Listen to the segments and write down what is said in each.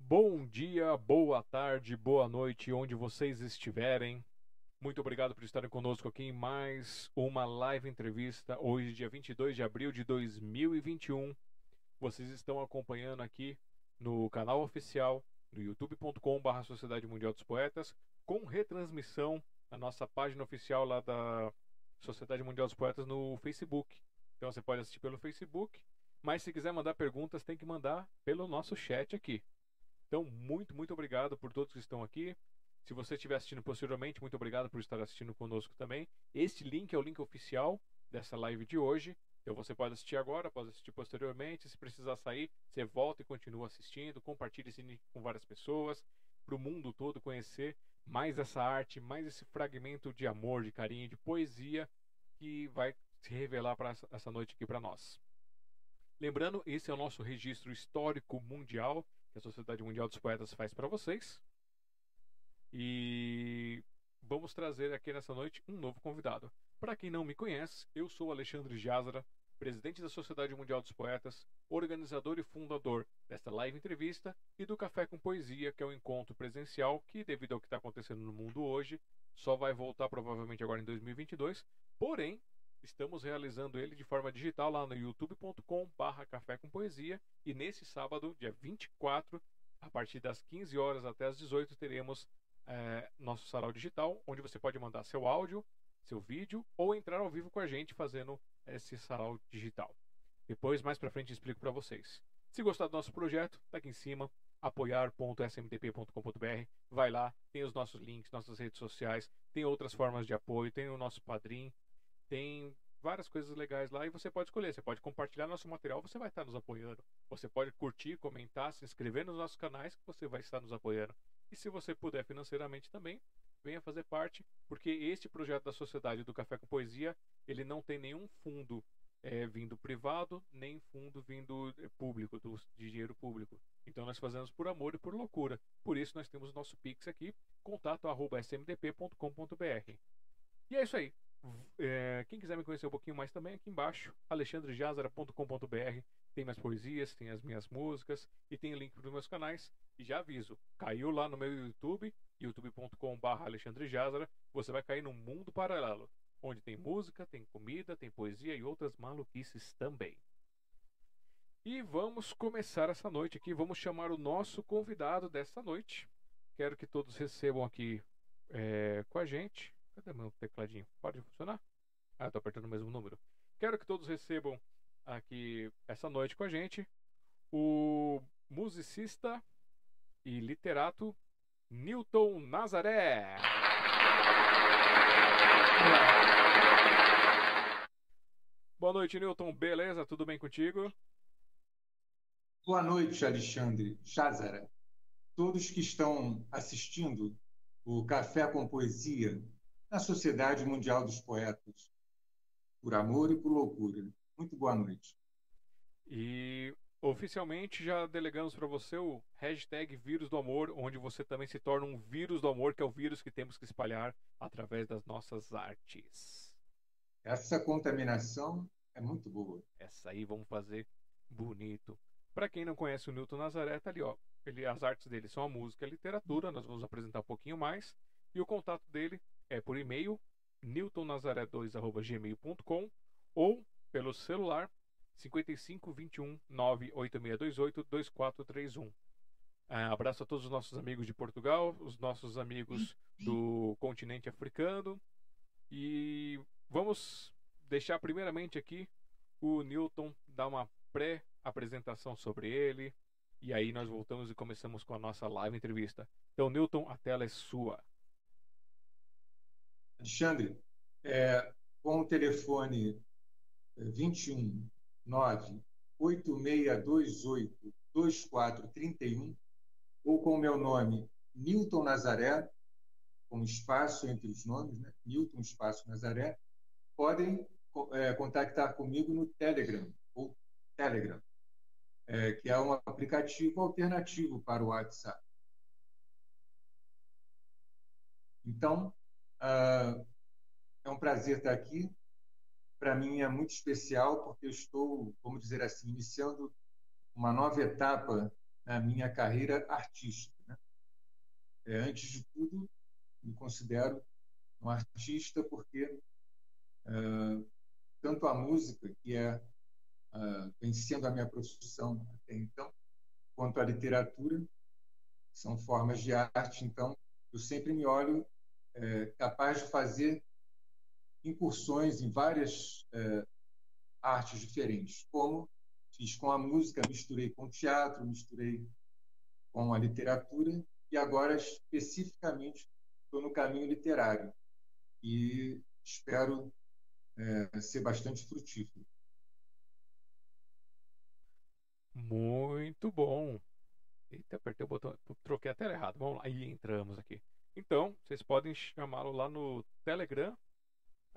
Bom dia, boa tarde, boa noite, onde vocês estiverem. Muito obrigado por estarem conosco aqui em mais uma live entrevista. Hoje, dia 22 de abril de 2021. Vocês estão acompanhando aqui no canal oficial no youtube.com.br Sociedade Mundial dos Poetas, com retransmissão na nossa página oficial lá da Sociedade Mundial dos Poetas no Facebook. Então você pode assistir pelo Facebook, mas se quiser mandar perguntas, tem que mandar pelo nosso chat aqui. Então, muito, muito obrigado por todos que estão aqui. Se você estiver assistindo posteriormente, muito obrigado por estar assistindo conosco também. Este link é o link oficial dessa live de hoje. Então você pode assistir agora, pode assistir posteriormente. Se precisar sair, você volta e continua assistindo. Compartilhe esse link com várias pessoas, para o mundo todo conhecer mais essa arte, mais esse fragmento de amor, de carinho, de poesia que vai se revelar para essa noite aqui para nós. Lembrando, esse é o nosso registro histórico mundial que a Sociedade Mundial dos Poetas faz para vocês. E vamos trazer aqui nessa noite um novo convidado. Para quem não me conhece, eu sou Alexandre Jazara, presidente da Sociedade Mundial dos Poetas, organizador e fundador desta live entrevista e do Café com Poesia, que é um encontro presencial que, devido ao que está acontecendo no mundo hoje, só vai voltar provavelmente agora em 2022. Porém, Estamos realizando ele de forma digital lá no youtube.com/barra Café com Poesia. E nesse sábado, dia 24, a partir das 15 horas até as 18, teremos é, nosso sarau digital, onde você pode mandar seu áudio, seu vídeo ou entrar ao vivo com a gente fazendo esse sarau digital. Depois, mais para frente, explico para vocês. Se gostar do nosso projeto, tá aqui em cima, apoiar.smtp.com.br. Vai lá, tem os nossos links, nossas redes sociais, tem outras formas de apoio, tem o nosso padrinho, tem várias coisas legais lá e você pode escolher. Você pode compartilhar nosso material, você vai estar nos apoiando. Você pode curtir, comentar, se inscrever nos nossos canais que você vai estar nos apoiando. E se você puder financeiramente também, venha fazer parte, porque este projeto da Sociedade do Café com Poesia, ele não tem nenhum fundo é, vindo privado, nem fundo vindo é, público, do, de dinheiro público. Então nós fazemos por amor e por loucura. Por isso nós temos o nosso Pix aqui, contato.smdp.com.br. E é isso aí. É, quem quiser me conhecer um pouquinho mais também, aqui embaixo, alexandrejazara.com.br. Tem mais poesias, tem as minhas músicas e tem link para os meus canais. E já aviso, caiu lá no meu YouTube, youtube.com.br você vai cair num mundo paralelo, onde tem música, tem comida, tem poesia e outras maluquices também. E vamos começar essa noite aqui, vamos chamar o nosso convidado dessa noite. Quero que todos recebam aqui é, com a gente Cadê meu tecladinho? Pode funcionar? Ah, tô apertando o mesmo número. Quero que todos recebam aqui essa noite com a gente o musicista e literato Newton Nazaré. Boa noite, Newton. Beleza? Tudo bem contigo? Boa noite, Alexandre Chazara. Todos que estão assistindo o Café com Poesia na Sociedade Mundial dos Poetas, por amor e por loucura. Muito boa noite. E oficialmente já delegamos para você o hashtag Vírus do Amor, onde você também se torna um vírus do amor, que é o vírus que temos que espalhar através das nossas artes. Essa contaminação é muito boa. Essa aí vamos fazer bonito. Para quem não conhece o Newton Nazaré, tá ali, ó. Ele, as artes dele são a música e a literatura, nós vamos apresentar um pouquinho mais. E o contato dele é por e-mail newtonnazaré2@gmail.com ou pelo celular 55 21 98628 2431. abraço a todos os nossos amigos de Portugal, os nossos amigos do continente africano e vamos deixar primeiramente aqui o Newton dar uma pré-apresentação sobre ele e aí nós voltamos e começamos com a nossa live entrevista. Então, Newton, a tela é sua. Alexandre, é, com o telefone 21 9 8628 2431 ou com o meu nome Newton Nazaré, com espaço entre os nomes, né? Newton Espaço Nazaré, podem é, contactar comigo no Telegram, ou Telegram, é, que é um aplicativo alternativo para o WhatsApp. Então, ah, é um prazer estar aqui. Para mim é muito especial porque eu estou, vamos dizer assim, iniciando uma nova etapa na minha carreira artística. Né? É, antes de tudo, me considero um artista porque tanto a música, que é uh, vem sendo a minha profissão até então, quanto a literatura, são formas de arte. Então, eu sempre me olho é, capaz de fazer incursões em várias é, artes diferentes, como fiz com a música, misturei com o teatro, misturei com a literatura e agora especificamente estou no caminho literário e espero é, ser bastante frutífero. Muito bom. Eita, apertei o botão, troquei a tela errado. Vamos lá, e entramos aqui. Então, vocês podem chamá-lo lá no Telegram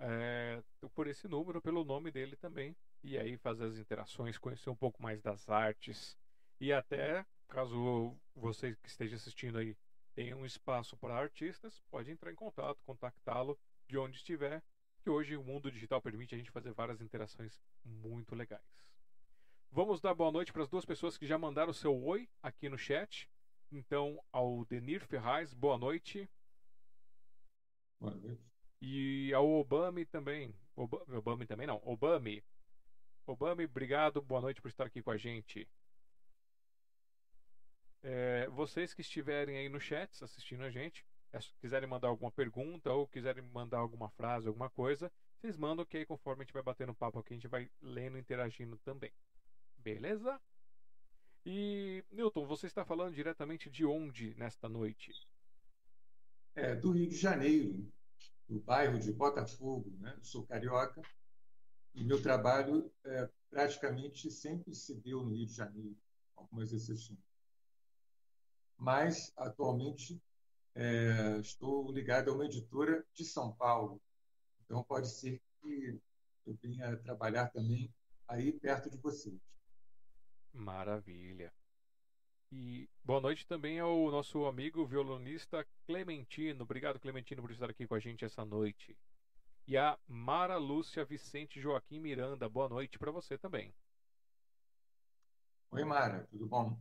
é, por esse número, pelo nome dele também. E aí fazer as interações, conhecer um pouco mais das artes. E até, caso você que esteja assistindo aí tenha um espaço para artistas, pode entrar em contato, contactá-lo de onde estiver. Que hoje o mundo digital permite a gente fazer várias interações muito legais. Vamos dar boa noite para as duas pessoas que já mandaram o seu oi aqui no chat. Então, ao Denir Ferraz, boa noite. Boa noite. E ao Obami também. Obami também não, Obami. Obami, obrigado, boa noite por estar aqui com a gente. É, vocês que estiverem aí no chat assistindo a gente, é, se quiserem mandar alguma pergunta ou quiserem mandar alguma frase, alguma coisa, vocês mandam que aí conforme a gente vai batendo papo aqui, a gente vai lendo e interagindo também. Beleza? E, Newton, você está falando diretamente de onde nesta noite? É, do Rio de Janeiro, do bairro de Botafogo. Né? Sou carioca e meu trabalho é, praticamente sempre se deu no Rio de Janeiro, algumas exceções. Mas, atualmente, é, estou ligado a uma editora de São Paulo. Então, pode ser que eu venha trabalhar também aí perto de vocês. Maravilha. E boa noite também ao nosso amigo violonista Clementino. Obrigado, Clementino, por estar aqui com a gente essa noite. E a Mara Lúcia Vicente Joaquim Miranda. Boa noite para você também. Oi, Mara, tudo bom?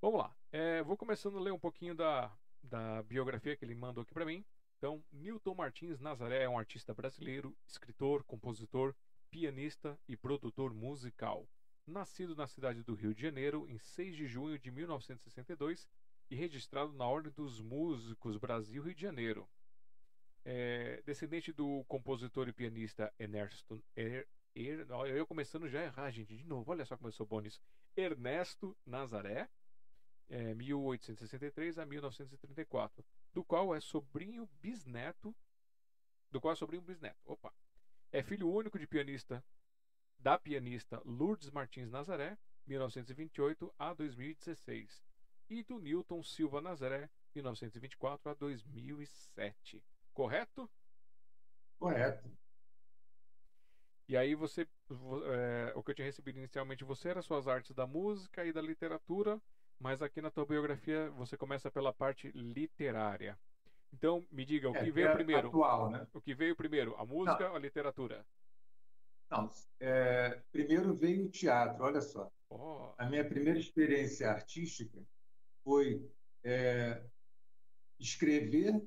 Vamos lá. É, vou começando a ler um pouquinho da, da biografia que ele mandou aqui para mim. Então, Newton Martins Nazaré é um artista brasileiro, escritor, compositor, pianista e produtor musical nascido na cidade do Rio de Janeiro em 6 de junho de 1962 e registrado na Ordem dos Músicos Brasil-Rio de Janeiro. É, descendente do compositor e pianista Ernesto. Er, er, eu começando já a errar, gente, de novo. Olha só como eu sou bom nisso. Ernesto Nazaré, é, 1863 a 1934, do qual é sobrinho bisneto. Do qual é sobrinho bisneto. Opa! É filho único de pianista da pianista Lourdes Martins Nazaré, 1928 a 2016, e do Newton Silva Nazaré, 1924 a 2007. Correto? Correto. E aí você, é, o que eu tinha recebido inicialmente você era suas artes da música e da literatura, mas aqui na tua biografia você começa pela parte literária. Então me diga o é, que veio é primeiro? Atual, né? O que veio primeiro, a música ou a literatura? Não, é, primeiro veio o teatro, olha só. Oh. A minha primeira experiência artística foi é, escrever,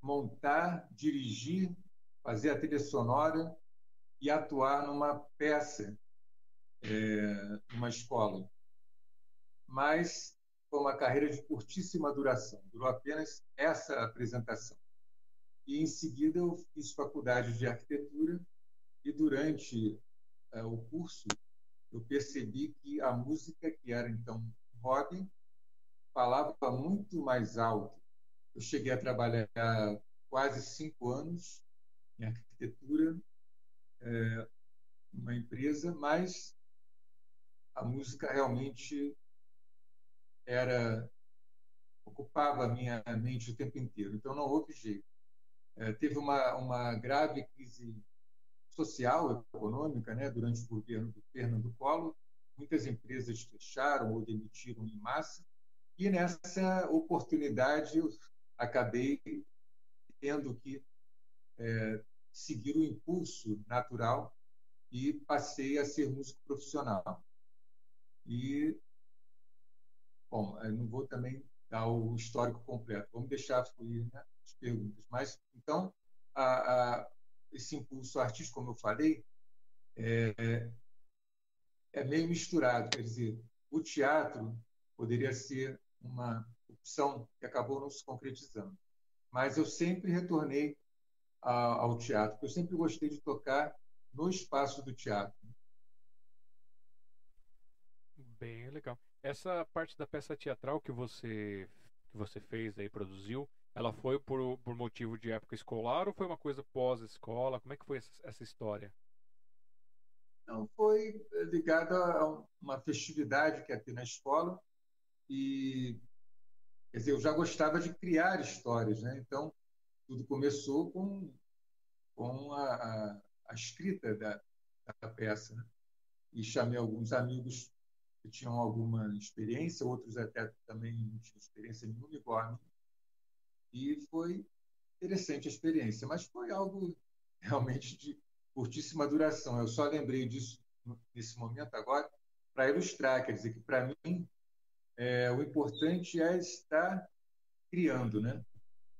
montar, dirigir, fazer a trilha sonora e atuar numa peça, é, numa escola. Mas foi uma carreira de curtíssima duração, durou apenas essa apresentação. E em seguida eu fiz faculdade de arquitetura e durante é, o curso, eu percebi que a música, que era então um hobby, falava muito mais alto. Eu cheguei a trabalhar quase cinco anos em arquitetura, é, uma empresa, mas a música realmente era ocupava a minha mente o tempo inteiro. Então não houve jeito. É, teve uma, uma grave crise social, econômica, né, durante o governo do Fernando Collor. Muitas empresas fecharam ou demitiram em massa. E nessa oportunidade eu acabei tendo que é, seguir o impulso natural e passei a ser músico profissional. E, bom, não vou também dar o histórico completo, vamos deixar fluir né, as perguntas. Mas, então, a, a, esse impulso artístico, como eu falei, é, é meio misturado. Quer dizer, o teatro poderia ser uma opção que acabou não se concretizando. Mas eu sempre retornei ao teatro, porque eu sempre gostei de tocar no espaço do teatro. Bem legal. Essa parte da peça teatral que você que você fez aí, produziu, ela foi por, por motivo de época escolar ou foi uma coisa pós-escola? Como é que foi essa, essa história? Não, foi ligado a uma festividade que ia ter na escola e quer dizer, eu já gostava de criar histórias, né? Então tudo começou com com a, a, a escrita da, da peça, né? E chamei alguns amigos que tinham alguma experiência, outros até também não tinham experiência nenhuma igual a. E foi interessante a experiência, mas foi algo realmente de curtíssima duração. Eu só lembrei disso nesse momento agora para ilustrar, quer dizer que para mim é, o importante é estar criando, né?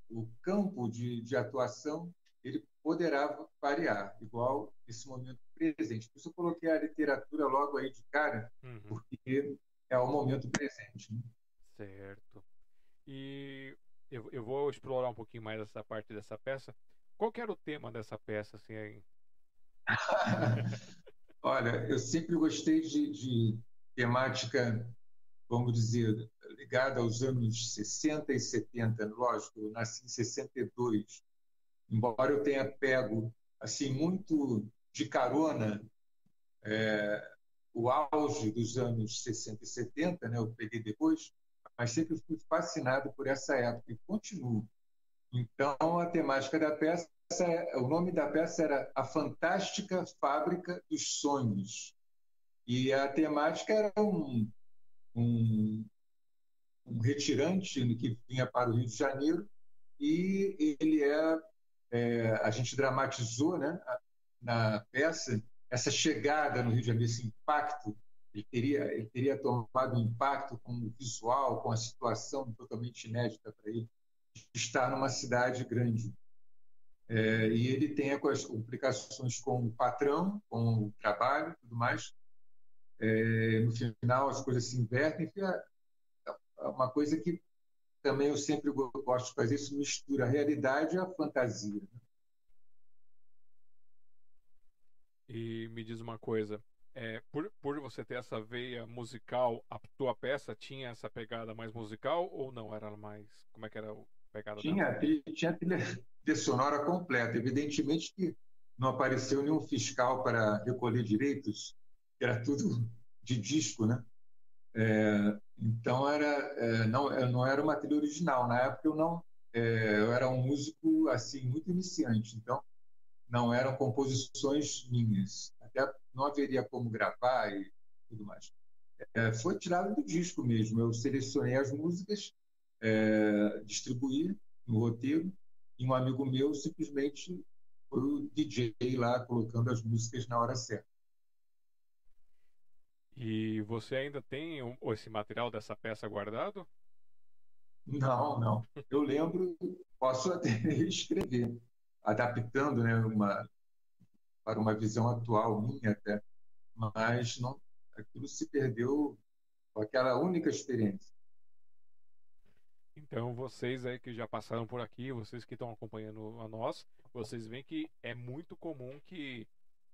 O campo de, de atuação ele poderá variar, igual esse momento presente. Por isso eu coloquei a literatura logo aí de cara, uhum. porque é o momento presente. Né? Certo. E eu, eu vou explorar um pouquinho mais essa parte dessa peça. Qual era o tema dessa peça? Assim, aí? Olha, eu sempre gostei de, de temática, vamos dizer, ligada aos anos 60 e 70. Lógico, eu nasci em 62 embora eu tenha pego assim muito de carona é, o auge dos anos 60 e 70, né? eu peguei depois, mas sempre fui fascinado por essa época e continuo. Então, a temática da peça, é, o nome da peça era A Fantástica Fábrica dos Sonhos. E a temática era um, um, um retirante que vinha para o Rio de Janeiro e ele é é, a gente dramatizou né, na peça essa chegada no Rio de Janeiro, esse impacto. Ele teria, ele teria tomado um impacto com o visual, com a situação totalmente inédita para ele, estar numa cidade grande. É, e ele tem as complicações com o patrão, com o trabalho tudo mais. É, no final, as coisas se invertem. É, é uma coisa que também eu sempre gosto de fazer isso, mistura a realidade a fantasia. Né? E me diz uma coisa, é, por, por você ter essa veia musical, a tua peça tinha essa pegada mais musical ou não? Era mais. Como é que era a pegada Tinha, tinha trilha, trilha sonora completa. Evidentemente que não apareceu nenhum fiscal para recolher direitos, era tudo de disco, né? É, então era é, não não era uma trilha original na época eu não é, eu era um músico assim muito iniciante então não eram composições minhas até não haveria como gravar e tudo mais é, foi tirado do disco mesmo eu selecionei as músicas é, distribuí no roteiro e um amigo meu simplesmente foi o DJ lá colocando as músicas na hora certa e você ainda tem esse material dessa peça guardado? Não, não. Eu lembro, posso até escrever, adaptando né, uma, para uma visão atual minha até, mas não, aquilo se perdeu com aquela única experiência. Então, vocês aí que já passaram por aqui, vocês que estão acompanhando a nós, vocês veem que é muito comum que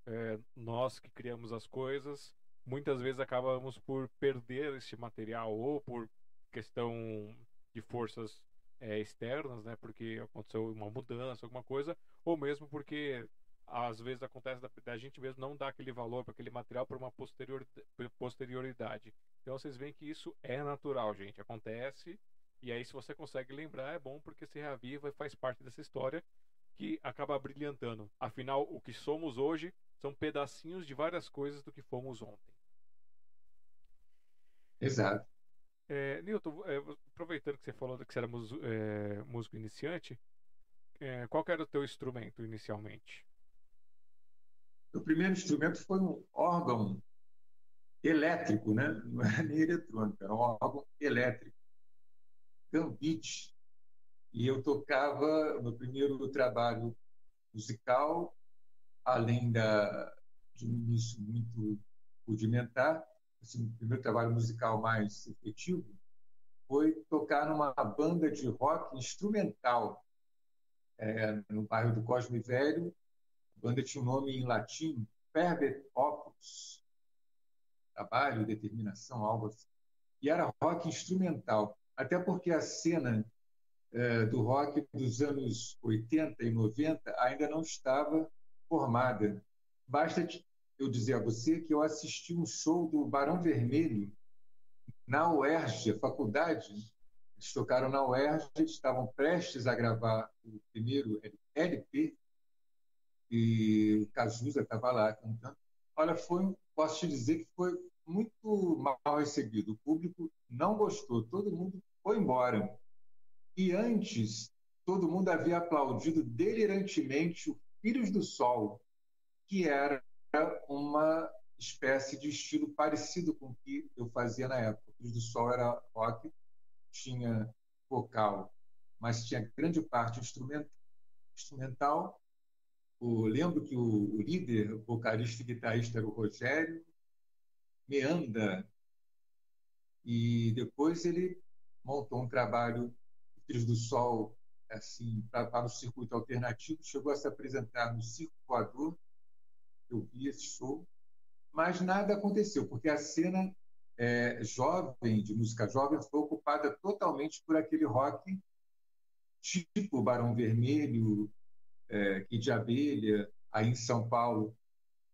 é, nós que criamos as coisas muitas vezes acabamos por perder este material ou por questão de forças é, externas, né? Porque aconteceu uma mudança, alguma coisa, ou mesmo porque às vezes acontece da, da gente mesmo não dar aquele valor para aquele material por uma posterior, posterioridade. Então vocês veem que isso é natural, gente. Acontece. E aí, se você consegue lembrar, é bom porque se reaviva e faz parte dessa história que acaba brilhantando. Afinal, o que somos hoje são pedacinhos de várias coisas do que fomos ontem. Exato. É, Newton, é, aproveitando que você falou que você era músico, é, músico iniciante, é, qual era o teu instrumento inicialmente? O primeiro instrumento foi um órgão elétrico, né? não era nem eletrônico, era um órgão elétrico, gambit. E eu tocava no primeiro trabalho musical, além da, de um início muito rudimentar, assim, o primeiro trabalho musical mais efetivo foi tocar numa banda de rock instrumental é, no bairro do Cosme Velho. A banda tinha um nome em latim, Perbet Opus, trabalho, determinação, algo assim. E era rock instrumental, até porque a cena é, do rock dos anos 80 e 90 ainda não estava formada. Basta eu dizer a você que eu assisti um show do Barão Vermelho na UERJ, faculdade. Eles tocaram na UERJ, estavam prestes a gravar o primeiro LP e o Cazuza estava lá cantando. Olha, foi, posso te dizer que foi muito mal recebido. O público não gostou, todo mundo foi embora. E antes, todo mundo havia aplaudido delirantemente o Filhos do Sol, que era uma espécie de estilo parecido com o que eu fazia na época. Filhos do Sol era rock, tinha vocal, mas tinha grande parte instrumental. Eu lembro que o líder, o vocalista e guitarrista era o Rogério Meanda, e depois ele montou um trabalho, Filhos do Sol, assim, para o circuito alternativo, chegou a se apresentar no Circo Voador, eu vi esse show, mas nada aconteceu, porque a cena é, jovem, de música jovem, foi ocupada totalmente por aquele rock tipo Barão Vermelho, é, Kid Abelha, aí em São Paulo,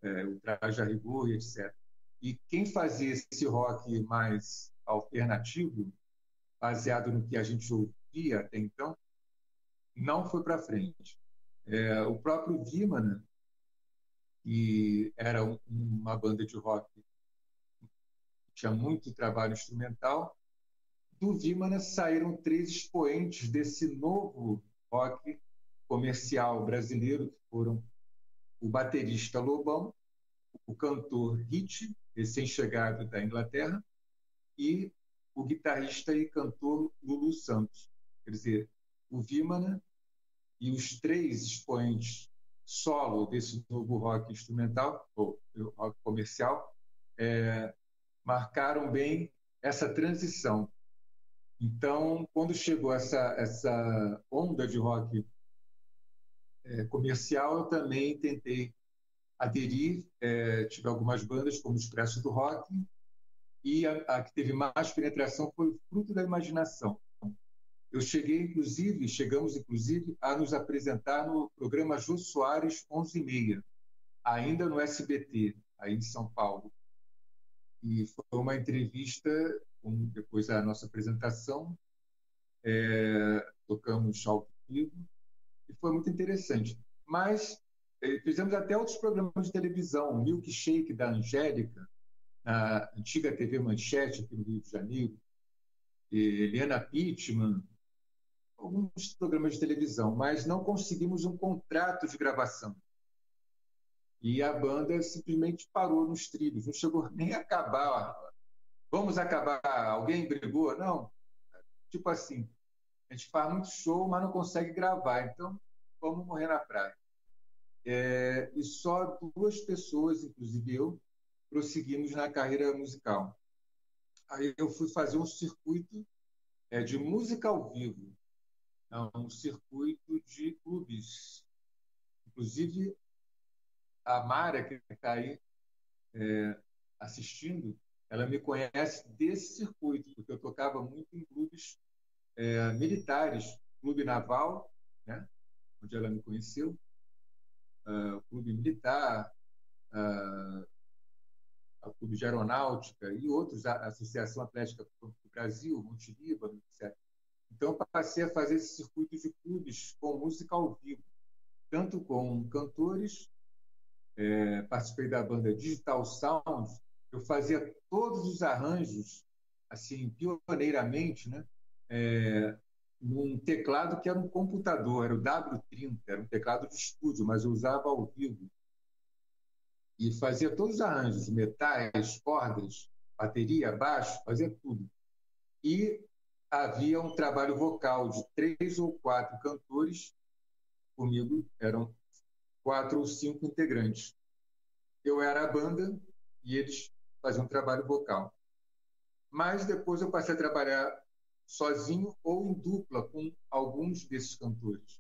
é, o Traje a Rigor e etc. E quem fazia esse rock mais alternativo, baseado no que a gente ouvia até então, não foi para frente. É, o próprio Vimana, que era um, uma banda de rock tinha muito trabalho instrumental. Do Vimana saíram três expoentes desse novo rock comercial brasileiro, que foram o baterista Lobão, o cantor Hit, recém-chegado da Inglaterra, e o guitarrista e cantor Lulu Santos. Quer dizer, o Vimana e os três expoentes solo desse novo rock instrumental, ou rock comercial, é, marcaram bem essa transição. Então, quando chegou essa, essa onda de rock é, comercial, eu também tentei aderir. É, tive algumas bandas, como Expresso do Rock, e a, a que teve mais penetração foi o Fruto da Imaginação, eu cheguei, inclusive, chegamos, inclusive, a nos apresentar no programa Jô Soares 11 ainda no SBT, aí em São Paulo. E foi uma entrevista, um, depois da nossa apresentação, é, tocamos ao vivo, e foi muito interessante. Mas é, fizemos até outros programas de televisão, o Milkshake da Angélica, na antiga TV Manchete, aqui no Rio de Janeiro, Helena Pittman, alguns programas de televisão, mas não conseguimos um contrato de gravação. E a banda simplesmente parou nos trilhos, não chegou nem a acabar. Vamos acabar, alguém brigou? Não. Tipo assim, a gente faz muito show, mas não consegue gravar, então vamos morrer na praia. É, e só duas pessoas, inclusive eu, prosseguimos na carreira musical. Aí eu fui fazer um circuito é, de música ao vivo é um circuito de clubes. Inclusive, a Mara, que está aí é, assistindo, ela me conhece desse circuito, porque eu tocava muito em clubes é, militares, Clube Naval, né, onde ela me conheceu, uh, Clube Militar, uh, Clube de Aeronáutica e outros, a Associação Atlética do Brasil, Monte Líbano, etc. Então, passei a fazer esse circuito de clubes com música ao vivo, tanto com cantores, é, participei da banda Digital Sound, eu fazia todos os arranjos, assim, pioneiramente, né? É, num teclado que era um computador, era o W30, era um teclado de estúdio, mas eu usava ao vivo. E fazia todos os arranjos, metais, cordas, bateria, baixo, fazia tudo. E havia um trabalho vocal de três ou quatro cantores, comigo eram quatro ou cinco integrantes. Eu era a banda e eles faziam um trabalho vocal. Mas depois eu passei a trabalhar sozinho ou em dupla com alguns desses cantores,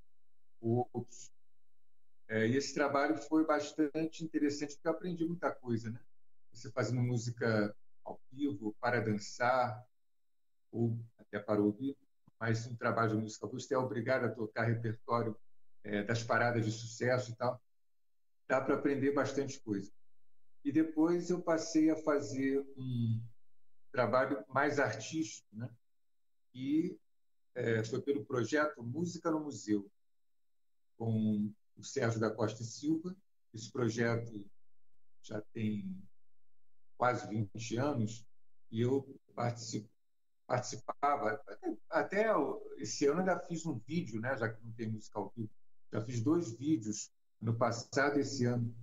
outros. É, e esse trabalho foi bastante interessante porque eu aprendi muita coisa, né? Você fazendo música ao vivo para dançar ou até para ouvir, mas um trabalho de música você é obrigado a tocar repertório é, das paradas de sucesso e tal. Dá para aprender bastante coisa. E depois eu passei a fazer um trabalho mais artístico, né? E é, foi pelo projeto Música no Museu, com o Sérgio da Costa e Silva. Esse projeto já tem quase 20 anos e eu participo, participava, até, esse ano ainda fiz um vídeo, né, já que não tem música ao vivo, já fiz dois vídeos no passado esse ano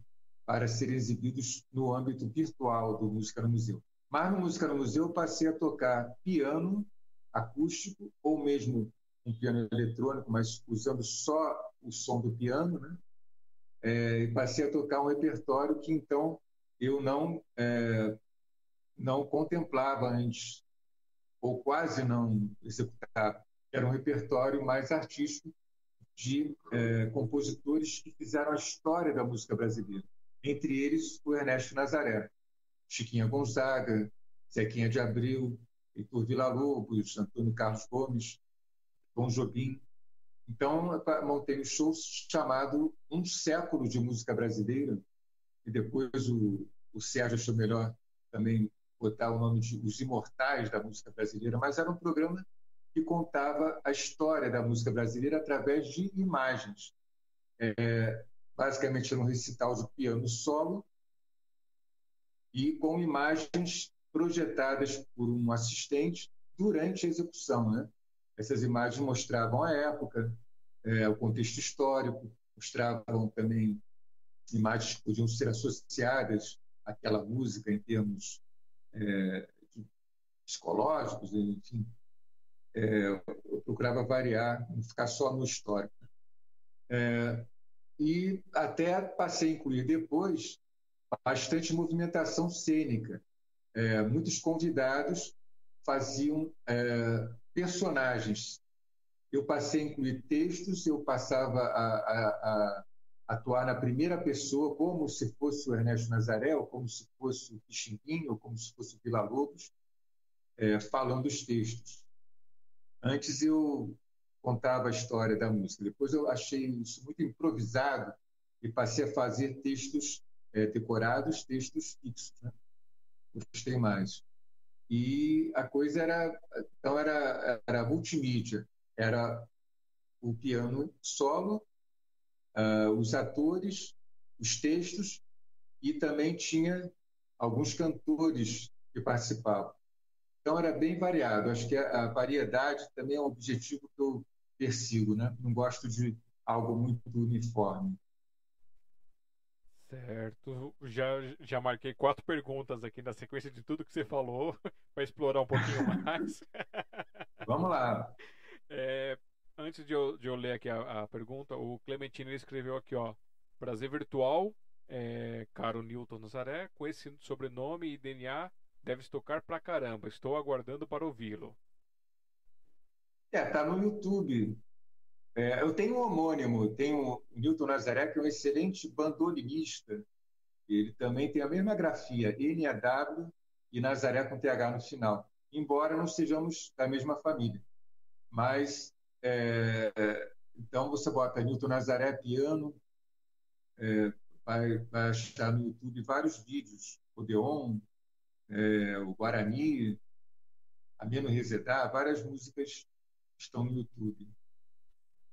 para serem exibidos no âmbito virtual do Música no Museu. Mas no Música no Museu eu passei a tocar piano acústico ou mesmo um piano eletrônico, mas usando só o som do piano, né? É, e passei a tocar um repertório que então eu não é, não contemplava antes ou quase não executava. Era um repertório mais artístico de é, compositores que fizeram a história da música brasileira. Entre eles, o Ernesto Nazaré, Chiquinha Gonzaga, Zequinha de Abril, Heitor Villa-Lobos, Antônio Carlos Gomes, Tom Jobim. Então, montei um show chamado Um Século de Música Brasileira, e depois o, o Sérgio achou melhor também botar o nome de Os Imortais da Música Brasileira, mas era um programa que contava a história da música brasileira através de imagens. É, basicamente, era um recital de piano solo e com imagens projetadas por um assistente durante a execução. Né? Essas imagens mostravam a época, é, o contexto histórico, mostravam também imagens que podiam ser associadas àquela música em termos é, psicológicos, enfim. É, eu procurava variar, não ficar só no histórico. É, e até passei a incluir depois bastante movimentação cênica, é, muitos convidados faziam é, personagens. Eu passei a incluir textos, eu passava a, a, a, atuar na primeira pessoa, como se fosse o Ernesto Nazaré, ou como se fosse o Pixinguinho, ou como se fosse o Vila Lobos, é, falando os textos. Antes eu contava a história da música, depois eu achei isso muito improvisado e passei a fazer textos é, decorados, textos fixos. Né? Gostei mais. E a coisa era, então era, era multimídia, era o piano solo, uh, os atores, os textos e também tinha alguns cantores que participavam. Então era bem variado. Acho que a, a variedade também é um objetivo que eu persigo, né? Não gosto de algo muito uniforme. Certo. Já, já marquei quatro perguntas aqui na sequência de tudo que você falou, para explorar um pouquinho mais. Vamos lá. É, antes de eu, de eu ler aqui a, a, pergunta, o Clementino escreveu aqui, ó. Prazer virtual, é, caro Newton Nazaré, com esse sobrenome e DNA deve tocar pra caramba. Estou aguardando para ouvi-lo. É, tá no YouTube. É, eu tenho um homônimo, tenho o Newton Nazaré, que é um excelente bandolinista. Ele também tem a mesma grafia, NAW e Nazaré com TH no final, embora não sejamos da mesma família. Mas, é, então, você bota Newton Nazaré piano, é, vai, vai achar no YouTube vários vídeos, Odeon, é, o Guarani, Ameno Resedá, várias músicas estão no YouTube.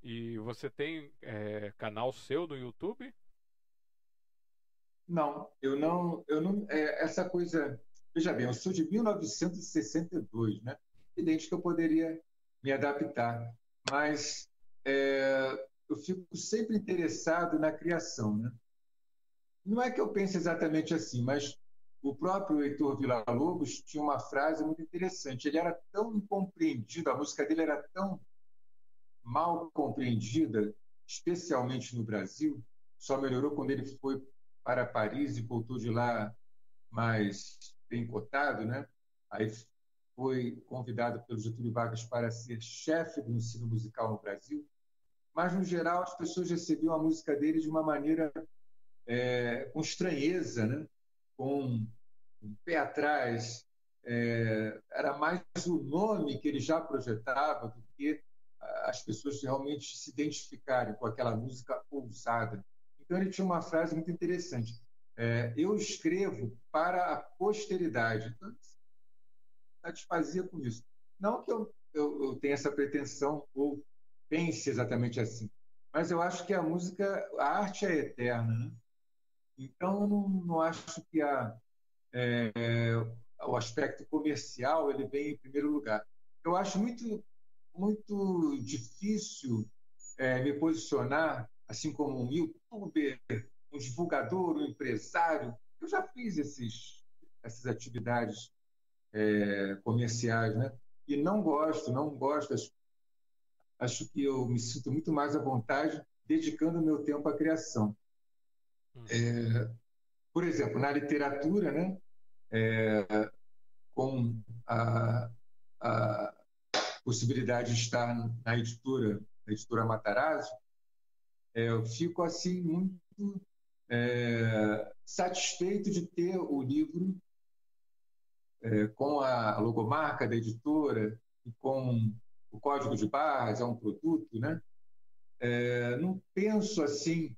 E você tem é, canal seu no YouTube? Não, eu não, eu não, é, essa coisa, veja bem, eu sou de 1962, né? Evidente que eu poderia me adaptar, mas é, eu fico sempre interessado na criação. Né? Não é que eu pense exatamente assim, mas o próprio Heitor Villa-Lobos tinha uma frase muito interessante. Ele era tão incompreendido, a música dele era tão mal compreendida, especialmente no Brasil, só melhorou quando ele foi para Paris e voltou de lá mais bem cotado, né? Aí foi convidado pelo Getúlio Vargas para ser chefe do ensino musical no Brasil. Mas, no geral, as pessoas recebiam a música dele de uma maneira é, com estranheza, né? com um pé atrás. É, era mais o nome que ele já projetava do que as pessoas realmente se identificarem com aquela música ousada. Então, ele tinha uma frase muito interessante. É, eu escrevo para a posteridade. Então, satisfazia com isso. Não que eu, eu, eu tenha essa pretensão ou pense exatamente assim, mas eu acho que a música, a arte é eterna. Né? Então, eu não, não acho que a, é, o aspecto comercial ele vem em primeiro lugar. Eu acho muito, muito difícil é, me posicionar assim como um youtuber, um divulgador, um empresário. Eu já fiz esses, essas atividades é, comerciais, né? E não gosto, não gosto. Acho, acho, que eu me sinto muito mais à vontade dedicando meu tempo à criação. Hum. É, por exemplo, na literatura, né? É, com a, a, possibilidade de estar na editora, na editora Matarazzo, é, eu fico assim muito é, satisfeito de ter o livro é, com a logomarca da editora e com o código de barras, é um produto, né? É, não penso assim,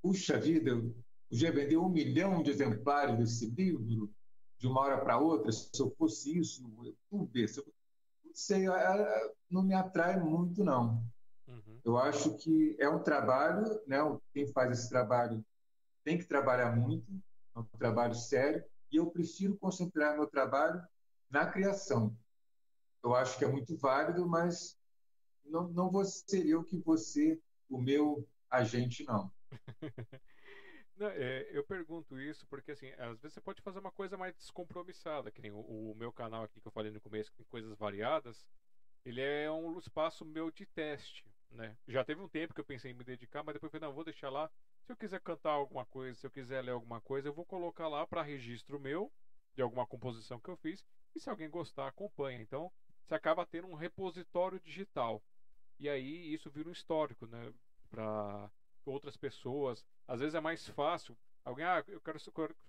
puxa vida, eu podia vender um milhão de exemplares desse livro de uma hora para outra, se eu fosse isso, youtuber, se eu, sei, não me atrai muito, não. Uhum. Eu acho que é um trabalho, né? quem faz esse trabalho tem que trabalhar muito, é um trabalho sério, e eu prefiro concentrar meu trabalho na criação. Eu acho que é muito válido, mas não, não vou ser eu que você, o meu agente, não. Não, é, eu pergunto isso porque, assim, às vezes você pode fazer uma coisa mais descompromissada, que nem o, o, meu canal aqui que eu falei no começo, com coisas variadas, ele é um espaço meu de teste, né? Já teve um tempo que eu pensei em me dedicar, mas depois eu falei, não, vou deixar lá. Se eu quiser cantar alguma coisa, se eu quiser ler alguma coisa, eu vou colocar lá para registro meu de alguma composição que eu fiz. E se alguém gostar, acompanha. Então, você acaba tendo um repositório digital. E aí isso vira um histórico, né? Para outras pessoas. Às vezes é mais fácil. Alguém, ah, eu quero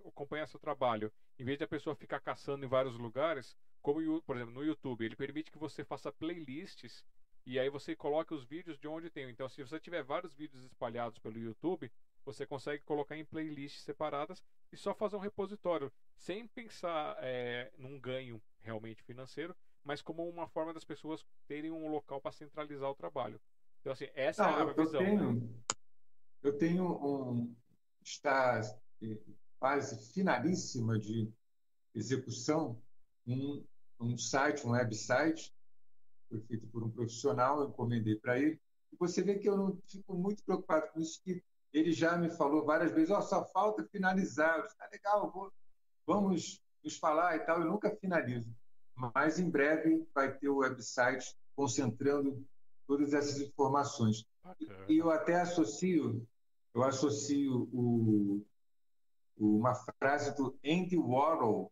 acompanhar seu trabalho. Em vez de a pessoa ficar caçando em vários lugares, como por exemplo no YouTube, ele permite que você faça playlists e aí você coloca os vídeos de onde tem. Então, se você tiver vários vídeos espalhados pelo YouTube, você consegue colocar em playlists separadas e só fazer um repositório, sem pensar é, num ganho realmente financeiro, mas como uma forma das pessoas terem um local para centralizar o trabalho. Então, assim, essa Não, é a visão. Tenho, né? Eu tenho um. Está fase finalíssima de execução um, um site, um website, foi feito por um profissional, eu encomendei para ele. E você vê que eu não fico muito preocupado com isso, que ele já me falou várias vezes, oh, só falta finalizar. Está legal, vou, vamos nos falar e tal. Eu nunca finalizo. Mas em breve vai ter o website concentrando todas essas informações. E eu até associo, eu associo o, uma frase do Andy Warhol,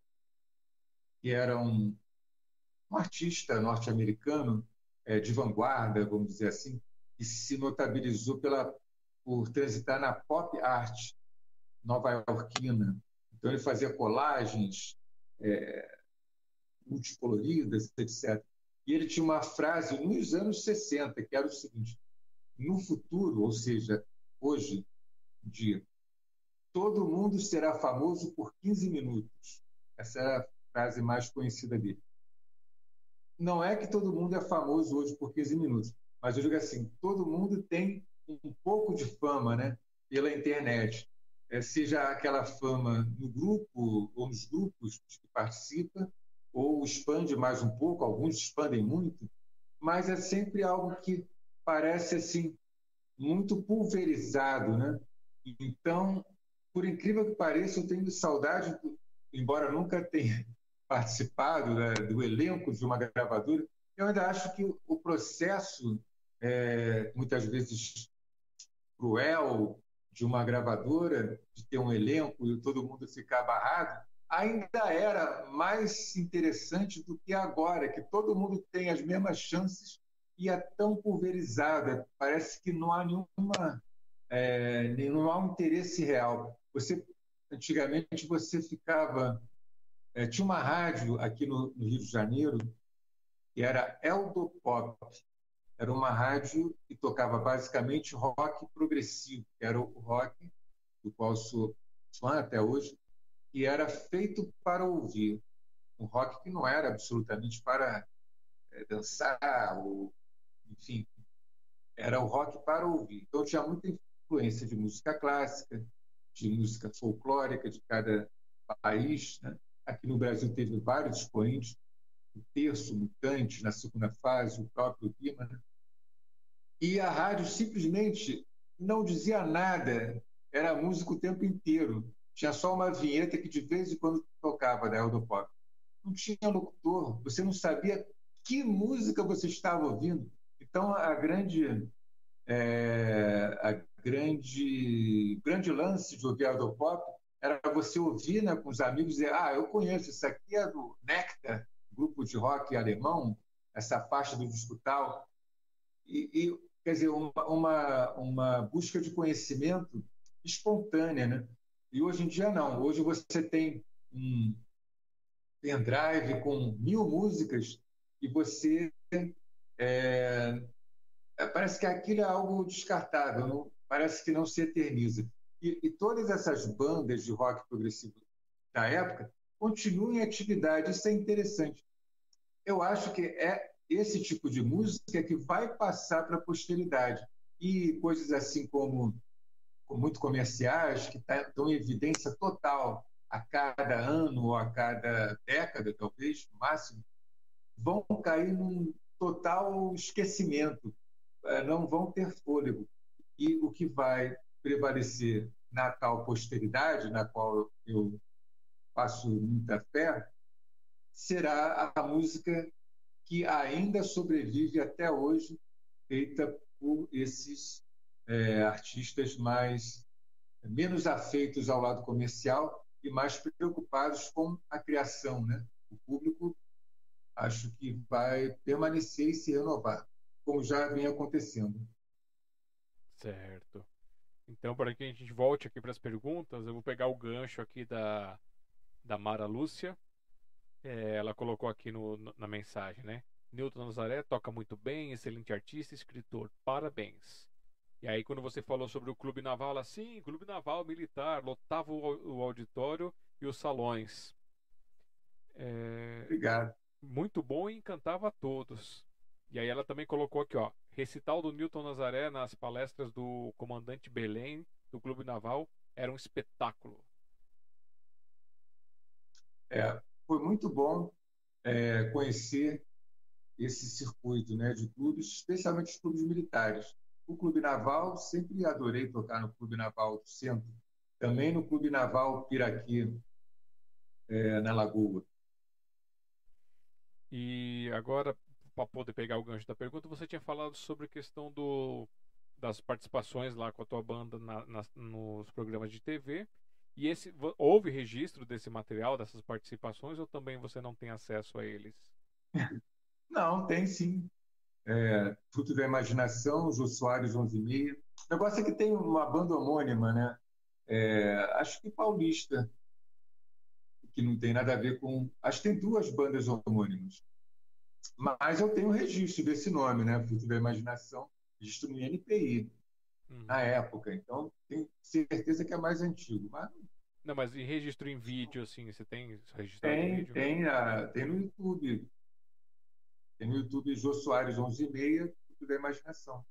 que era um, um artista norte-americano é, de vanguarda, vamos dizer assim, que se notabilizou pela por transitar na pop art nova-iorquina. Então, ele fazia colagens é, multicoloridas, etc. E ele tinha uma frase nos anos 60, que era o seguinte: no futuro, ou seja, hoje dia, todo mundo será famoso por 15 minutos. Essa era a frase mais conhecida dele. Não é que todo mundo é famoso hoje por 15 minutos, mas eu digo assim: todo mundo tem um pouco de fama né, pela internet, é, seja aquela fama no grupo ou nos grupos que participa, ou expande mais um pouco, alguns expandem muito, mas é sempre algo que parece assim muito pulverizado, né? Então, por incrível que pareça, eu tenho saudade, embora nunca tenha participado né, do elenco de uma gravadora, eu ainda acho que o processo, é, muitas vezes cruel, de uma gravadora, de ter um elenco e todo mundo ficar barrado, ainda era mais interessante do que agora, que todo mundo tem as mesmas chances e é tão pulverizada. Parece que não há nenhuma, é, não há um interesse real. Você antigamente você ficava é, tinha uma rádio aqui no, no, Rio de Janeiro que era Eldo Pop. Era uma rádio que tocava basicamente rock progressivo, que era o rock do qual sou fã até hoje, que era feito para ouvir. Um rock que não era absolutamente para é, dançar, ou, enfim, era o rock para ouvir. Então tinha muita influência de música clássica, de música folclórica de cada país. Né? Aqui no Brasil teve vários expoentes, o Terço, Mutante, na segunda fase, o próprio Lima. Né? E a rádio simplesmente não dizia nada, era música o tempo inteiro. Tinha só uma vinheta que de vez em quando tocava da Eldo Pop. Não tinha locutor, você não sabia que música você estava ouvindo. Então, a grande, é, grande, grande lance de ouvir Eldo Pop era você ouvir né, com os amigos e dizer: Ah, eu conheço, isso aqui é do Nectar, grupo de rock alemão, essa faixa do disco tal. E, e, quer dizer, uma, uma, uma busca de conhecimento espontânea. Né? E hoje em dia, não. Hoje você tem um pendrive com mil músicas e você. É, parece que aquilo é algo descartável, não, parece que não se eterniza. E, e todas essas bandas de rock progressivo da época continuam em atividade. Isso é interessante. Eu acho que é esse tipo de música que vai passar para a posteridade. E coisas assim como, como muito comerciais, que tá, dão evidência total a cada ano ou a cada década, talvez, no máximo, vão cair num total esquecimento, eh, não vão ter fôlego. E o que vai prevalecer na tal posteridade, na qual eu faço muita fé, será a música que ainda sobrevive até hoje, feita por esses é, artistas mais menos afeitos ao lado comercial e mais preocupados com a criação, né? O público acho que vai permanecer e se renovar, como já vem acontecendo. Certo. Então, para que a gente volte aqui para as perguntas, eu vou pegar o gancho aqui da, da Mara Lúcia. É, ela colocou aqui no, na mensagem, né? Newton Nazaré toca muito bem, excelente artista, escritor, parabéns. E aí, quando você falou sobre o Clube Naval, ela, sim, Clube Naval Militar, lotava o, o auditório e os salões. É, Obrigado. Muito bom e encantava a todos. E aí ela também colocou aqui, ó, recital do Newton Nazaré nas palestras do comandante Belém do Clube Naval era um espetáculo. É, foi muito bom é, conhecer esse circuito né, de clubes, especialmente os clubes militares. O Clube Naval, sempre adorei tocar no Clube Naval do Centro, também no Clube Naval Piraqui, é, na Lagoa. E agora, para poder pegar o gancho da pergunta, você tinha falado sobre a questão do, das participações lá com a tua banda na, nos programas de TV. E esse houve registro desse material, dessas participações, ou também você não tem acesso a eles? Não, tem sim. É, Fruto da Imaginação, Jô Soares 11 e meia. O negócio é que tem uma banda homônima, né? É, acho que paulista, que não tem nada a ver com. Acho que tem duas bandas homônimas. Mas eu tenho registro desse nome, né? Fruto da Imaginação, registro no INPI, uhum. na época. Então, tenho certeza que é mais antigo. Mas... Não, mas em registro em vídeo, assim, você tem registrado tem, vídeo? Tem, a, tem no YouTube. Tem no YouTube Jô Soares 11 e meia, Fruto da Imaginação.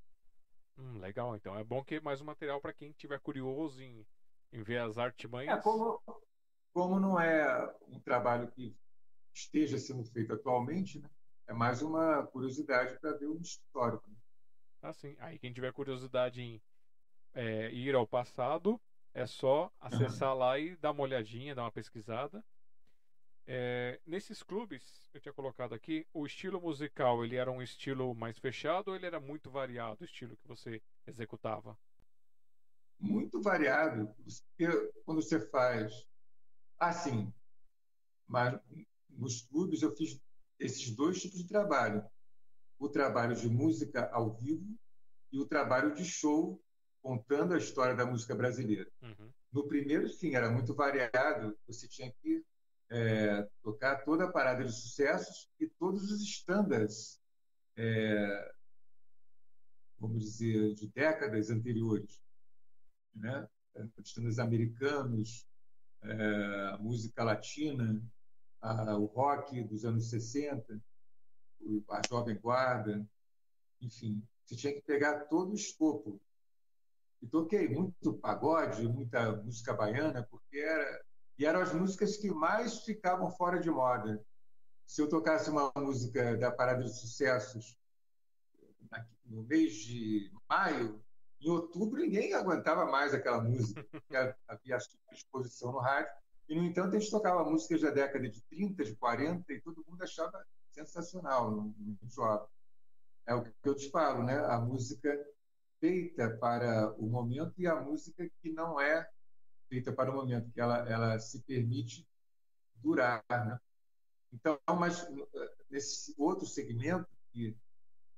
Hum, legal, então. É bom que mais um material para quem tiver curioso em, em ver as artimanhas. É, como, como não é um trabalho que esteja sendo feito atualmente, né? É mais uma curiosidade para ver um histórico. Né? Assim, aí quem tiver curiosidade em é, ir ao passado, é só acessar uhum. lá e dar uma olhadinha, dar uma pesquisada. É, nesses clubes, eu tinha colocado aqui, o estilo musical, ele era um estilo mais fechado ou ele era muito variado, o estilo que você executava? Muito variado. Quando você faz assim, mas nos clubes eu fiz esses dois tipos de trabalho. O trabalho de música ao vivo e o trabalho de show contando a história da música brasileira. Uhum. No primeiro, sim, era muito variado. Você tinha que é, tocar toda a parada de sucessos e todos os estándares, é, vamos dizer, de décadas anteriores. Né? Estándares americanos, é, música latina, a, o rock dos anos 60, a Jovem Guarda, enfim. Você tinha que pegar todo o escopo. E toquei muito pagode, muita música baiana, porque era e eram as músicas que mais ficavam fora de moda. Se eu tocasse uma música da Parada de Sucessos no mês de maio, em outubro ninguém aguentava mais aquela música, porque havia exposição no rádio. E, no entanto, a gente tocava músicas da década de 30, de 40, e todo mundo achava sensacional, no jovem. É o que eu te falo, né? A música feita para o momento e a música que não é feita para o momento, que ela, ela se permite durar. Né? Então, mas nesse outro segmento, que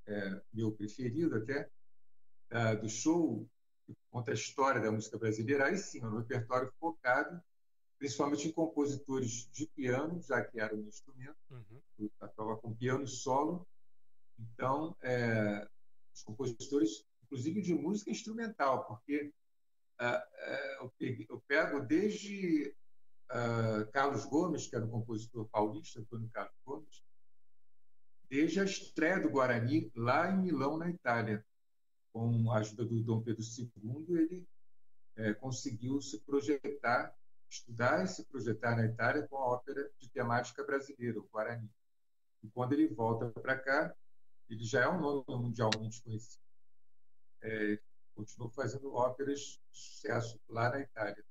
é meu preferido até, uh, do show, que conta a história da música brasileira, aí sim, é um repertório focado principalmente em compositores de piano, já que era um instrumento, uhum. eu tocava com piano solo. Então, é, os compositores, inclusive de música instrumental, porque ah, ah, eu pego desde ah, Carlos Gomes, que era um compositor paulista, Antônio Carlos Gomes, desde a estreia do Guarani lá em Milão, na Itália. Com a ajuda do Dom Pedro II, ele é, conseguiu se projetar, estudar e se projetar na Itália com a ópera de temática brasileira, o Guarani. E quando ele volta para cá, ele já é um nome mundialmente conhecido. É, continuou fazendo óperas de sucesso lá na Itália.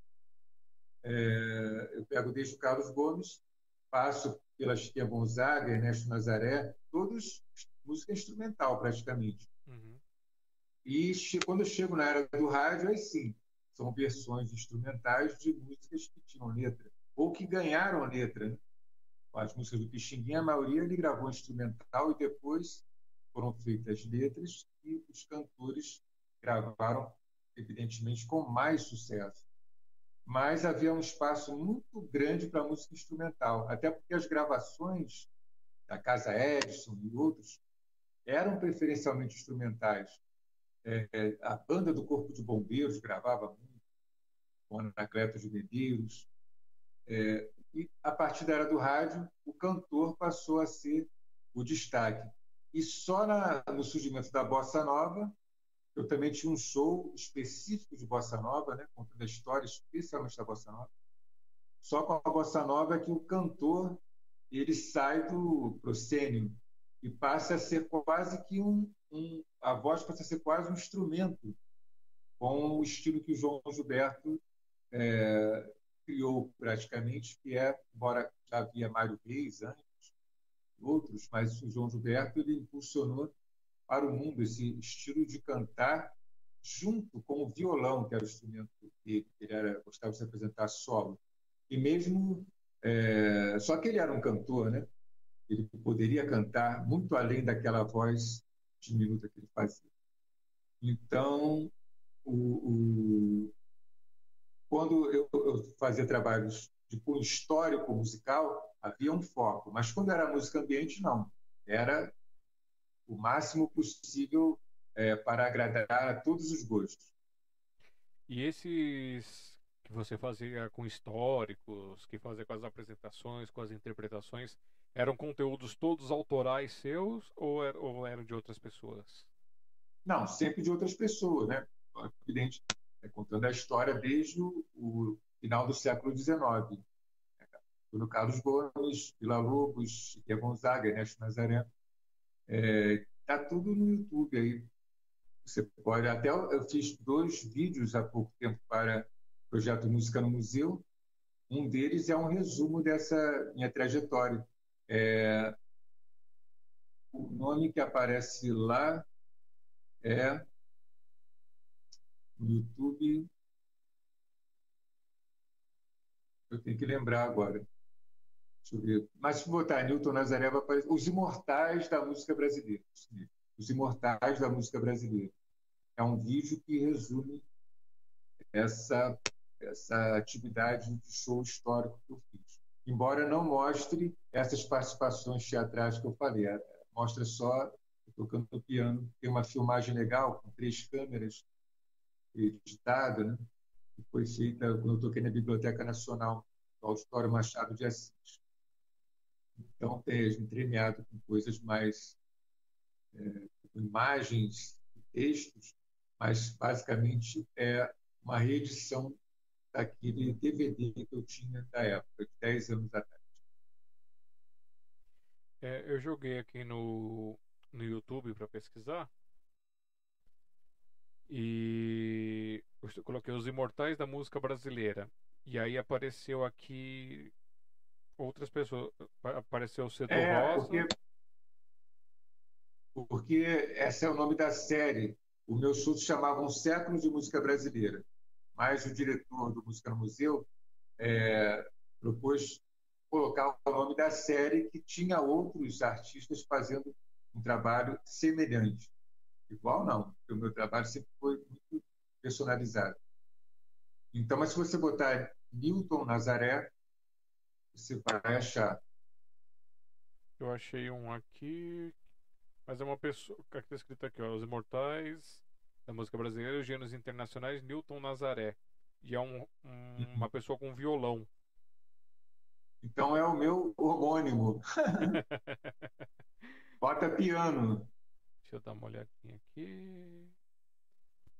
É, eu pego desde o Carlos Gomes, passo pela Chiquinha Gonzaga, Ernesto Nazaré, todos música instrumental praticamente. Uhum. E quando eu chego na era do rádio, aí sim, são versões instrumentais de músicas que tinham letra, ou que ganharam letra. Né? As músicas do Pixinguinha, a maioria ele gravou instrumental e depois foram feitas letras e os cantores gravaram, evidentemente, com mais sucesso. Mas havia um espaço muito grande para música instrumental, até porque as gravações da Casa Edison e outros eram preferencialmente instrumentais. É, a banda do Corpo de Bombeiros gravava muito, com Anacleto de Medeiros. É, e a partir da era do rádio, o cantor passou a ser o destaque. E só na, no surgimento da bossa nova eu também tinha um show específico de bossa nova, né, contando a história especialmente da bossa nova. Só com a bossa nova é que o cantor ele sai do proscênio e passa a ser quase que um, um, a voz passa a ser quase um instrumento com o estilo que o João Gilberto é, criou praticamente, que é, embora já havia Mário Reis antes, outros, mas o João Gilberto ele impulsionou para o mundo esse estilo de cantar junto com o violão, que era o instrumento que ele era, gostava de se apresentar solo. E mesmo. É, só que ele era um cantor, né? Ele poderia cantar muito além daquela voz diminuta que ele fazia. Então, o, o, quando eu, eu, fazia trabalhos de cunho histórico musical, havia um foco, mas quando era música ambiente, não. Era o máximo possível é, para agradar a todos os gostos. E esses que você fazia com históricos, que fazia com as apresentações, com as interpretações, eram conteúdos todos autorais seus ou, er, ou eram de outras pessoas? Não, sempre de outras pessoas, né? Evidente, é, contando a história desde o, o final do século XIX. No Carlos Gomes, Vila Lobos, Chiquinha Gonzaga, Ernesto Nazaré. Está é, tudo no YouTube aí. Você pode até eu fiz dois vídeos há pouco tempo para o projeto Música no Museu. Um deles é um resumo dessa minha trajetória. É, o nome que aparece lá é no YouTube. Eu tenho que lembrar agora. Deixa eu ver. Mas se botar Newton Nazaré, vai aparecer Os Imortais da Música Brasileira. Os Imortais da Música Brasileira. É um vídeo que resume essa, essa atividade de show histórico que eu fiz. Embora não mostre essas participações teatrais que eu falei, é, mostra só tocando piano. Tem uma filmagem legal, com três câmeras, editada, né? que foi feita quando eu toquei na Biblioteca Nacional, do Auditório Machado de Assis. Então, tem entremeado com coisas mais. É, imagens, textos, mas basicamente é uma reedição daquele DVD que eu tinha da época, de 10 anos atrás. É, eu joguei aqui no, no YouTube para pesquisar e eu coloquei os imortais da música brasileira. E aí apareceu aqui outras pessoas. Apareceu o Cedo é, Rosa. Porque, porque esse é o nome da série. Os meus shows chamavam Séculos de Música Brasileira. Mas o diretor do Música no Museu é, propôs colocar o nome da série que tinha outros artistas fazendo um trabalho semelhante. Igual não, porque o meu trabalho sempre foi muito personalizado. Então, mas se você botar Newton Nazaré, você vai achar. Eu achei um aqui, mas é uma pessoa. Que está escrito aqui? Ó, Os Imortais da música brasileira, os gêneros internacionais, Newton Nazaré. E é um, um, uma pessoa com violão. Então é o meu homônimo. Bota piano. Deixa eu dar uma olhadinha aqui.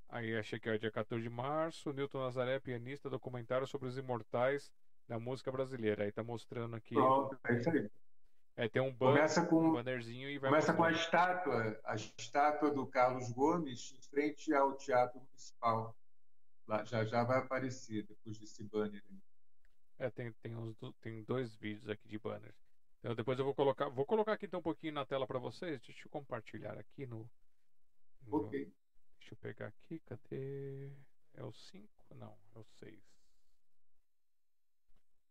Aí achei que é dia 14 de março. Newton Nazaré, pianista, documentário sobre os imortais da música brasileira. Aí tá mostrando aqui. Pronto, é isso aí. É, tem um, ban começa com, um bannerzinho e vai Começa com a estátua, a estátua do Carlos Gomes em frente ao Teatro Municipal. Lá, já já vai aparecer depois desse banner. É, tem, tem, uns, tem dois vídeos aqui de banners. Então depois eu vou colocar, vou colocar aqui então um pouquinho na tela para vocês. Deixa eu compartilhar aqui no, no, Ok. Deixa eu pegar aqui, cadê? É o 5? Não, é o 6.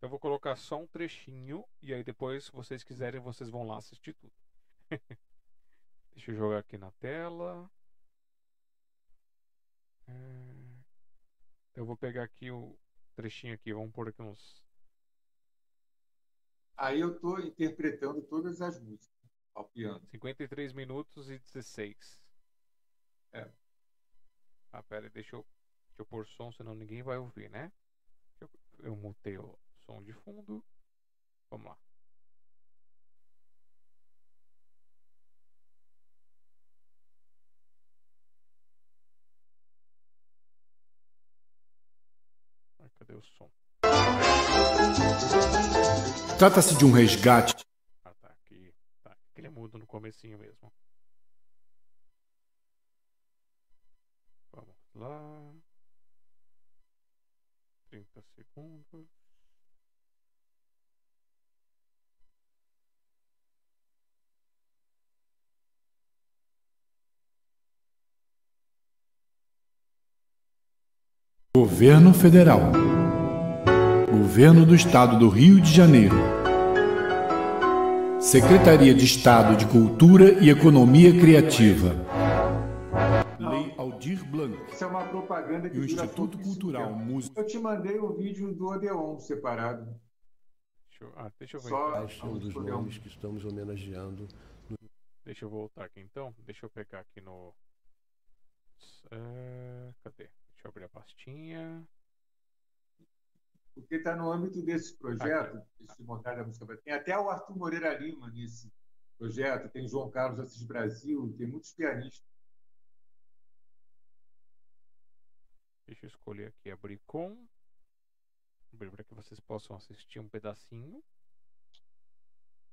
Eu vou colocar só um trechinho e aí depois, se vocês quiserem, vocês vão lá assistir tudo. Deixa eu jogar aqui na tela. É... Eu vou pegar aqui o trechinho aqui, vamos pôr aqui uns Aí eu estou interpretando todas as músicas ao piano. 53 minutos e 16. É. Ah, pera aí, deixa eu, deixa eu pôr som, senão ninguém vai ouvir, né? Eu, eu mutei o som de fundo. Vamos lá. cadê o som? Trata-se de um resgate. Ah, tá aqui. Tá. Ele é mudo no comecinho mesmo. Vamos lá. 30 segundos. Governo Federal. Governo do Estado do Rio de Janeiro. Secretaria de Estado de Cultura e Economia Criativa. Lei Aldir Blanc. Isso é uma propaganda que e o Instituto Cultural Música. Eu te mandei o vídeo do Odeon separado. Deixa eu, ah, deixa eu ver. Só são dos nomes que estamos homenageando. Deixa eu voltar aqui então. Deixa eu pegar aqui no. É... Cadê? Deixa eu abrir a pastinha porque está no âmbito desse projeto, esse montar da música. Tem até o Arthur Moreira Lima nesse projeto, tem João Carlos Assis Brasil, tem muitos pianistas. Deixa eu escolher aqui abrir com. Abrir para que vocês possam assistir um pedacinho.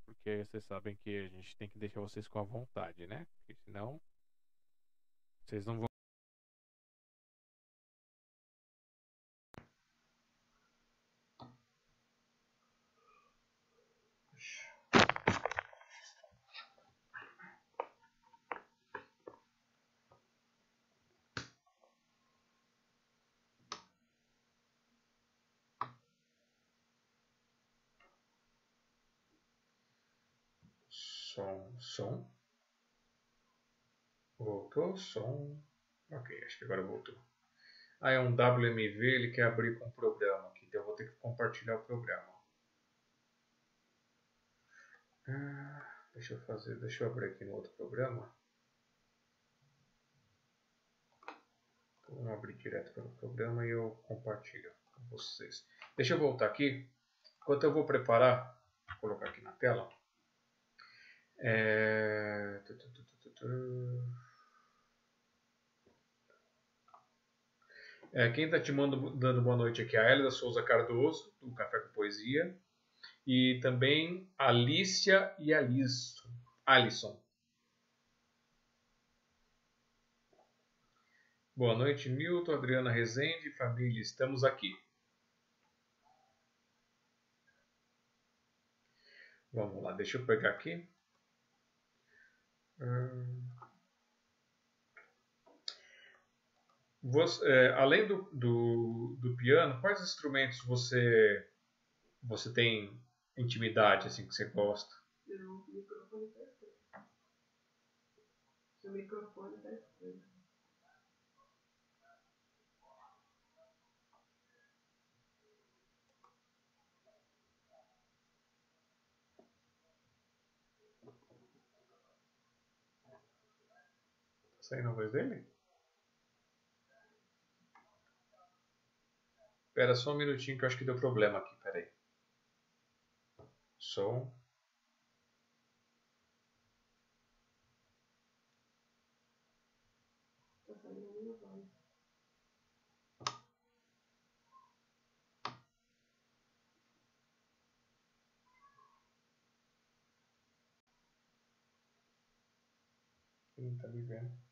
Porque vocês sabem que a gente tem que deixar vocês com a vontade, né? Porque senão vocês não vão. Som. Voltou, som. Ok, acho que agora voltou. Ah, é um WMV, ele quer abrir com o programa aqui, então eu vou ter que compartilhar o programa. Ah, deixa eu fazer, deixa eu abrir aqui no outro programa. Vamos abrir direto pelo programa e eu compartilho com vocês. Deixa eu voltar aqui. Enquanto eu vou preparar, vou colocar aqui na tela. É... É, quem está te mandando, dando boa noite aqui é a Elida Souza Cardoso, do Café com Poesia. E também Alicia e Alisson. Alisson. Boa noite, Milton, Adriana Rezende, família, estamos aqui. Vamos lá, deixa eu pegar aqui. Hum. Você, é, além do, do, do, piano, quais instrumentos você você tem intimidade assim que você gosta? Não, o microfone está estranho. Seu microfone está estranho. Saindo a voz dele? Espera só um minutinho que eu acho que deu problema aqui, peraí. Som. Tá. Ele tá me vendo.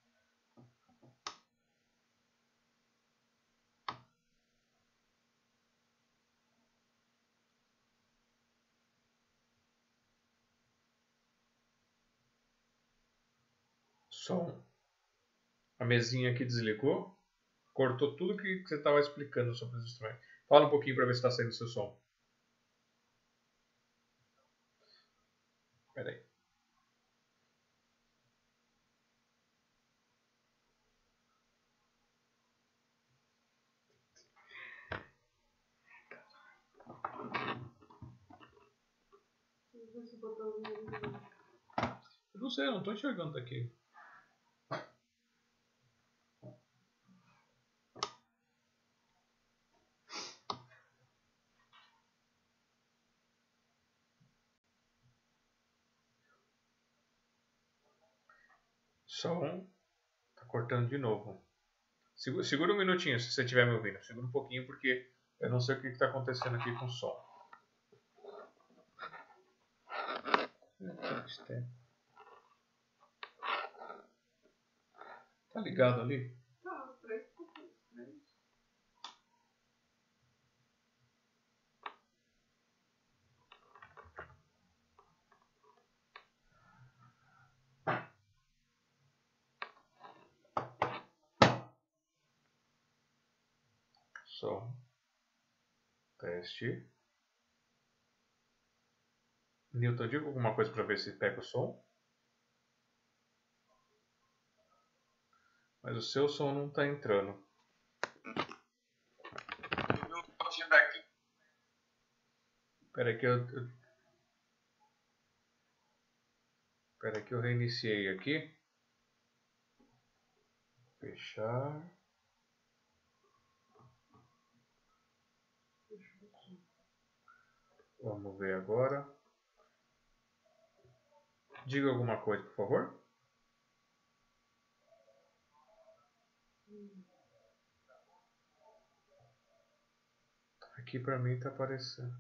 Som. A mesinha aqui desligou. Cortou tudo que você estava explicando sobre os instrumentos. Fala um pouquinho para ver se está saindo o seu som. Espera aí. Eu não sei, eu não estou enxergando daqui. Som. Tá cortando de novo. Segura, segura um minutinho se você estiver me ouvindo. Segura um pouquinho porque eu não sei o que está acontecendo aqui com o som. Tá ligado ali? Som. Teste. Newton, diga alguma coisa para ver se pega o som. Mas o seu som não está entrando. Espera que eu... Espera que eu reiniciei aqui. Fechar. Vamos ver agora. Diga alguma coisa, por favor. Aqui pra mim tá aparecendo.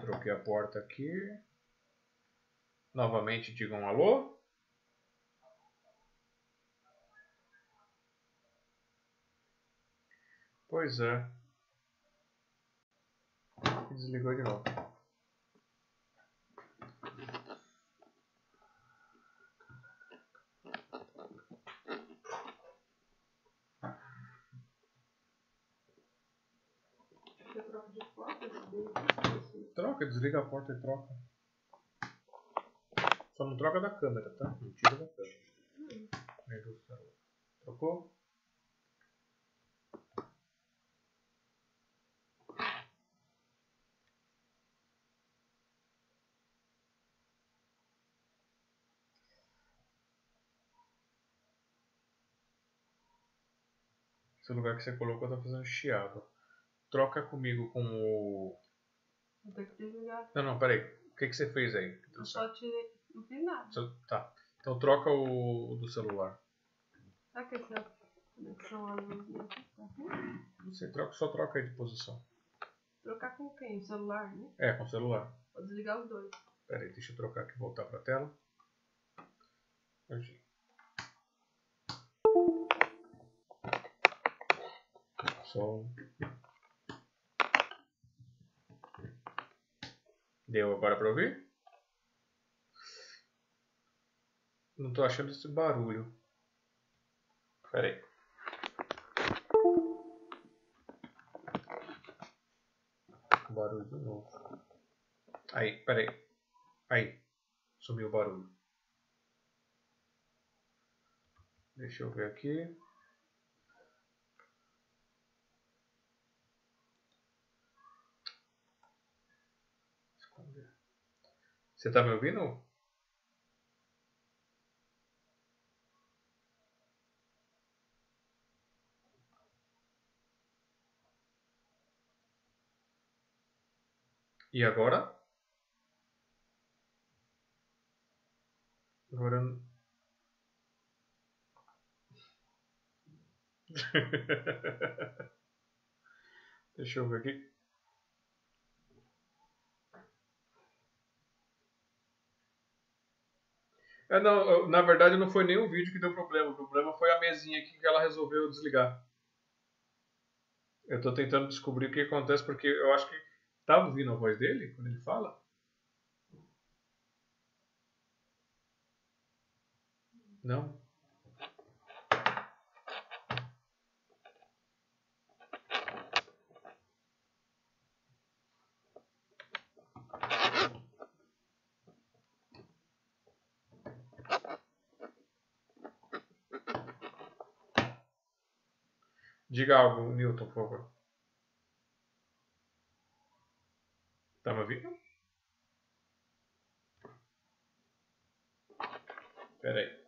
Troquei a porta aqui. Novamente digam um alô. Pois é. Desligou de novo. Troca, desliga a porta e troca. Só não troca da câmera, tá? Não tira da câmera. Trocou? Esse lugar que você colocou tá fazendo chiado. Troca comigo com o. Vou ter que desligar. Não, não, peraí. O que, que você fez aí? Eu só tirei. Não fiz nada. Só- Tá. Então troca o, o do celular. Será que azulzinha aqui tá ruim? Você troca, só troca aí de posição. Trocar com quem? O celular, né? É, com o celular. Vou desligar os dois. Peraí, deixa eu trocar aqui, voltar pra tela. Aqui. Som. Deu agora pra ouvir? Não tô achando esse barulho. Peraí. Barulho de novo. Aí, peraí. Aí. Sumiu o barulho. Deixa eu ver aqui. Você tá me ouvindo? E agora? Agora. Deixa eu ver aqui. É, não, na verdade não foi nem o vídeo que deu problema. O problema foi a mesinha aqui que ela resolveu desligar. Eu tô tentando descobrir o que acontece porque eu acho que tá ouvindo a voz dele quando ele fala. Não. Diga algo, Newton, por favor. Tá me ouvindo? Pera aí.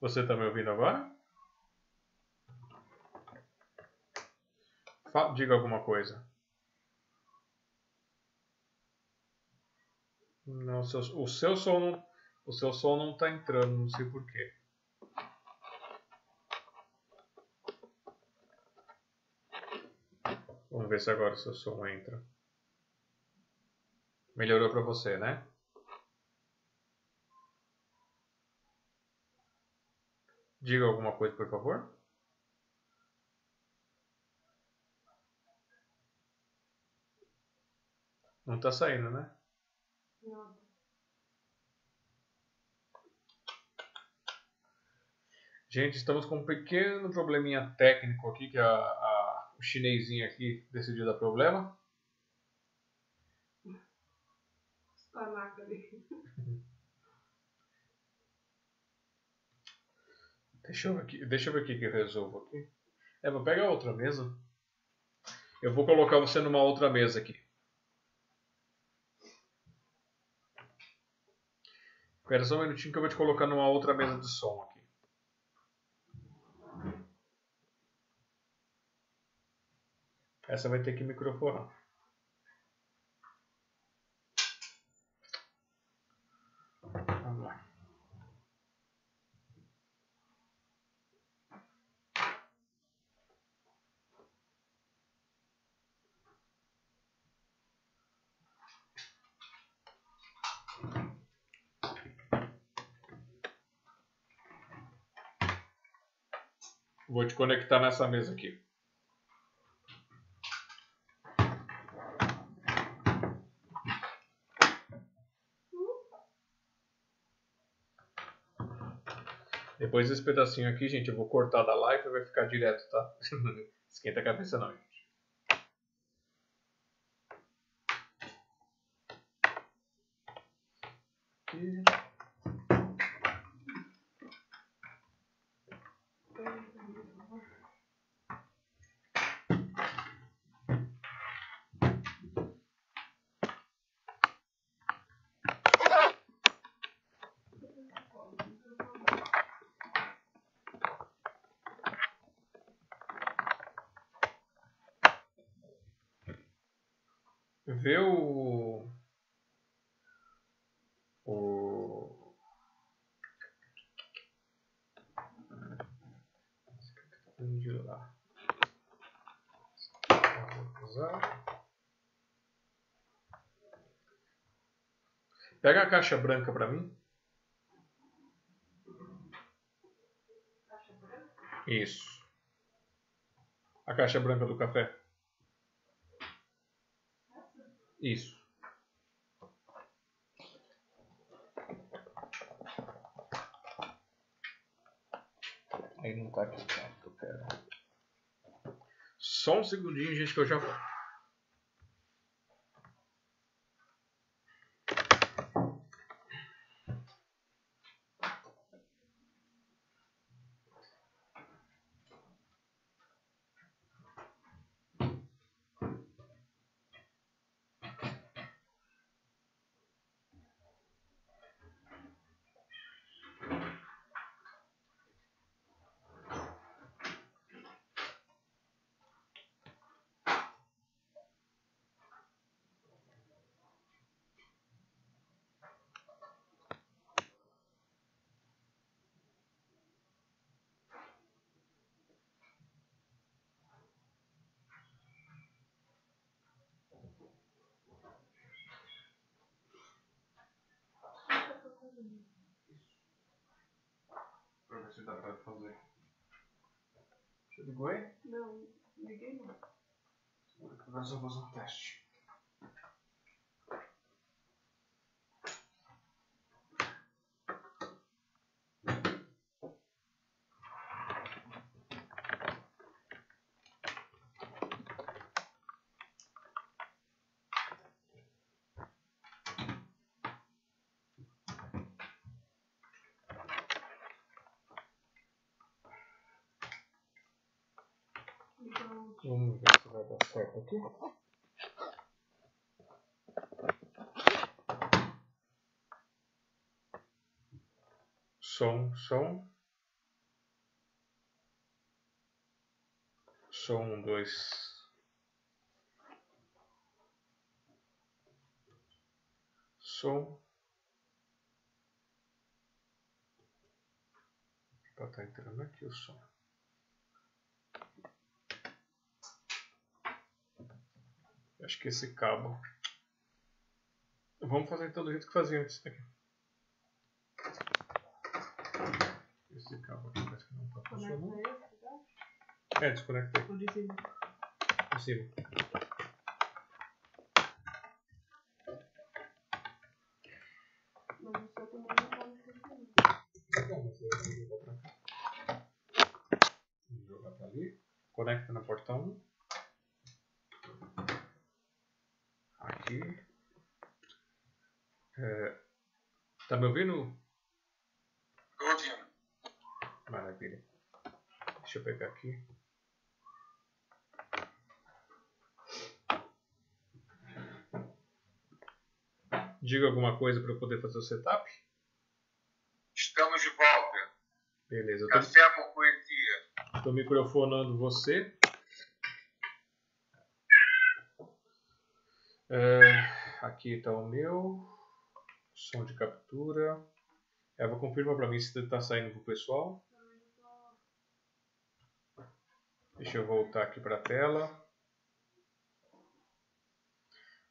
Você tá me ouvindo agora? Fa- diga alguma coisa. Não, o seu som não, o seu som não tá entrando, não sei porquê. Vamos ver se agora o seu som entra. Melhorou pra você, né? Diga alguma coisa, por favor. Não tá saindo, né? Não. Gente, estamos com um pequeno probleminha técnico aqui, que a, a- o chinesinho aqui decidiu dar problema. Panaca ali. Deixa eu ver aqui, deixa eu ver aqui que eu resolvo aqui. É, vou pegar outra mesa. Eu vou colocar você numa outra mesa aqui. Espera só um minutinho que eu vou te colocar numa outra mesa de som aqui. Essa vai ter que microfonar. Vou te conectar nessa mesa aqui. Depois desse pedacinho aqui, gente, eu vou cortar da live e vai ficar direto, tá? Esquenta a cabeça não, gente. Aqui. Vê o. O. Esse aqui tá falando de lá. Vou usar. Pega a caixa branca pra mim. Isso. A caixa branca do café. Isso. Aí não tá aqui perto, pera. Só um segundinho, gente, que eu já vou. Dá pra fazer. Você ligou aí? Não, liguei não. Agora só fazer um teste. Então, Vamos ver se vai dar certo aqui. Som, som. Som, um, dois. Som. Para tá entrando aqui o som. Acho que esse cabo. Vamos fazer então do jeito que fazia antes daqui. Esse cabo aqui parece que não está funcionando. tá? É, desconectei. De cima. Em cima. Mas o seu também não pode funcionar. Não, mas eu vou jogar pra cá. Vou jogar pra ali. Conecta na porta 1. Aqui. É, tá me ouvindo? Tô ouvindo. Maravilha. Deixa eu pegar aqui. Diga alguma coisa para eu poder fazer o setup? Estamos de volta. Beleza, Café com poesia. tô, tô microfonando você. É, aqui está o meu. Som de captura. Eva, confirma para mim se está saindo pro pessoal. Deixa eu voltar aqui para a tela.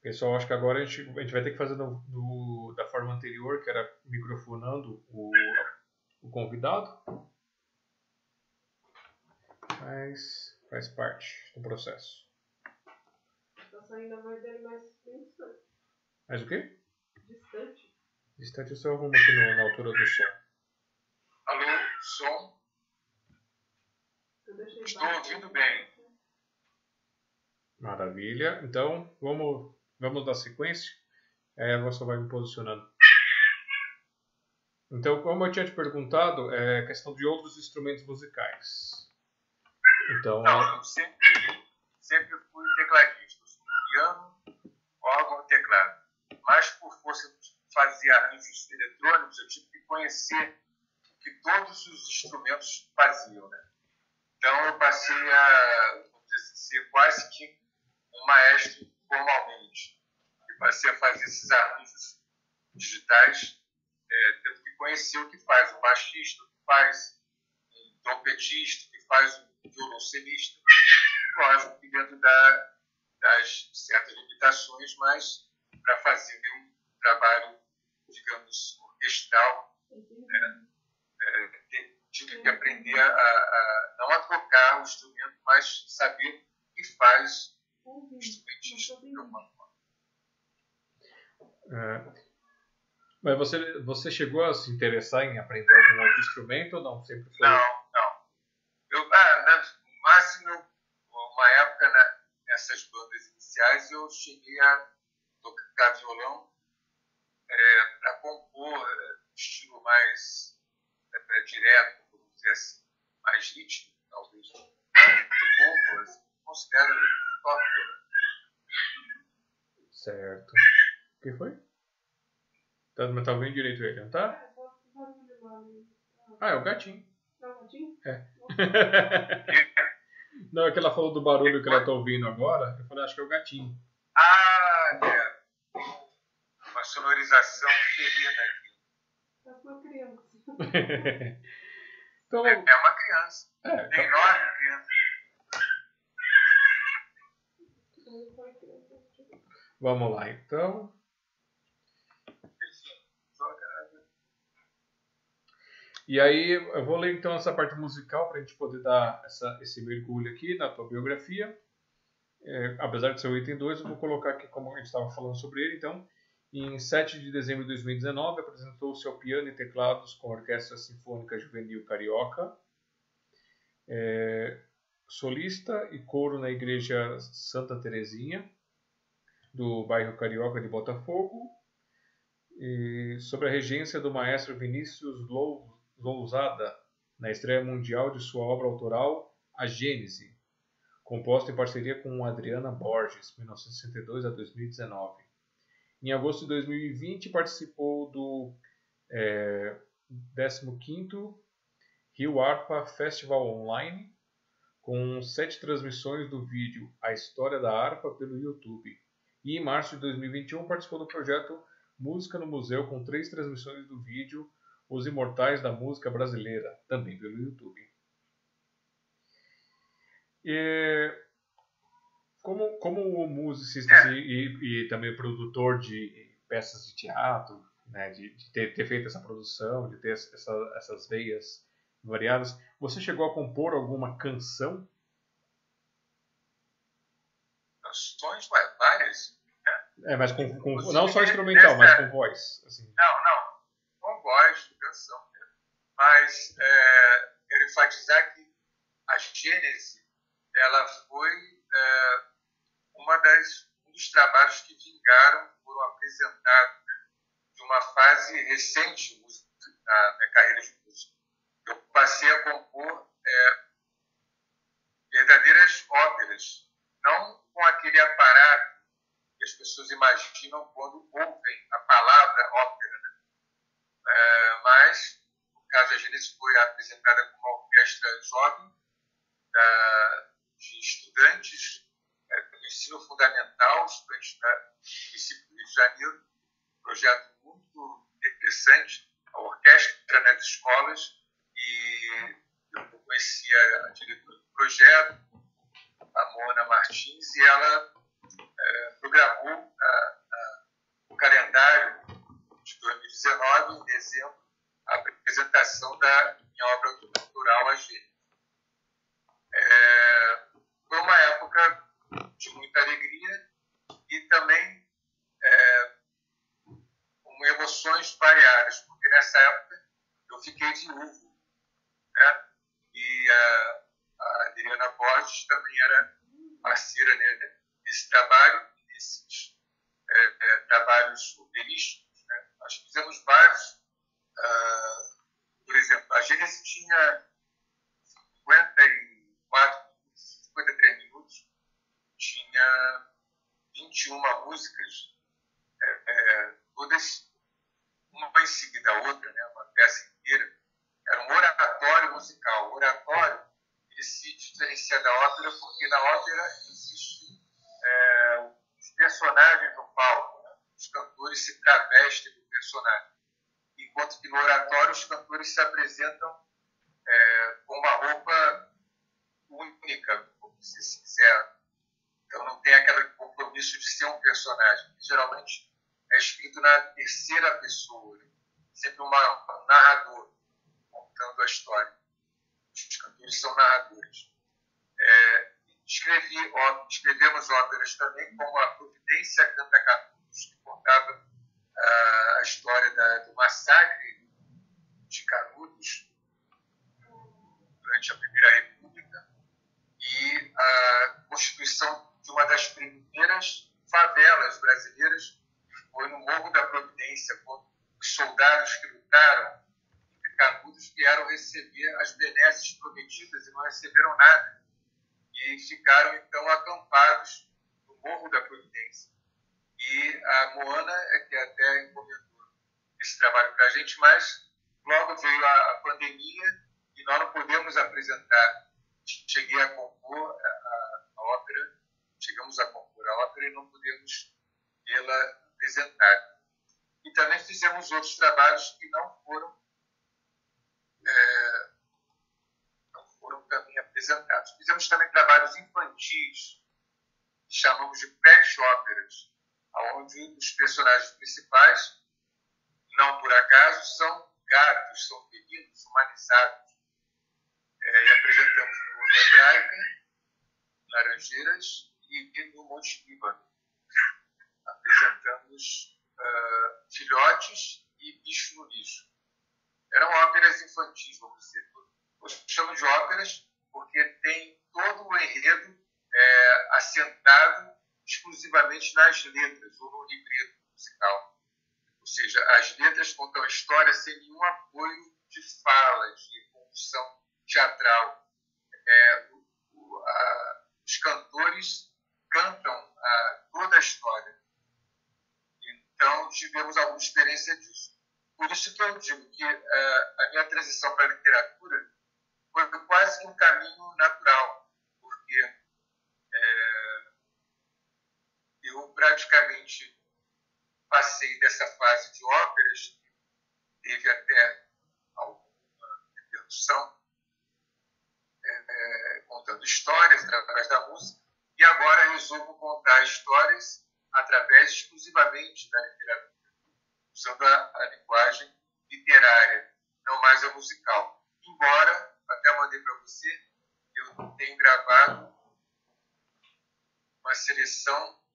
Pessoal, acho que agora a gente, a gente vai ter que fazer no, no- da forma anterior, que era microfonando o, o convidado. Mas faz parte do processo. Tá saindo a voz dele mais bem distante. Mas o quê? Distante. Distante eu só arrumo aqui no- na altura do som. Alô, som. Estou ouvindo bem. Maravilha. Então, vamos, vamos dar sequência. É, você vai me posicionando. Então, como eu tinha te perguntado, é questão de outros instrumentos musicais. Então, Não, eu sempre, sempre fui tecladista. Piano, órgão e teclado. Mas por força de fazer arranjos eletrônicos, eu tive que conhecer o que todos os instrumentos faziam. Né? Então eu passei a assim, ser quase que um maestro formalmente. E passei a fazer esses arranjos digitais, é, tendo que conhecer o que faz um baixista, o que faz um trompetista, o que faz um violoncelista. Lógico que dentro da, das certas limitações, mas para fazer um trabalho, digamos, orquestral, é, te- tive que aprender a, a- não a tocar o instrumento, mas saber o que faz o Ouvi. instrumentista de alguma forma. é, mas você, você chegou a se interessar em aprender algum outro instrumento ou não? Sempre foi? Não, não. Eu, ah, na- no máximo, uma época na- nessas bandas iniciais, eu cheguei a tocar violão para compor é, estilo mais é, direto, vamos dizer assim, mais ritmo, talvez. Muito pouco, assim, considero toque violão. Certo. O que foi? Tá, mas tá ouvindo direito ele, não tá? É, só barulho lá ali. Ah, é o gatinho. Não, Gatinho? não, é que ela falou do barulho que ela tá ouvindo agora. Eu falei, acho que é o gatinho. Ah, é. Uma sonorização ferina aqui. Uma criança. então, É, é uma criança. é, Tem nove crianças. Não foi criança. vamos lá então. E aí, eu vou ler então essa parte musical para a gente poder dar essa, esse mergulho aqui na tua biografia. É, apesar de ser o item 2, eu vou colocar aqui como a gente estava falando sobre ele. Então, em 7 de dezembro de 2019, apresentou-se ao piano e teclados com a Orquestra Sinfônica Juvenil Carioca, é, solista e coro na Igreja Santa Terezinha, do bairro Carioca de Botafogo, e sobre a regência do maestro Vinícius Lou- Lousada, na estreia mundial de sua obra autoral A Gênese, composta em parceria com Adriana Borges, 1962 a 2019. Em agosto de 2020, participou do é, 15º Rio Arpa Festival Online, com sete transmissões do vídeo A História da Harpa pelo YouTube. E em março de 2021 participou do projeto Música no Museu, com três transmissões do vídeo Os Imortais da Música Brasileira, também pelo YouTube. E, como, como musicista assim, e, e também produtor de peças de teatro, né, de, de ter, ter feito essa produção, de ter essa, essas veias variadas, você chegou a compor alguma canção? Canções várias. É, mas com, com- não só instrumental, mas com voz. Assim. Não, não. Voz, canção. mesmo. Mas é, quero enfatizar que a Gênese ela foi é, uma das, um dos trabalhos que vingaram, foram apresentados né, de uma fase recente na minha carreira de música. Eu passei a compor é, verdadeiras óperas, não com aquele aparato que as pessoas imaginam quando ouvem a palavra ópera. Né? É, mas, no caso, a Gênesis foi apresentada com uma orquestra jovem da- de estudantes é, do ensino fundamental, estudantes da- do município Rio de Janeiro, um projeto muito interessante, a orquestra nas escolas, e eu conheci a, a diretora do projeto, a Mona Martins, e ela é, programou a- a- o calendário de 2019, em dezembro, a apresentação da minha obra cultural, a Gênesis. É, foi uma época de muita alegria e também é, com emoções variadas, porque nessa época eu fiquei viúvo né? e a, a Adriana Borges também era parceira né, desse trabalho, desses é, é, trabalhos operísticos. Nós fizemos vários. Uh, por exemplo, a Gênesis tinha 54, 53 minutos, tinha 21 músicas, é, é, todas uma em seguida a outra, né? uma peça inteira. Era um oratório musical. O oratório ele se diferencia da ópera porque na ópera existe é, os personagens no palco. Né? Os cantores se travestem personagem. Enquanto que no oratório os cantores se apresentam é, com uma roupa única, se quiser. Então não tem aquele compromisso de ser um personagem. Geralmente é escrito na terceira pessoa, sempre uma, um narrador contando a história. Os cantores são narradores. É, escrevi, ó, escrevemos óperas também, como a Providência Canta Canudos, que contava a história da, do massacre de Canudos durante a Primeira República e a constituição de uma das primeiras favelas brasileiras foi no Morro da Providência, os soldados que lutaram em Canudos vieram receber as benesses prometidas e não receberam nada. E ficaram, então, acampados no Morro da Providência. E a Moana é que até encomendou esse trabalho para a gente, mas logo veio a, pandemia e nós não podemos apresentar. Cheguei a compor a, a, a ópera, chegamos a compor a ópera e não podemos vê-la apresentada. E também fizemos outros trabalhos que não foram, é, não foram também apresentados. Fizemos também trabalhos infantis, que chamamos de pet óperas, onde os personagens principais, não por acaso, são gatos, são felinos, humanizados. É, e apresentamos no Hebraica, Laranjeiras e no Monte Líbano apresentamos uh, filhotes e bicho no lixo. Eram óperas infantis, vamos dizer. Eu chamo de óperas porque tem todo o enredo é, assentado exclusivamente nas letras ou no livreto musical. Ou seja, as letras contam a história sem nenhum apoio de fala, de condução teatral. É, o, o, a, os cantores cantam a, toda a história. Então, tivemos alguma experiência disso. Por isso que eu digo que uh, a minha transição para a literatura foi quase que um caminho natural, porque eu praticamente passei dessa fase de óperas, teve até alguma repercussão, é, contando histórias através da música, e agora resolvo contar histórias através exclusivamente da literatura, usando a, a linguagem literária, não mais a musical. Embora, até mandei para você, eu tenho gravado uma seleção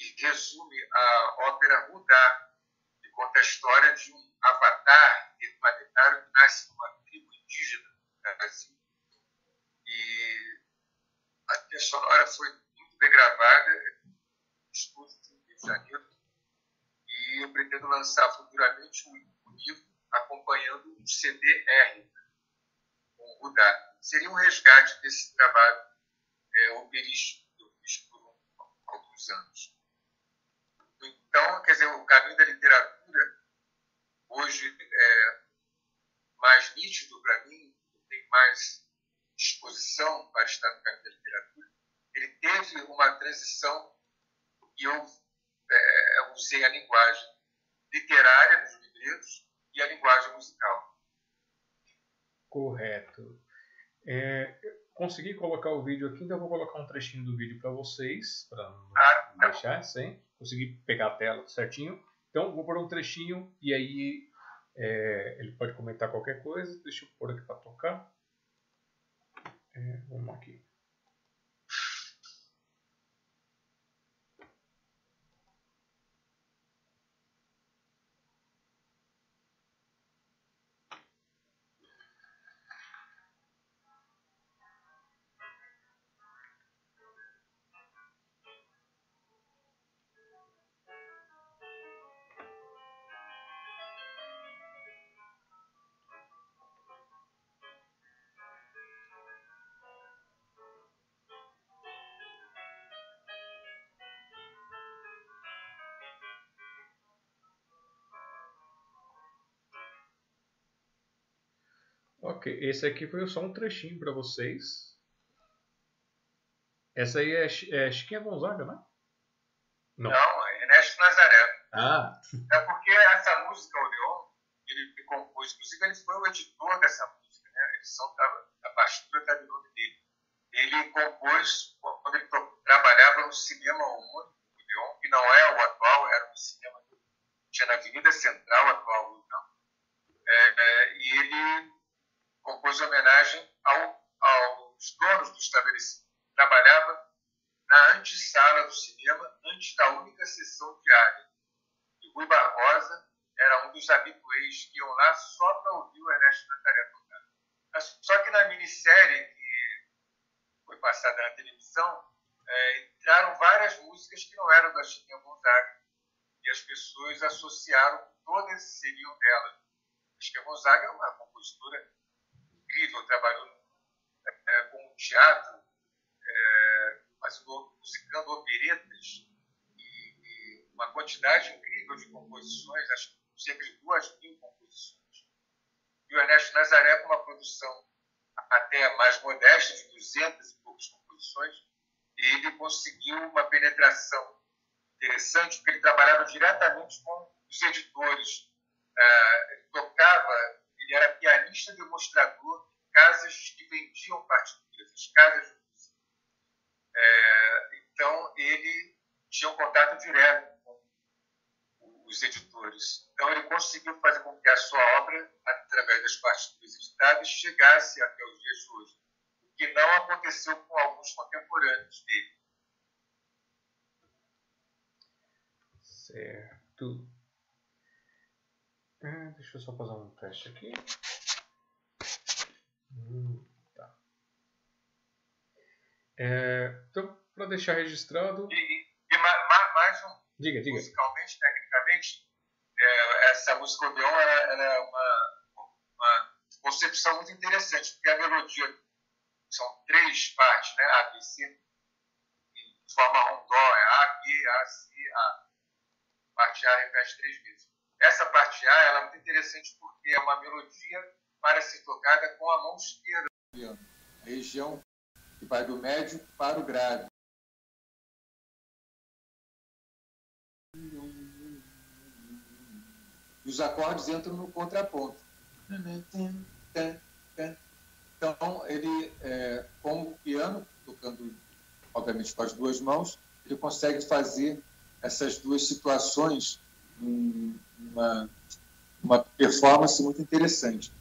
que resume a ópera Rudá, que conta a história de um avatar planetário que nasce numa tribo indígena no Brasil. E a trilha sonora foi muito bem gravada, estúdio do Rio de Janeiro, e eu pretendo lançar futuramente um livro acompanhando um CD-R com o Rudá. Seria um resgate desse trabalho é, operístico que eu fiz por alguns anos. Então, quer dizer, o caminho da literatura hoje é mais nítido para mim, tem mais disposição para estar no caminho da literatura. Ele teve uma transição e eu é, usei a linguagem literária dos livros e a linguagem musical. Correto. É, consegui colocar o vídeo aqui, então eu vou colocar um trechinho do vídeo para vocês, para não ah, tá. deixar sem. Consegui pegar a tela certinho. Então, vou pôr um trechinho e aí é, ele pode comentar qualquer coisa. Deixa eu pôr aqui para tocar. É, vamos aqui. Ok, esse aqui foi só um trechinho para vocês. Essa aí é, é Chiquinha Gonzaga, né? Não, Não é Ernesto Nazaré. Ah. É porque essa música, Odeon, ele compôs, inclusive ele foi o editor dessa música, né? A edição da, a partitura está no nome dele. Ele compôs quando ele trabalhava no cinema homônimo, Odeon, que não é o atual, era um cinema que tinha na Avenida Central, atual Odeon. É, é, e ele compôs homenagem ao, aos donos do estabelecimento. Trabalhava na antessala do cinema, antes da única sessão diária. E Rui Barbosa era um dos habituês que iam lá só para ouvir o Ernesto Nazaré tocar. Só que na minissérie que foi passada na televisão, é, entraram várias músicas que não eram da Chiquinha Gonzaga. E as pessoas associaram todas seriam dela. Chiquinha Gonzaga é uma compositora incrível, trabalhou é, com teatro, é, fazendo, musicando operetas e, e, uma quantidade incrível de composições, acho que cerca de duas mil composições. E o Ernesto Nazaré com uma produção até mais modesta, de 200 e poucas composições, ele conseguiu uma penetração interessante, porque ele trabalhava diretamente com os editores, é, ele tocava ele era pianista demonstrador em casas que vendiam partituras, as casas de música. É, então, ele tinha um contato direto com os editores. Então, ele conseguiu fazer com que a sua obra, através das partituras editadas, chegasse até os dias de hoje, o que não aconteceu com alguns contemporâneos dele. Certo. Deixa eu só fazer um teste aqui. Hum, tá. É, então, para deixar registrado. E, e, mais, mais um. Diga, diga. Musicalmente, tecnicamente, é, essa música Odeon ela, ela é uma, uma concepção muito interessante, porque a melodia são três partes, né? A, B, C, e forma um dó, é A, B, A, C, A. Parte A repete três vezes. Essa parte A ela é muito interessante porque é uma melodia para ser tocada com a mão esquerda. A região que vai do médio para o grave. E os acordes entram no contraponto. Então, ele, é, com o piano, tocando, obviamente, com as duas mãos, ele consegue fazer essas duas situações uma, uma performance muito interessante.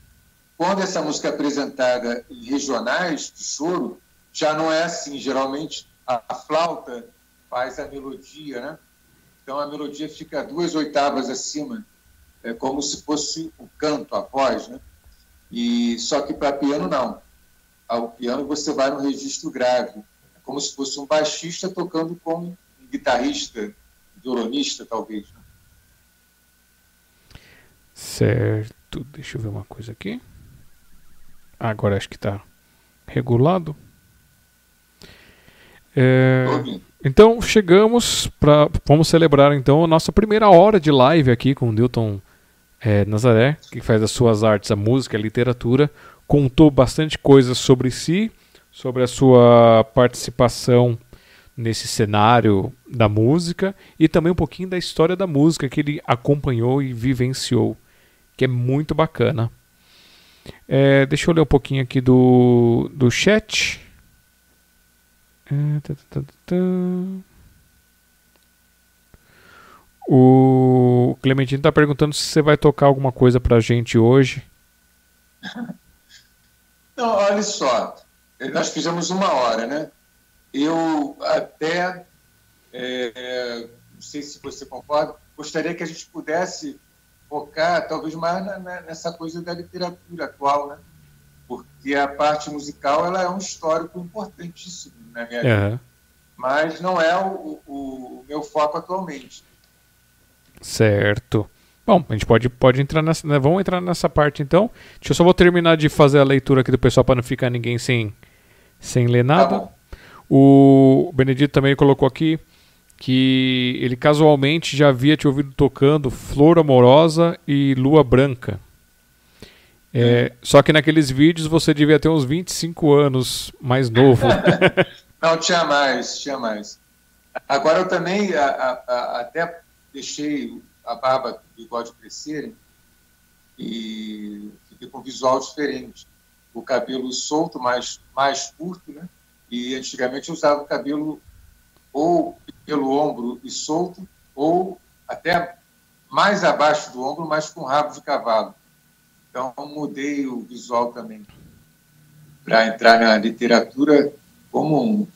Quando essa música é apresentada em regionais de choro, já não é assim. Geralmente a, a flauta faz a melodia, né? Então a melodia fica duas oitavas acima, é como se fosse o canto, a voz, né? E só que para piano não. Ao piano você vai no registro grave, é como se fosse um baixista tocando com um guitarrista, violonista talvez. Né? Certo, deixa eu ver uma coisa aqui. Agora acho que está regulado. É, então chegamos para vamos celebrar então a nossa primeira hora de live aqui com o Newton é, Nazaré, que faz as suas artes, a música, a literatura, contou bastante coisas sobre si, sobre a sua participação nesse cenário da música e também um pouquinho da história da música que ele acompanhou e vivenciou que é muito bacana. É, deixa eu ler um pouquinho aqui do, do chat. É, tá, tá, tá, o Clementino está perguntando se você vai tocar alguma coisa para a gente hoje. Não, olha só, nós fizemos uma hora, né? Eu até, é, não sei se você concorda, gostaria que a gente pudesse focar talvez mais na, na, nessa coisa da literatura atual, né? Porque a parte musical ela é um histórico importantíssimo na minha vida, mas não é o, o, o, meu foco atualmente. Certo. Bom, a gente pode, pode entrar nessa. Né? Vamos entrar nessa parte então. Deixa eu só vou terminar de fazer a leitura aqui do pessoal para não ficar ninguém sem, sem ler nada. Tá o Benedito também colocou aqui que ele casualmente já havia te ouvido tocando Flor Amorosa e Lua Branca. É, só que naqueles vídeos você devia ter uns 25 anos mais novo. Não, tinha mais, tinha mais. Agora eu também a, a, a, até deixei a barba e o bigode crescerem e fiquei com um visual diferente. O cabelo solto, mais, mais curto, né? E antigamente eu usava o cabelo ou pelo ombro e solto, ou até mais abaixo do ombro, mas com rabo de cavalo. Então, mudei o visual também para entrar na literatura como um,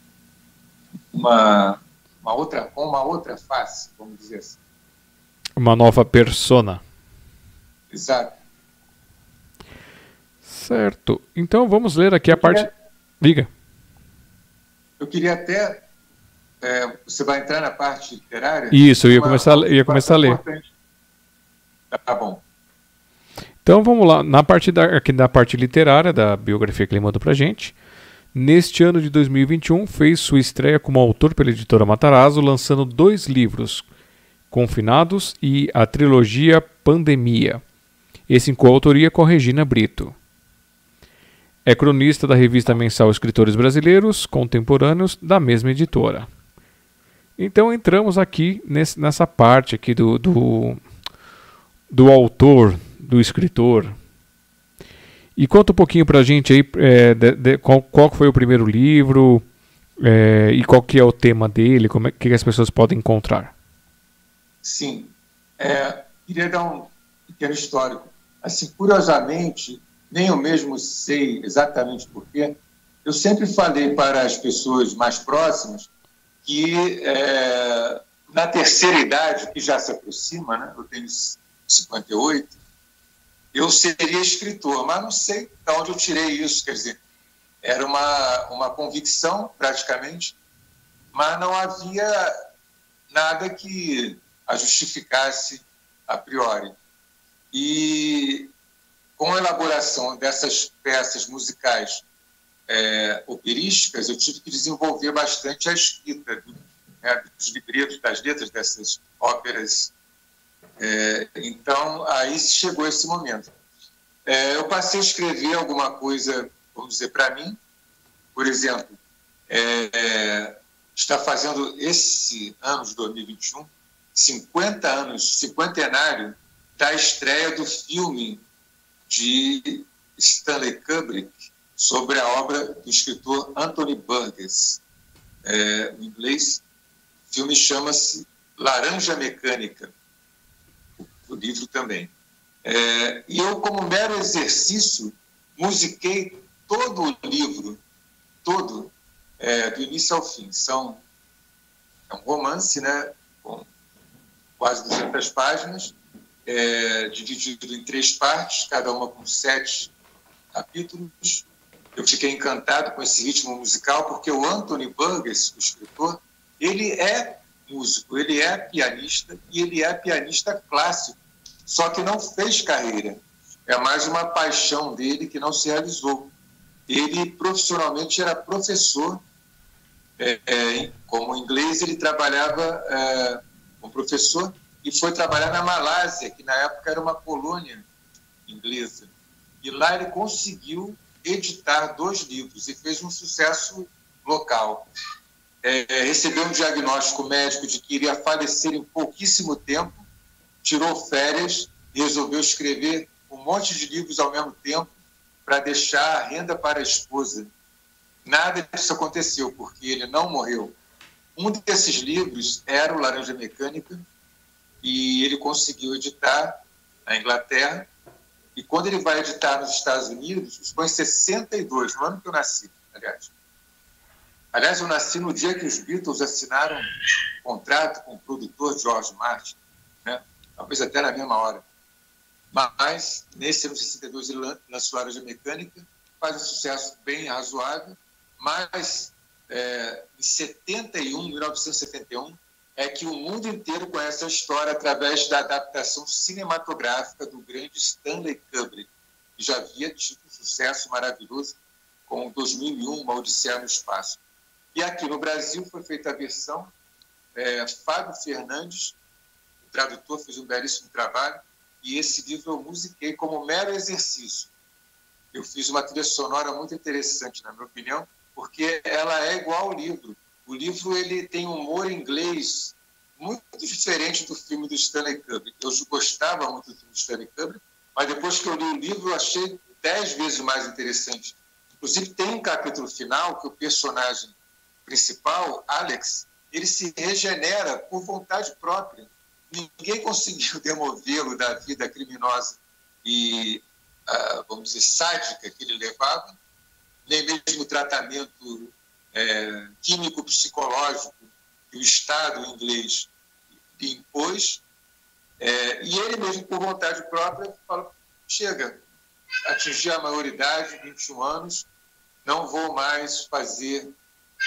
uma, uma, outra, uma outra face, vamos dizer assim. Uma nova persona. Exato. Certo. Então vamos ler aqui a parte. Diga. Eu queria até. É, você vai entrar na parte literária? Isso, eu ia começar, eu ia começar a ler. Tá bom. Então vamos lá, na parte da, aqui na parte literária da biografia que ele mandou pra gente. Neste ano de 2021, fez sua estreia como autor pela editora Matarazzo, lançando dois livros, Confinados e a trilogia Pandemia, esse em coautoria com a Regina Brito. É cronista da revista mensal Escritores Brasileiros Contemporâneos da mesma editora. Então entramos aqui nesse, nessa parte aqui do, do, do autor, do escritor. E conta um pouquinho para a gente aí é, de, de, qual, qual, foi o primeiro livro é, e qual que é o tema dele, como é que as pessoas podem encontrar. Sim, é, queria dar um pequeno histórico. Assim, curiosamente, nem eu mesmo sei exatamente porquê, eu sempre falei para as pessoas mais próximas que é, na terceira idade, que já se aproxima, né, eu tenho 58, eu seria escritor, mas não sei de onde eu tirei isso, quer dizer, era uma, uma convicção, praticamente, mas não havia nada que a justificasse a priori. E com a elaboração dessas peças musicais é, operísticas, eu tive que desenvolver bastante a escrita do, né, dos livretos, das letras dessas óperas. É, então, aí chegou esse momento. É, eu passei a escrever alguma coisa, vamos dizer, para mim. Por exemplo, é, está fazendo esse ano de 2021 50 anos, cinquentenário da estreia do filme de Stanley Kubrick sobre a obra do escritor Anthony Burgess. É, em inglês, o filme chama-se Laranja Mecânica, o livro também. É, e eu, como mero exercício, musiquei todo o livro, todo, é, do início ao fim. São, é um romance, né, com quase 200 páginas, é, dividido em três partes, cada uma com sete capítulos. Eu fiquei encantado com esse ritmo musical, porque o Anthony Burgess, o escritor, ele é músico, ele é pianista e ele é pianista clássico, só que não fez carreira. É mais uma paixão dele que não se realizou. Ele profissionalmente era professor, é, é, como inglês ele trabalhava é, como professor e foi trabalhar na Malásia, que na época era uma colônia inglesa. E lá ele conseguiu editar dois livros e fez um sucesso local. É, recebeu um diagnóstico médico de que iria falecer em pouquíssimo tempo, tirou férias e resolveu escrever um monte de livros ao mesmo tempo para deixar a renda para a esposa. Nada disso aconteceu, porque ele não morreu. Um desses livros era o Laranja Mecânica, e ele conseguiu editar na Inglaterra. E quando ele vai editar nos Estados Unidos, isso foi em 62, no ano que eu nasci, aliás. Aliás, eu nasci no dia que os Beatles assinaram um contrato com o produtor George Martin, né? talvez até na mesma hora. Mas, nesse ano de 62, ele lançou a Laranja Mecânica, faz um sucesso bem razoável, mas é, em 71, 1971, é que o mundo inteiro conhece a história através da adaptação cinematográfica do grande Stanley Kubrick, que já havia tido um sucesso maravilhoso com 2001, Uma Odisseia no Espaço. E aqui no Brasil foi feita a versão, é, Fábio Fernandes, o tradutor, fez um belíssimo trabalho, e esse livro eu musiquei como mero exercício. eu fiz uma trilha sonora muito interessante, na minha opinião, porque ela é igual ao livro. O livro ele tem um humor inglês muito diferente do filme do Stanley Kubrick. Eu gostava muito do filme do Stanley Kubrick, mas depois que eu li o livro, eu achei dez vezes mais interessante. Inclusive, tem um capítulo final que o personagem principal, Alex, ele se regenera por vontade própria. Ninguém conseguiu demovê-lo da vida criminosa e, ah, vamos dizer, sádica que ele levava, nem mesmo o tratamento é, químico-psicológico que o Estado inglês lhe impôs. É, e ele mesmo, por vontade própria, fala: chega, atingi a maioridade, 21 anos, não vou mais fazer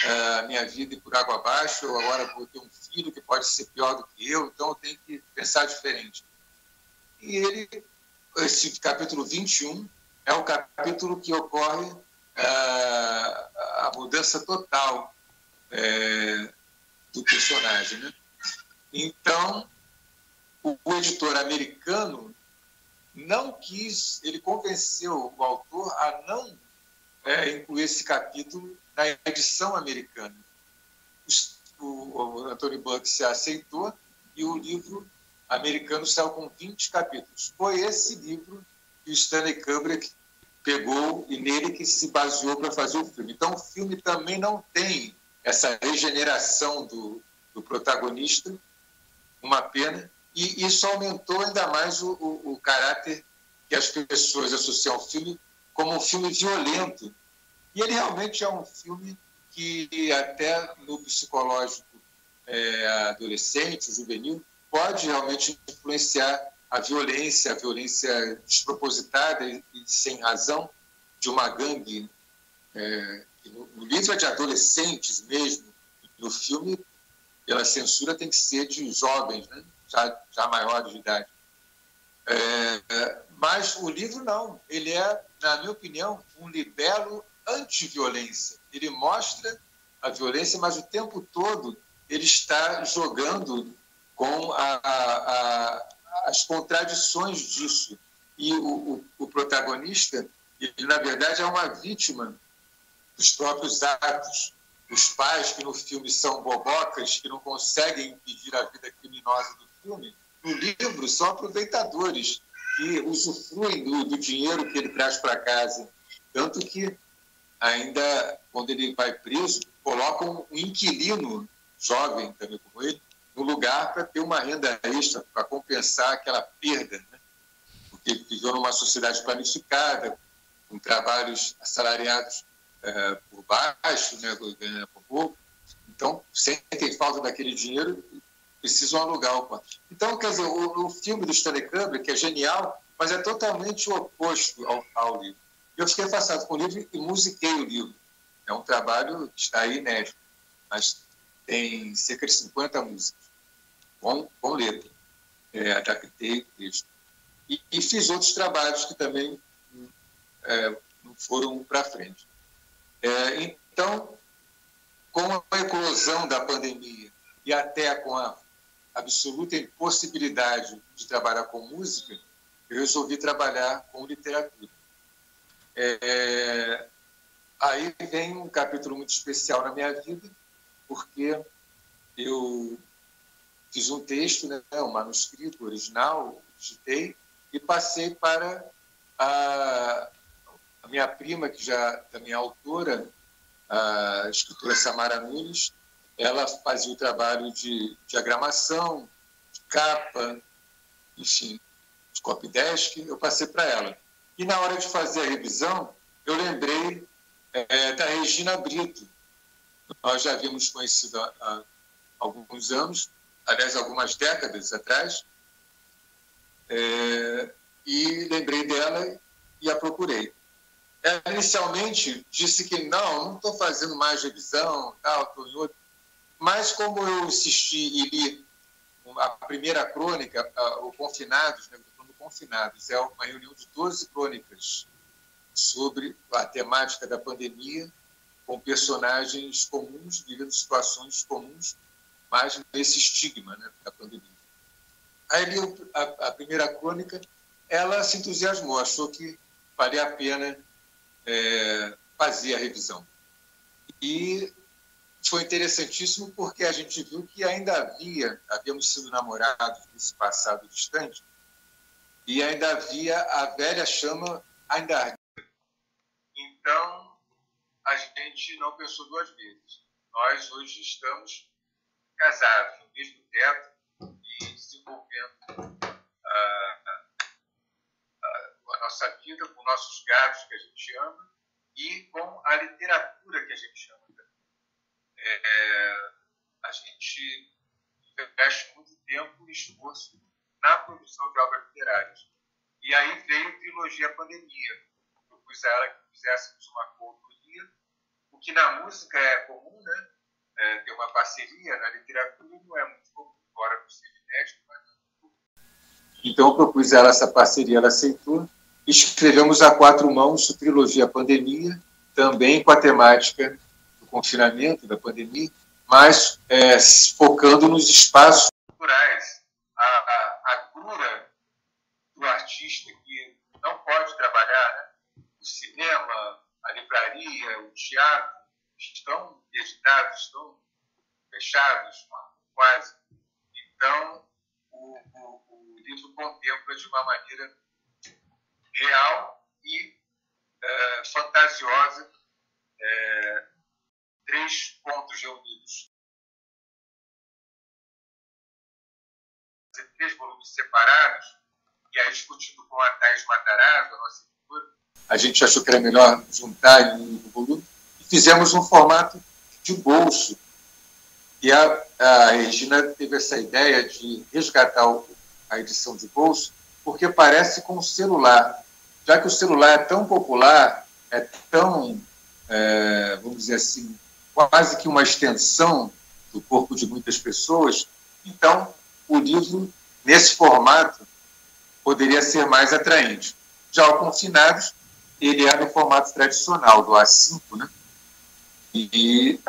a minha vida por água abaixo, eu agora vou ter um filho que pode ser pior do que eu, então eu tenho que pensar diferente. E ele, esse capítulo 21, é o capítulo que ocorre a, a mudança total é, do personagem. Né? Então, o, o editor americano não quis, ele convenceu o autor a não é, incluir esse capítulo na edição americana. O, o Anthony Buck se aceitou e o livro americano saiu com 20 capítulos. Foi esse livro que o Stanley Kubrick pegou e nele que se baseou para fazer o filme. Então, o filme também não tem essa regeneração do, do protagonista, uma pena, e isso aumentou ainda mais o, o, o caráter que as pessoas associam ao filme como um filme violento, e ele realmente é um filme que, até no psicológico é, adolescente, juvenil, pode realmente influenciar a violência, a violência despropositada e, sem razão de uma gangue. É, no, no livro é de adolescentes mesmo, no filme, pela censura, tem que ser de jovens, né? já, já maiores de idade. É, mas o livro não, ele é, na minha opinião, um libelo anti-violência. Ele mostra a violência, mas o tempo todo ele está jogando com a, a, a, as contradições disso. E o, o, o, protagonista, ele, na verdade, é uma vítima dos próprios atos. Os pais, que no filme são bobocas, que não conseguem impedir a vida criminosa do filme, no livro são aproveitadores, que usufruem do, do dinheiro que ele traz para casa. Tanto que ainda, quando ele vai preso, colocam um inquilino jovem, também como ele, no lugar para ter uma renda extra, para compensar aquela perda. Né? Porque viveu numa sociedade planificada, com trabalhos assalariados é, por baixo, né, ganhando por pouco. Então, sentem falta daquele dinheiro precisam alugar o quarto. Então, quer dizer, o, o filme do Stanley Kubrick é genial, mas é totalmente o oposto ao, ao livro. Eu fiquei afastado com o livro e musiquei o livro. É um trabalho que está aí inédito, mas tem cerca de 50 músicas, com, com letra. É, adaptei o texto. E, e, fiz outros trabalhos que também é, foram para frente. É, então, com a eclosão da pandemia e até com a absoluta impossibilidade de trabalhar com música, eu resolvi trabalhar com literatura. É, aí vem um capítulo muito especial na minha vida, porque eu fiz um texto, né, um manuscrito original, digitei, e passei para a, a minha prima, que já também é autora, a escritora Samara Nunes, ela fazia o trabalho de diagramação, de capa, enfim, de copy desk, eu passei para ela. E na hora de fazer a revisão, eu lembrei é, da Regina Brito. Nós já havíamos conhecido há, há alguns anos, aliás, algumas décadas atrás, é, e lembrei dela e a procurei. Ela inicialmente disse que não, não estou fazendo mais revisão, estou em outro. Mas como eu insisti e li a primeira crônica, o Confinados, né, confinados. É uma reunião de 12 crônicas sobre a temática da pandemia, com personagens comuns, vivendo situações comuns, mas nesse estigma né, da pandemia. Aí li a, a primeira crônica, ela se entusiasmou, achou que valia a pena é, fazer a revisão. E foi interessantíssimo porque a gente viu que ainda havia, havíamos sido namorados nesse passado distante, e ainda havia a velha chama ainda ardendo. Então, a gente não pensou duas vezes. Nós hoje estamos casados no mesmo teto e desenvolvendo a, a, a nossa vida com nossos gatos que a gente ama e com a literatura que a gente ama é, a gente investe muito tempo e esforço na produção de obras literárias. E aí veio a trilogia Pandemia. Propus a ela que fizéssemos uma coautoria, o que na música é comum, né? É, ter uma parceria, na literatura não é muito comum, embora não seja mas não é comum. Então eu propus ela essa parceria, ela aceitou. Escrevemos a quatro mãos a trilogia Pandemia, também com a temática do confinamento, da pandemia, mas é, focando nos espaços culturais. A, a, a cura do artista que não pode trabalhar, né? o cinema, a livraria, o teatro, estão editados, estão fechados, quase. Então, o, o, o livro contempla de uma maneira real e é, fantasiosa é, três pontos reunidos. Três volumes separados, e aí discutindo com a Thais Matarazzo, a nossa editora. A gente achou que era melhor juntar em um volume e fizemos um formato de bolso. E a, a Regina teve essa ideia de resgatar o, a edição de bolso, porque parece com o celular. Já que o celular é tão popular, é tão, é, vamos dizer assim, quase que uma extensão do corpo de muitas pessoas. Então, o livro, nesse formato, poderia ser mais atraente. Já o Confinados, ele é no formato tradicional, do A5, né? E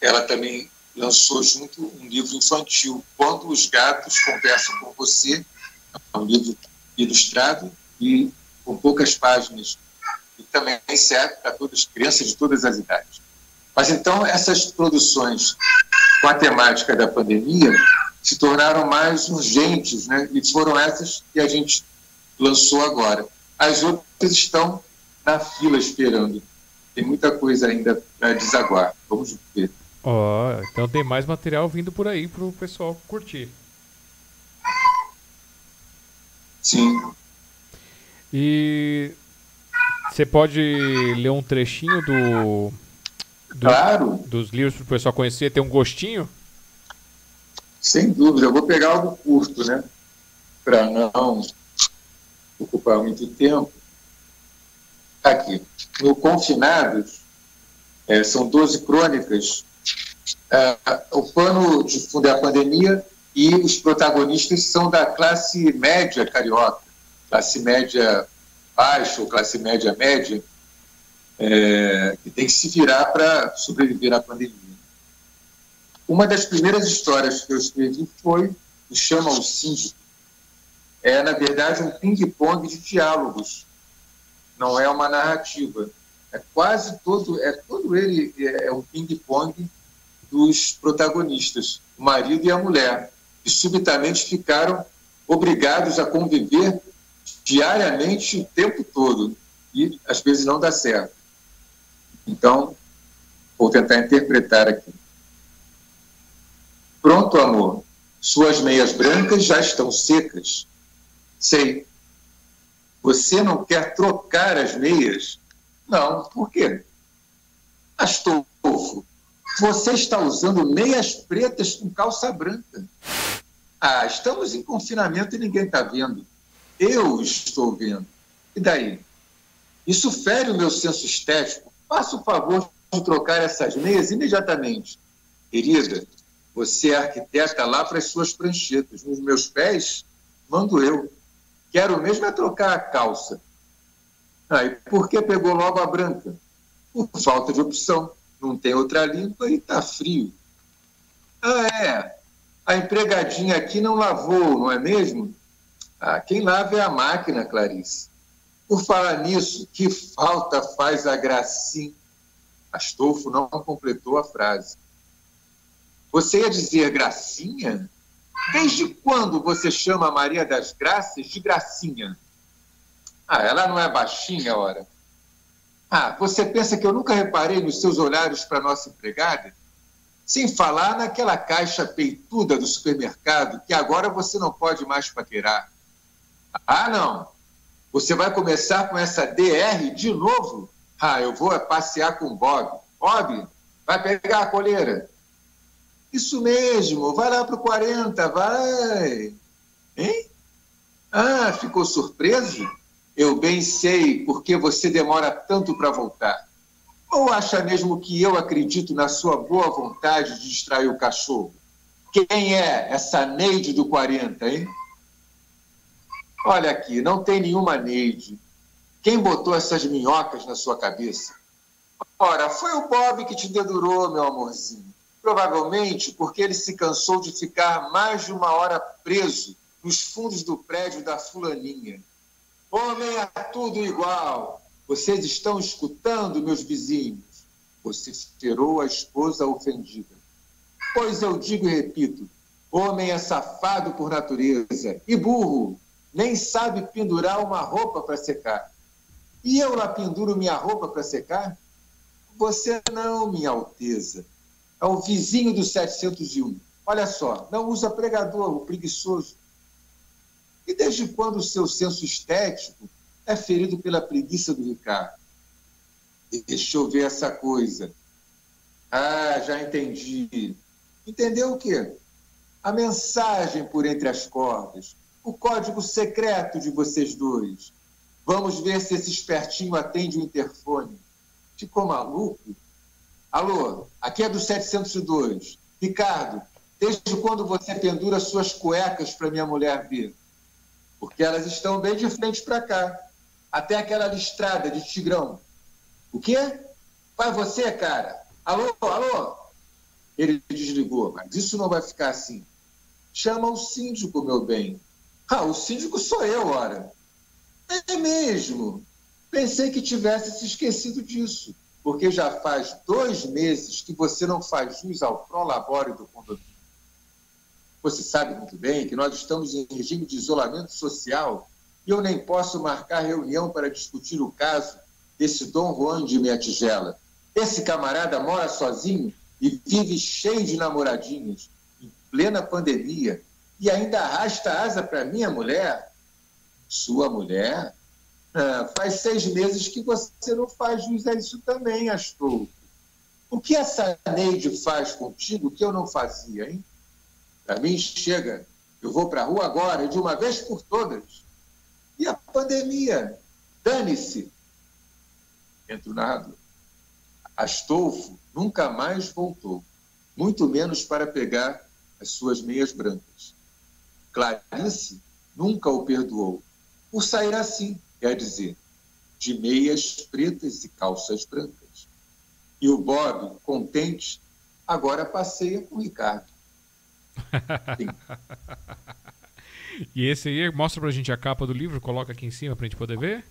ela também lançou junto um livro infantil, Quando os Gatos Conversam com Você, é um livro ilustrado e com poucas páginas, e também serve para todas as crianças de todas as idades. Mas então essas produções com a temática da pandemia se tornaram mais urgentes, né? E foram essas que a gente lançou agora. As outras estão na fila esperando. Tem muita coisa ainda para desaguar. Vamos ver. Ó, oh, então tem mais material vindo por aí para o pessoal curtir. Sim. E você pode ler um trechinho do do, claro. dos livros para o pessoal conhecer, ter um gostinho? Sem dúvida. Eu vou pegar algo curto, né? Para não ocupar muito tempo. Aqui. No Confinados, é, são 12 crônicas. É, o pano de fundo é a pandemia e os protagonistas são da classe média carioca, classe média baixa ou classe média média, é, que tem que se virar para sobreviver à pandemia. Uma das primeiras histórias que eu escrevi foi o Chama o Síndico. É, na verdade, um ping-pong de diálogos, não é uma narrativa. É quase todo, é todo ele é, é um ping-pong dos protagonistas, o marido e a mulher, que subitamente ficaram obrigados a conviver diariamente o tempo todo e às vezes não dá certo. Então, vou tentar interpretar aqui. Pronto, amor. Suas meias brancas já estão secas. Sei. Você não quer trocar as meias? Não. Por quê? Astolfo, você está usando meias pretas com calça branca. Ah, estamos em confinamento e ninguém está vendo. Eu estou vendo. E daí? Isso fere o meu senso estético Faça o favor de trocar essas meias imediatamente. Querida, você é arquiteta lá para as suas pranchetas. Nos meus pés, mando eu. Quero mesmo é trocar a calça. Aí, por que pegou logo a branca? Por falta de opção. Não tem outra limpa e está frio. Ah, é. A empregadinha aqui não lavou, não é mesmo? Ah, quem lava é a máquina, Clarice. Por falar nisso, que falta faz a gracinha? Astolfo não completou a frase. Você ia dizer gracinha? Desde quando você chama Maria das Graças de gracinha? Ah, ela não é baixinha, ora. Ah, você pensa que eu nunca reparei nos seus olhares para nossa empregada? Sem falar naquela caixa peituda do supermercado que agora você não pode mais paquerar. Ah, não. Você vai começar com essa DR de novo? Ah, eu vou passear com o Bob. Bob, vai pegar a coleira. Isso mesmo, vai lá para o 40, vai. Hein? Ah, ficou surpreso? Eu bem sei por que você demora tanto para voltar. Ou acha mesmo que eu acredito na sua boa vontade de distrair o cachorro? Quem é essa Neide do 40, hein? Olha aqui, não tem nenhuma Neide. Quem botou essas minhocas na sua cabeça? Ora, foi o Bob que te dedurou, meu amorzinho. Provavelmente porque ele se cansou de ficar mais de uma hora preso nos fundos do prédio da fulaninha. Homem é tudo igual. Vocês estão escutando, meus vizinhos? Vociferou a esposa ofendida. Pois eu digo e repito: homem é safado por natureza e burro, nem sabe pendurar uma roupa para secar. E eu lá penduro minha roupa para secar? Você não, minha Alteza. É o vizinho do 701. Olha só, não usa pregador, o preguiçoso. E desde quando o seu senso estético é ferido pela preguiça do Ricardo. Deixa eu ver essa coisa. Ah, já entendi. Entendeu o quê? A mensagem por entre as cordas, o código secreto de vocês dois. Vamos ver se esse espertinho atende o interfone. Ficou maluco? Alô, aqui é do 702. Ricardo, desde quando você pendura suas cuecas para minha mulher ver? Porque elas estão bem de frente para cá até aquela listrada de Tigrão. O quê? Vai você, cara. Alô, alô? Ele desligou, mas isso não vai ficar assim. Chama o síndico, meu bem. Ah, o síndico sou eu, ora. É mesmo. Pensei que tivesse se esquecido disso, porque já faz dois meses que você não faz jus ao prolabore do condomínio. Você sabe muito bem que nós estamos em regime de isolamento social e eu nem posso marcar reunião para discutir o caso desse Dom Juan de minha tigela. Esse camarada mora sozinho e vive cheio de namoradinhas, em plena pandemia, e ainda arrasta asa para minha mulher. Sua mulher? Ah, faz seis meses que você não faz jus a isso também, Astolfo. O que essa Neide faz contigo que eu não fazia, hein? Para mim, chega. Eu vou para a rua agora, de uma vez por todas. E a pandemia? Dane-se. Entre o narrador. Astolfo nunca mais voltou, muito menos para pegar as suas meias brancas. Clarice nunca o perdoou, por sair assim, quer dizer, de meias pretas e calças brancas. E o Bob, contente, agora passeia com o Ricardo. E esse aí, mostra pra gente a capa do livro, coloca aqui em cima pra gente poder ver.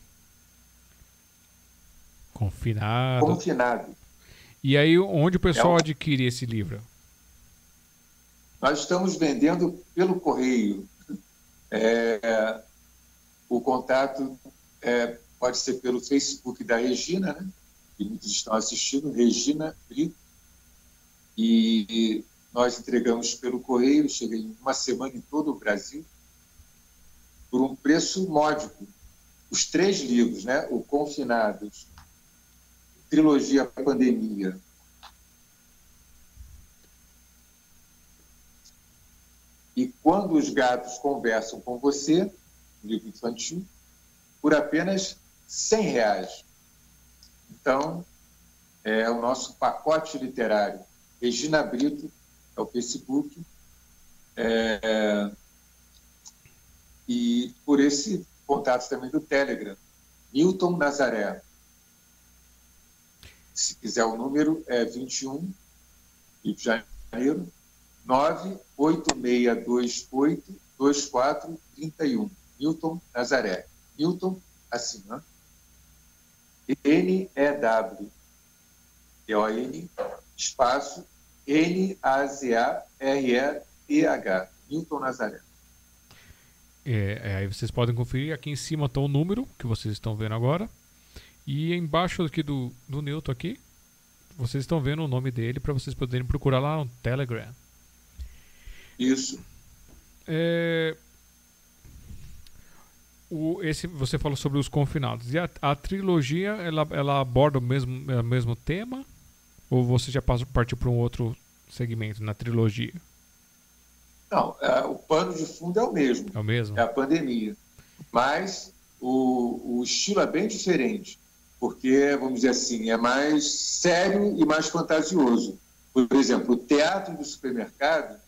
Confinado. Confinado. E aí, onde o pessoal é um... adquire esse livro? Nós estamos vendendo pelo correio. É, o contato é, pode ser pelo Facebook da Regina, né? que muitos estão assistindo, Regina Brito. E nós entregamos pelo correio, chega em uma semana em todo o Brasil por um preço módico. Os três livros, né? O Confinados, Trilogia Pandemia, e Quando os Gatos Conversam com Você, livro infantil, por apenas R$ reais. Então, é o nosso pacote literário. Regina Brito é o Facebook. É, e por esse contato também do Telegram. Newton Nazaré. Se quiser o número, é 21, Rio de Janeiro, 986282431. Newton Nazaré. Newton assim, né? N-E-W, T-O-N, espaço, N-A-Z-A-R-E-T-H, Newton Nazaré. É, é, aí vocês podem conferir. Aqui em cima está o número que vocês estão vendo agora. E embaixo aqui do, do Newton aqui, vocês estão vendo o nome dele para vocês poderem procurar lá no Telegram. Isso. É, o, esse, você falou sobre os confinados. E a, a trilogia, ela, ela aborda o mesmo, é, o mesmo tema? Ou você já partiu para um outro segmento na trilogia? Não, é, o pano de fundo é o mesmo. É o mesmo? É a pandemia. Mas o, o estilo é bem diferente, porque, vamos dizer assim, é mais sério e mais fantasioso. Por exemplo, o teatro do supermercado,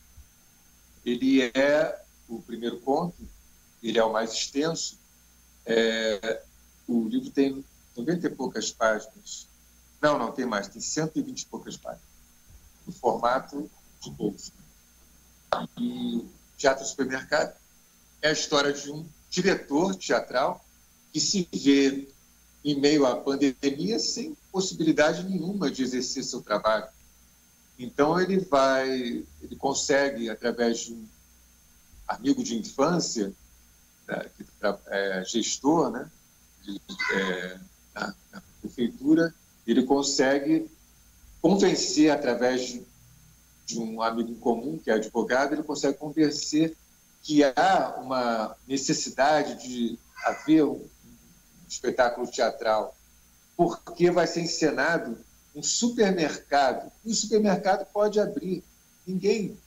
ele é o primeiro conto, ele é o mais extenso. É, o livro tem 90 e poucas páginas. Não, não, tem mais, tem 120 e poucas páginas. No formato de bolsa. E Teatro Supermercado é a história de um diretor teatral que se vê em meio à pandemia sem possibilidade nenhuma de exercer seu trabalho. Então ele vai, ele consegue através de um amigo de infância é gestor né, de, é, na, na, prefeitura, ele consegue convencer, através de, de um amigo comum, que é advogado, ele consegue convencer que há uma necessidade de haver um espetáculo teatral, porque vai ser encenado um supermercado, e o supermercado pode abrir, ninguém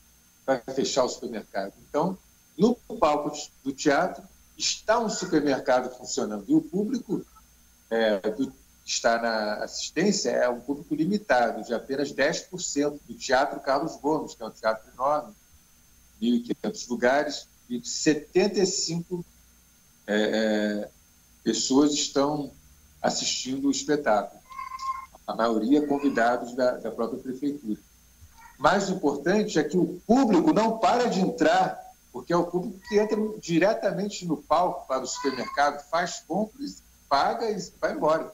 vai fechar o supermercado. Então, no palco do teatro está um supermercado funcionando e o público é, do, está na assistência é um público limitado, de apenas 10% do Teatro Carlos Gomes, que é um teatro enorme, 1.500 lugares, e 75 é, é, pessoas estão assistindo o espetáculo. A maioria convidados da, da própria prefeitura. Mais importante é que o público não para de entrar porque é o público que entra diretamente no palco para o supermercado, faz compras, paga e vai embora.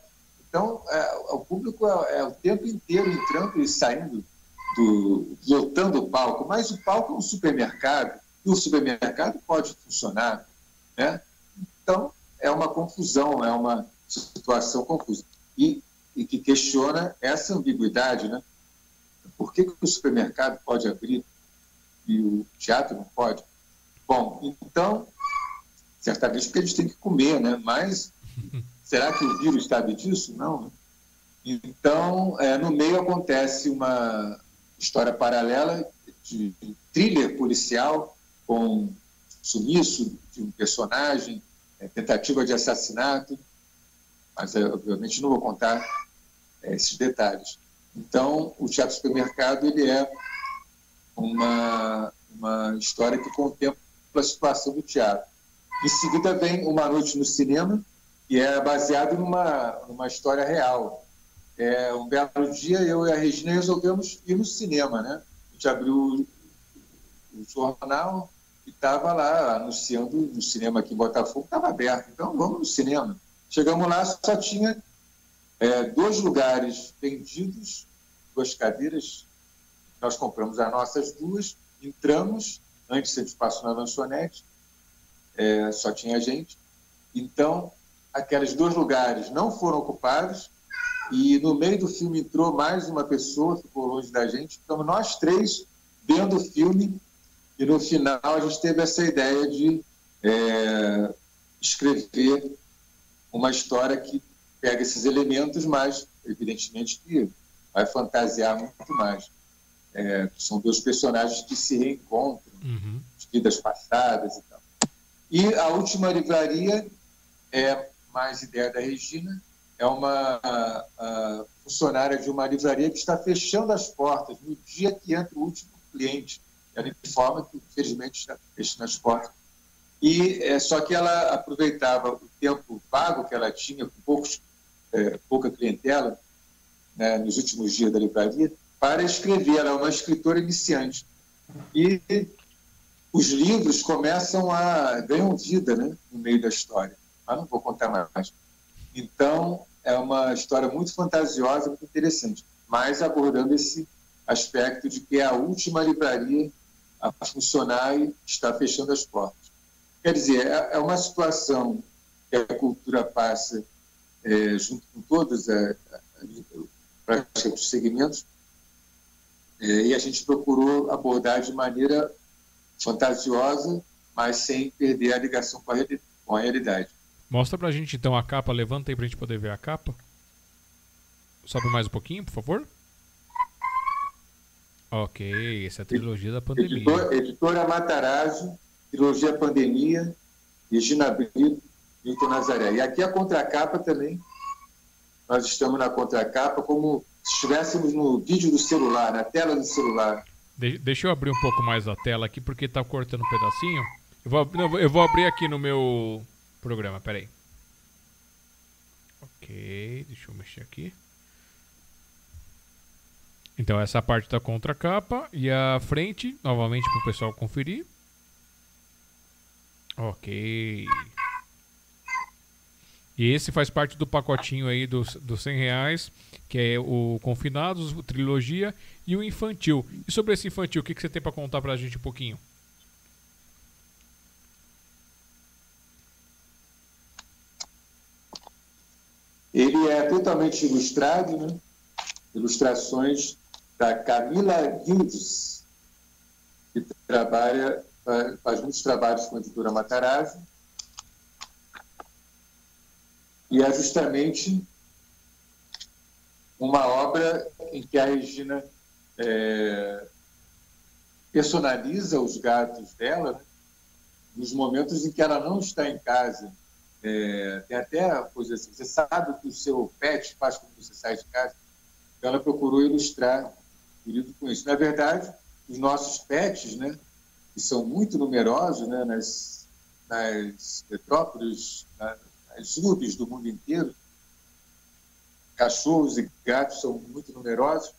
Então, é, o público é, é, o tempo inteiro entrando e saindo, do, lotando o palco, mas o palco é um supermercado, e o supermercado pode funcionar. Né? Então, é uma confusão, é uma situação confusa. E, e que questiona essa ambiguidade, né? Por que, que o supermercado pode abrir e o teatro não pode? Bom, então, certamente porque gente tem que comer, né? Mas será que o vírus sabe disso? Não. Então, é, no meio acontece uma história paralela de, de thriller policial com sumiço de um personagem, é, tentativa de assassinato, mas é, obviamente não vou contar é, esses detalhes. Então, o Teatro Supermercado ele é uma, uma história que contempla situação do teatro. Em seguida vem Uma Noite no Cinema, que é baseado numa, numa história real. É, um belo dia, eu e a Regina resolvemos ir no cinema, né? A gente abriu o jornal e estava lá anunciando no cinema aqui em Botafogo, estava aberto. Então, vamos no cinema. Chegamos lá, só tinha é, dois lugares vendidos, duas cadeiras. Nós compramos as nossas duas, entramos Antes sempre passou na lanchonete, é, só tinha gente. Então, aqueles dois lugares não foram ocupados e no meio do filme entrou mais uma pessoa, ficou longe da gente. Ficamos nós três vendo o filme e no final a gente teve essa ideia de é, escrever uma história que pega esses elementos, mas evidentemente que vai fantasiar muito mais. É, são dois personagens que se reencontram uhum. passadas e tal. E a última livraria é mais ideia da Regina, é uma a, a funcionária de uma livraria que está fechando as portas no dia que entra o último cliente. Ela informa que, infelizmente, está fechando as portas. E é, só que ela aproveitava o tempo vago que ela tinha, com poucos, é, pouca clientela, né, nos últimos dias da livraria, para escrever. Ela é uma escritora iniciante. E os livros começam a ganham vida né, no meio da história. mas não vou contar mais. Então, é uma história muito fantasiosa, muito interessante, mas abordando esse aspecto de que é a última livraria a funcionar e está fechando as portas. Quer dizer, é, é uma situação que a cultura passa é, junto com todos é, os segmentos, é, e a gente procurou abordar de maneira fantasiosa, mas sem perder a ligação com a, com a realidade. Mostra pra gente então a capa, levanta aí pra gente poder ver a capa. Sobe mais um pouquinho, por favor. Ok, essa é a trilogia da pandemia. Editor, editora Matarazzo, trilogia Pandemia, Regina Brito, Milton Nazaré. E aqui a contracapa também. Nós estamos na contracapa como se estivéssemos no vídeo do celular, na tela do celular. De deixa eu abrir um pouco mais a tela aqui, porque está cortando um pedacinho. Eu vou, eu vou abrir aqui no meu programa, peraí. Ok, deixa eu mexer aqui. Então essa parte da contracapa e a frente, novamente para o pessoal conferir. Ok. E esse faz parte do pacotinho aí dos, dos 100 reais, que é o Confinados, Trilogia e o Infantil. E sobre esse Infantil, o que, que você tem para contar para a gente um pouquinho? Ele é totalmente ilustrado, né? ilustrações da Camila Guildes, que trabalha, faz muitos trabalhos com a editora Matarazzo. E é justamente uma obra em que a Regina é, personaliza os gatos dela nos momentos em que ela não está em casa é, tem até coisa assim, você sabe o que o seu pet faz quando você sai de casa. Então, ela procurou ilustrar querido com isso. Na verdade, os nossos pets, né, que são muito numerosos né, nas, nas metrópoles, nas urbes do mundo inteiro, cachorros e gatos são muito numerosos,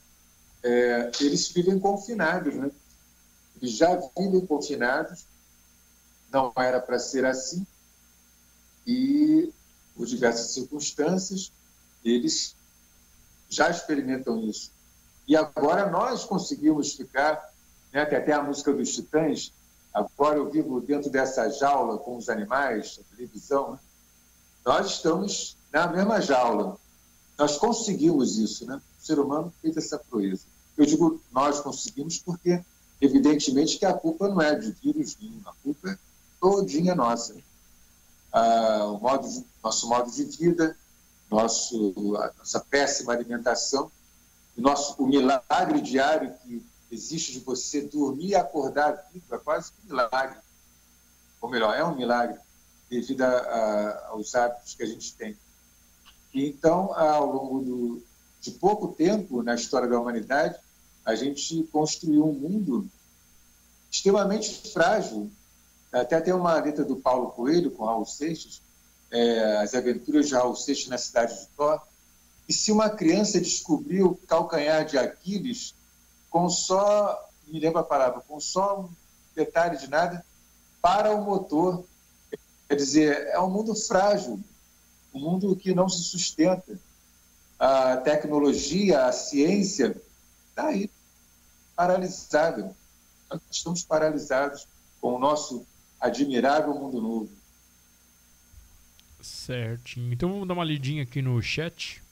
é, eles vivem confinados, né? Eles já vivem confinados, não era para ser assim, e, por diversas circunstâncias, eles já experimentam isso. E agora nós conseguimos ficar, né, até a música dos Titãs, agora eu vivo dentro dessa jaula com os animais, a televisão, né? nós estamos na mesma jaula. Nós conseguimos isso, né? O ser humano fez essa proeza. Eu digo nós conseguimos porque, evidentemente, que a culpa não é de vírus nenhum, a culpa é todinha nossa ah, o modo de, nosso modo de vida, nosso, a nossa péssima alimentação, o, nosso, o milagre diário que existe de você dormir e acordar vivo, é quase um milagre. Ou melhor, é um milagre devido a, a, aos hábitos que a gente tem. E, então, ao longo do, de pouco tempo na história da humanidade, a gente construiu um mundo extremamente frágil, até tem uma letra do Paulo Coelho com Raul Seixas, é, As Aventuras de Raul Seixas na Cidade de Thor. E se uma criança descobriu o calcanhar de Aquiles com só, me lembro a palavra, com só um detalhe de nada, para o motor. Quer dizer, é um mundo frágil, um mundo que não se sustenta. A tecnologia, a ciência, está aí, paralisada. Nós estamos paralisados com o nosso admirável mundo novo. Certinho. Então vamos dar uma lidinha aqui no chat.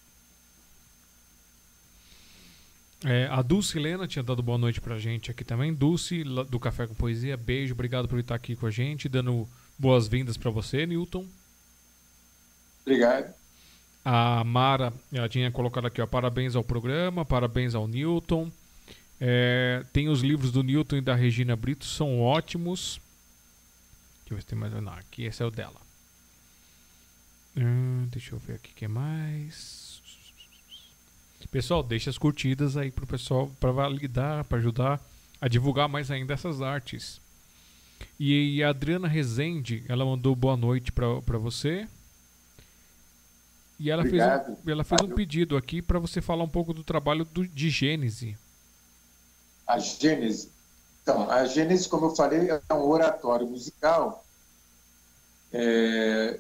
É, a Dulce Helena tinha dado boa noite pra gente aqui também. Dulce, do Café com Poesia, beijo, obrigado por estar aqui com a gente, dando boas-vindas para você, Newton. Obrigado. A Mara, ela tinha colocado aqui, ó, parabéns ao programa, parabéns ao Newton. É, tem os livros do Newton e da Regina Brito, são ótimos. Deixa eu ver se tem mais. Não, aqui esse é o dela. Hum, deixa eu ver aqui o que mais. Pessoal, deixa as curtidas aí pro pessoal para validar, para ajudar a divulgar mais ainda essas artes. E a Adriana Rezende, ela mandou boa noite para você. E ela Obrigado. fez, um, ela fez um pedido aqui para você falar um pouco do trabalho do, de Gênese. A Gênese. Então, a Gênese, como eu falei, é um oratório musical é,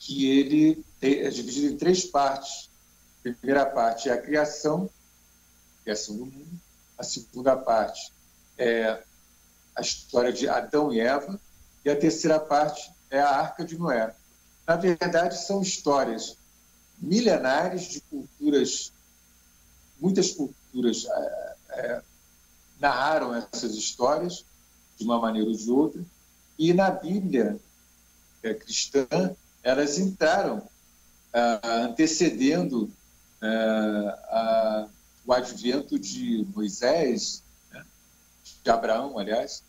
que ele é dividido em três partes. A primeira parte é a criação, a criação do mundo. A segunda parte é a história de Adão e Eva. E a terceira parte é a Arca de Noé. Na verdade, são histórias milenares de culturas, muitas culturas é, é, narraram essas histórias de uma maneira ou de outra, e na Bíblia é, cristã elas entraram antecedendo ah, o advento de Moisés, né, de Abraão, aliás,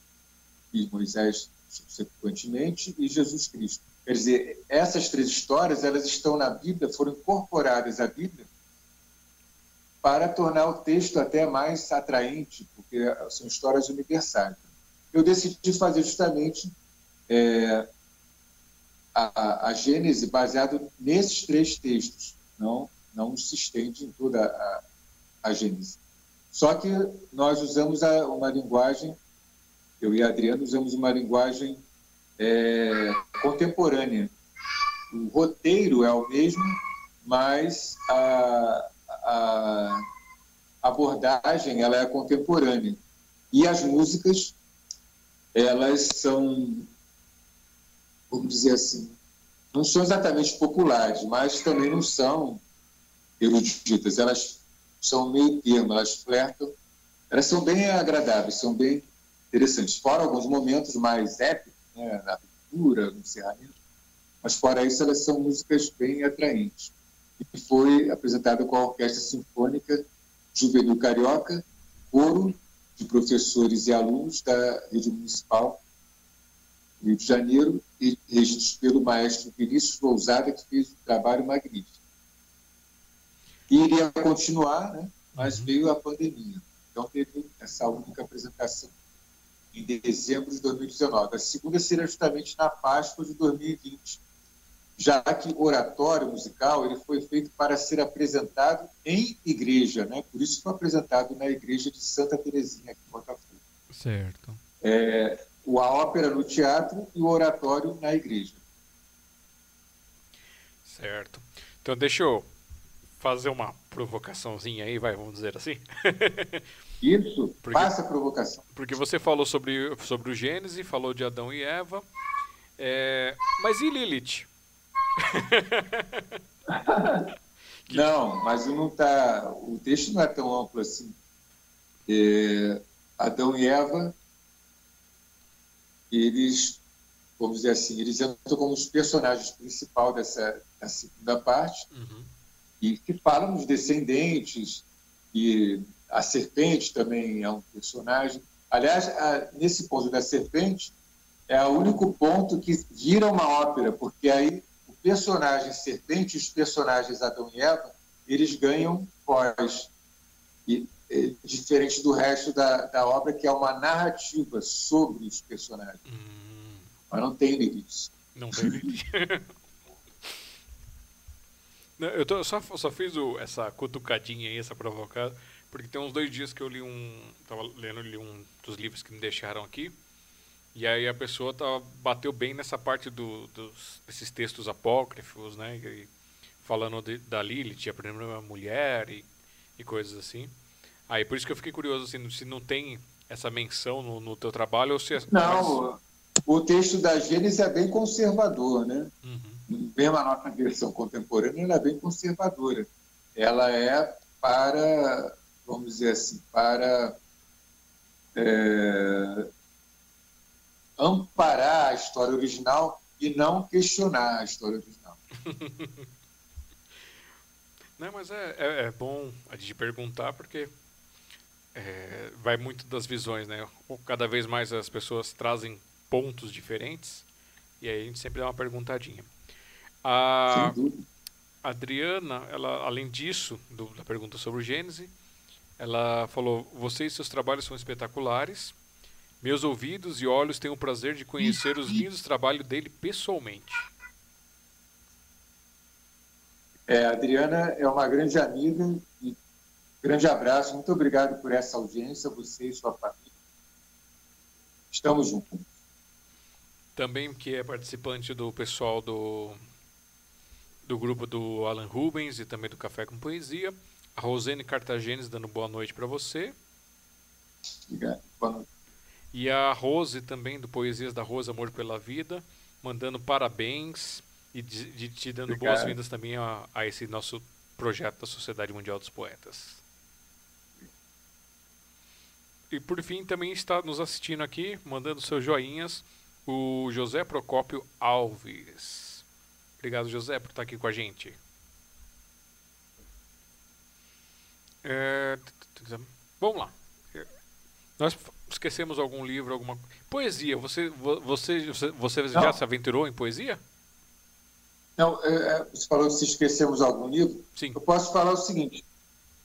e Moisés subsequentemente, e Jesus Cristo. Quer dizer, essas três histórias, elas estão na Bíblia, foram incorporadas à Bíblia para tornar o texto até mais atraente, porque são histórias universais. Eu decidi fazer justamente é, a, a Gênese baseado nesses três textos, não, não se estende em toda a, a Gênese. Só que nós usamos a, uma linguagem, eu e Adriano usamos uma linguagem é, contemporânea. O roteiro é o mesmo, mas a, a abordagem ela é contemporânea. E as músicas, elas são, vamos dizer assim, não são exatamente populares, mas também não são eruditas. Elas são meio termo, elas flertam, elas são bem agradáveis, são bem interessantes. Fora alguns momentos mais épicos, né, na abertura, no encerramento. Mas, fora isso, elas são músicas bem atraentes. E foi apresentada com a Orquestra Sinfônica Juvenil Carioca, coro de professores e alunos da rede municipal do Rio de Janeiro, e regidos pelo maestro Vinícius Lousada, que fez um trabalho magnífico. E iria continuar, né? mas uhum. veio a pandemia. Então, teve essa única apresentação em dezembro de 2019. A segunda será justamente na Páscoa de 2020, já que o oratório musical ele foi feito para ser apresentado em igreja, né? por isso foi apresentado na igreja de Santa Terezinha, aqui em Botafogo. Certo. É, a ópera no teatro e o oratório na igreja. Certo. Então deixa eu fazer uma provocaçãozinha aí, vai, vamos dizer assim. Isso, porque, passa a provocação. Porque você falou sobre, sobre o Gênesis, falou de Adão e Eva. É, mas e Lilith? não, mas não tá, o texto não é tão amplo assim. É, Adão e Eva, eles, vamos dizer assim, eles entram como os personagens principais dessa, dessa segunda parte, uhum. e que falam dos descendentes, e a serpente também é um personagem. Aliás, a, nesse ponto da serpente, é o único ponto que vira uma ópera, porque aí o personagem serpente e os personagens Adão e Eva, eles ganham voz. E, é, diferente do resto da, da obra, que é uma narrativa sobre os personagens. Hum. Mas não tem limites. Não tem limites. eu tô, só, só fiz o, essa cutucadinha aí, essa provocada, porque tem uns dois dias que eu li um. Tava lendo li um dos livros que me deixaram aqui. E aí a pessoa tá, bateu bem nessa parte do, dos, desses textos apócrifos, né? E, falando de, da Lilith, a primeira mulher e, e coisas assim. Aí por isso que eu fiquei curioso assim, se não tem essa menção no, no teu trabalho ou se é Não, o texto da Gênesis é bem conservador, né? Uhum. Mesmo a nossa versão contemporânea, ela é bem conservadora. Ela é para vamos dizer assim, para é, amparar a história original e não questionar a história original. não, mas é, é, é, bom a gente perguntar porque é, vai muito das visões, né? Cada vez mais as pessoas trazem pontos diferentes e aí a gente sempre dá uma perguntadinha. A Adriana, ela, além disso, do, da pergunta sobre o Gênesis, ela falou: Você e seus trabalhos são espetaculares. Meus ouvidos e olhos têm o prazer de conhecer os lindos trabalhos dele pessoalmente. É, a Adriana é uma grande amiga e grande abraço. Muito obrigado por essa audiência, você e sua família. Estamos juntos. Também que é participante do pessoal do do grupo do Alan Rubens e também do Café com Poesia. A Rosane Cartagenes dando boa noite para você. Obrigado. Boa noite. E a Rose também, do Poesias da Rose Amor pela Vida, mandando parabéns e de, de te dando boas-vindas também a, a esse nosso projeto da Sociedade Mundial dos Poetas. E por fim, também está nos assistindo aqui, mandando seus joinhas, o José Procópio Alves. Obrigado, José, por estar aqui com a gente. É... Vamos lá. Nós esquecemos algum livro, alguma poesia. Você, você, você já se aventurou em poesia? Não, é, é, você falou que se esquecemos algum livro. Sim. Eu posso falar o seguinte: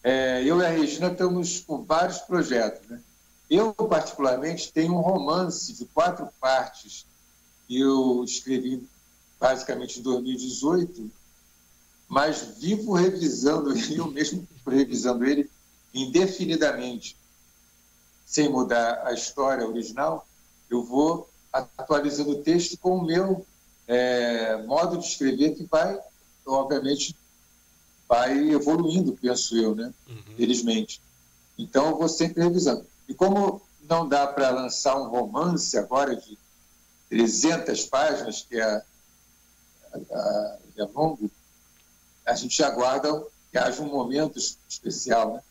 é, eu e a Regina estamos com vários projetos. Né? Eu, particularmente, tenho um romance de quatro partes que eu escrevi basicamente em 2018, mas vivo revisando ele, eu mesmo revisando ele indefinidamente, sem mudar a história original. Eu vou atualizando o texto com o meu é, modo de escrever que vai, obviamente, vai evoluindo, penso eu, né? Uhum. Felizmente. Então, eu vou sempre revisando. E como não dá para lançar um romance agora de 300 páginas, que é, a, é longo, a gente aguarda que haja um momento especial, né?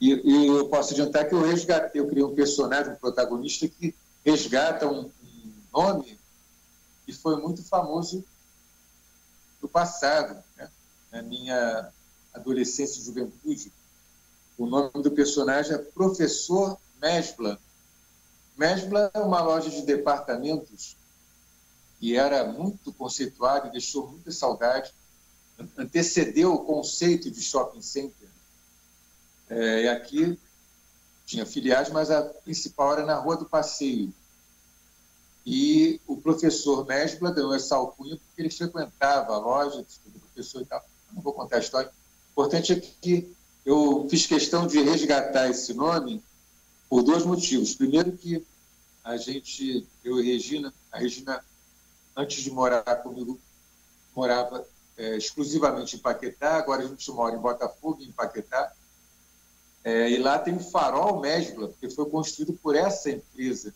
E, e, eu posso adiantar que eu resgatei, eu criei um personagem, um protagonista que resgata um, um nome que foi muito famoso no passado, né? na minha adolescência e juventude. O nome do personagem é Professor Mesbla. Mesbla é uma loja de departamentos que era muito conceituada e deixou muita saudade, antecedeu o conceito de shopping center. É, e aqui tinha filiais, mas a principal era na Rua do Passeio, e o professor Mesbla deu essa alcunha porque ele frequentava a loja do professor e tal. Não vou contar a história. O importante é que eu fiz questão de resgatar esse nome por dois motivos. Primeiro que a gente, eu e Regina, a Regina, antes de morar comigo, morava é, exclusivamente em Paquetá, agora a gente mora em Botafogo, em Paquetá, é, e lá tem o Farol Mesbla, porque foi construído por essa empresa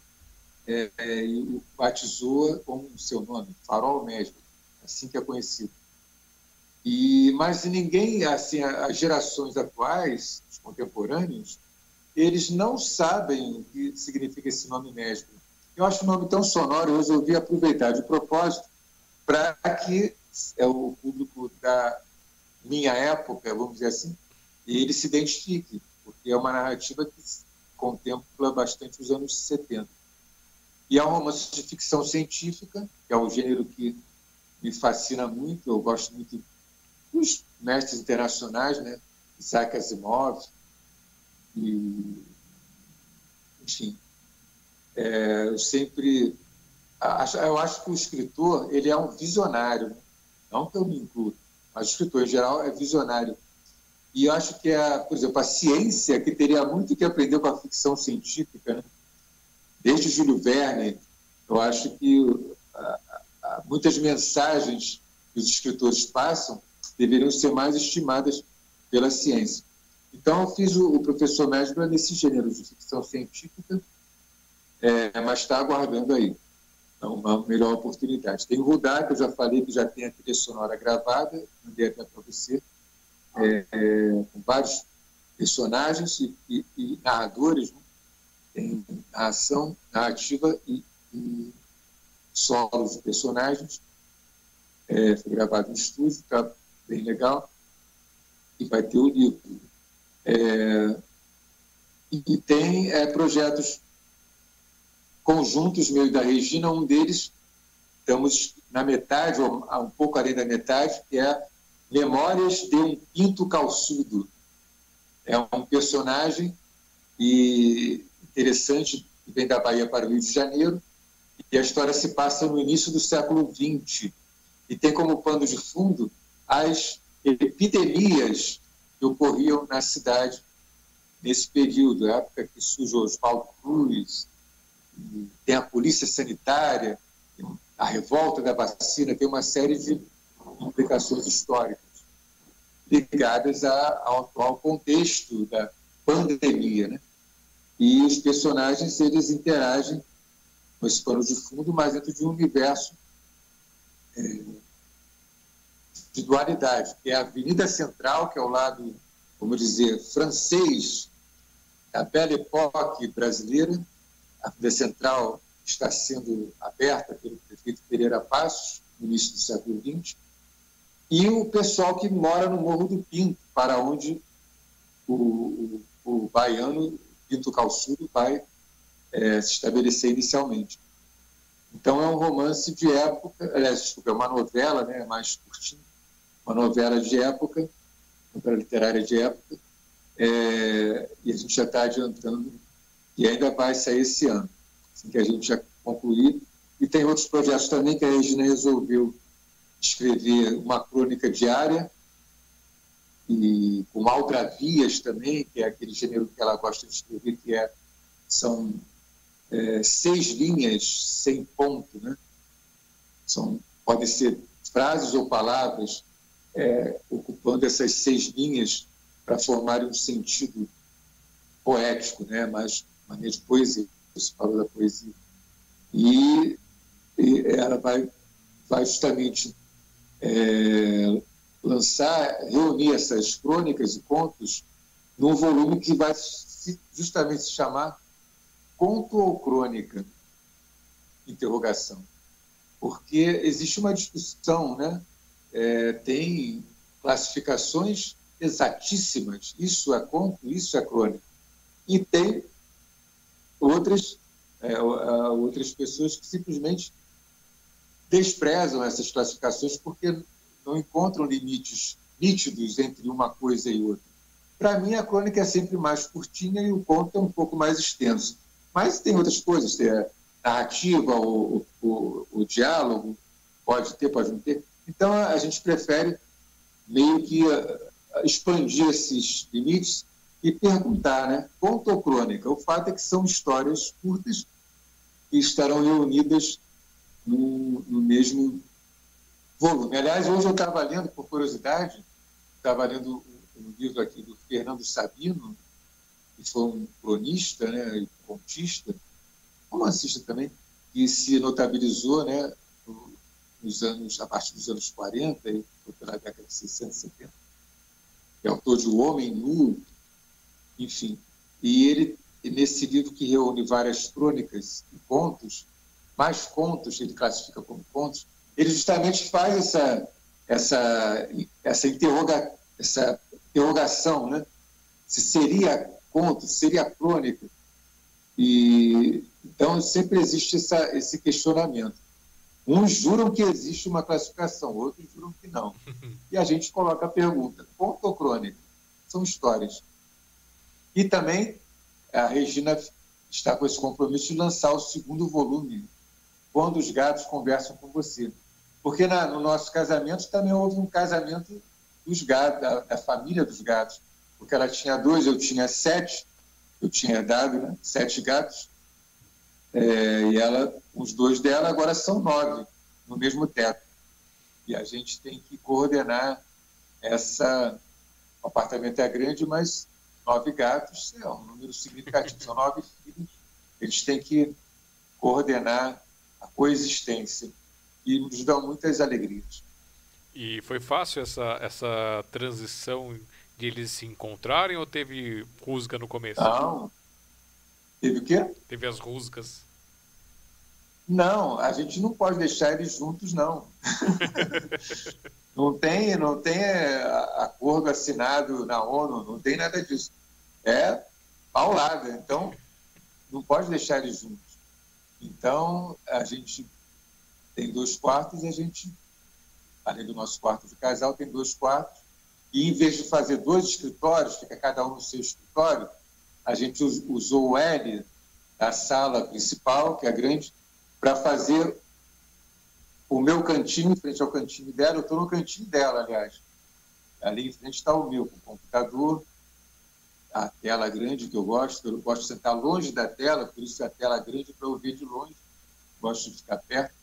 é, é, e batizou com o seu nome, Farol Mesmo, assim que é conhecido. E, mas ninguém, assim, as gerações atuais, os contemporâneos, eles não sabem o que significa esse nome Mesmo. Eu acho o nome tão sonoro, eu resolvi aproveitar de propósito para que é o público da minha época, vamos dizer assim, ele se identifique, porque é uma narrativa que contempla bastante os anos 70. E é um romance de ficção científica, que é o gênero que me fascina muito, eu gosto muito dos mestres internacionais, né? Isaac Asimov, e, enfim, é, eu sempre eu acho que o escritor ele é um visionário, né? Não que eu me incluo, mas o escritor em geral é visionário. E eu acho que, a, por exemplo, a ciência, que teria muito que aprender com a ficção científica, né? desde Júlio Verne, eu acho que muitas mensagens que os escritores passam deveriam ser mais estimadas pela ciência. Então, eu fiz o, o professor Mesbla nesse gênero de ficção científica, é, mas está aguardando aí uma melhor oportunidade. Tem o Rudá, que eu já falei que já tem a trilha sonora gravada, mandei até para você, é, é, com vários personagens e, e, e narradores, né? tem ação narrativa e, e solos de personagens. É, foi gravado no estúdio, está bem legal. E vai ter o livro. É, e tem é, projetos conjuntos meio da Regina, um deles estamos na metade, ou um pouco além da metade, que é Memórias de um Pinto Calçudo. É um personagem e interessante que vem da Bahia para o Rio de Janeiro, e a história se passa no início do século XX, e tem como pano de fundo as epidemias que ocorriam na cidade nesse período, época que surge o Oswaldo Cruz, tem a polícia sanitária, a revolta da vacina, tem uma série de implicações históricas ligadas ao atual contexto da pandemia, né? E os personagens eles interagem com esse pano de fundo, mas dentro de um universo é, de dualidade, que é a Avenida Central, que é o lado, vamos dizer, francês da Belle Époque brasileira. A Avenida Central está sendo aberta pelo prefeito Pereira Passos, no início do século XX, e o pessoal que mora no Morro do Pinto, para onde o, o, o baiano Pinto Calçudo vai é, se estabelecer inicialmente. Então é um romance de época, aliás, desculpa, é uma novela, né, mais curtinha, uma novela de época, novela literária de época, é, e a gente já está adiantando e ainda vai sair esse ano, assim que a gente já concluir. E tem outros projetos também que a Regina resolveu escrever uma crônica diária, e com aldravias também, que é aquele gênero que ela gosta de escrever, que é, são é, seis linhas sem ponto, né? São, podem ser frases ou palavras é, ocupando essas seis linhas para formarem um sentido poético, né? mais maneira de poesia, falou da poesia. E, e ela vai, vai justamente é, lançar, reunir essas crônicas e contos num volume que vai justamente se chamar Conto ou Crônica? Interrogação. Porque existe uma discussão, né? É, tem classificações exatíssimas. Isso é conto, isso é crônica. E tem outras, é, outras pessoas que simplesmente desprezam essas classificações porque não encontram limites nítidos entre uma coisa e outra. Para mim, a crônica é sempre mais curtinha e o conto é um pouco mais extenso. Mas tem outras coisas, a narrativa, o, o, o diálogo, pode ter, pode não ter. Então, a gente prefere meio que uh, expandir esses limites e perguntar, né? Conto ou crônica? O fato é que são histórias curtas que estarão reunidas no, no mesmo volume. Aliás, hoje eu estava lendo, por curiosidade, estava lendo um livro aqui do Fernando Sabino, que foi um cronista né, contista, romancista também, que se notabilizou né, nos anos, a partir dos anos 40, e pela década de 60, 70. É autor de O Homem Nu, enfim. E ele, nesse livro que reúne várias crônicas e contos, mais contos, ele classifica como contos, ele justamente faz essa, essa, essa, interroga, essa interrogação, né? se seria conto, se seria crônica. E, então, sempre existe essa, esse questionamento. Uns juram que existe uma classificação, outros juram que não. E a gente coloca a pergunta: conto ou crônica? São histórias. E também a Regina está com esse compromisso de lançar o segundo volume, Quando os Gatos Conversam com Você. Porque na, no nosso casamento também houve um casamento dos gatos, da, da, família dos gatos. Porque ela tinha dois, eu tinha sete, eu tinha dado né, sete gatos, é, e ela, os dois dela agora são nove, no mesmo teto. E a gente tem que coordenar essa. O apartamento é grande, mas nove gatos é um número significativo, são nove filhos. Eles têm que coordenar a coexistência e nos dão muitas alegrias. E foi fácil essa, essa transição de eles se encontrarem ou teve rusga no começo? Não. Teve o quê? Teve as rusgas. Não, a gente não pode deixar eles juntos, não. não tem, não tem é, acordo assinado na ONU, não tem nada disso. É paulada, então não pode deixar eles juntos. Então, a gente tem dois quartos, a gente, além do nosso quarto de casal, tem dois quartos. E em vez de fazer dois escritórios, fica cada um no seu escritório, a gente usou o L da sala principal, que é grande, para fazer o meu cantinho em frente ao cantinho dela. Eu estou no cantinho dela, aliás. Ali em frente está o meu, com o computador, a tela grande que eu gosto. Eu gosto de sentar longe da tela, por isso é a tela grande para eu ver de longe. Gosto de ficar perto.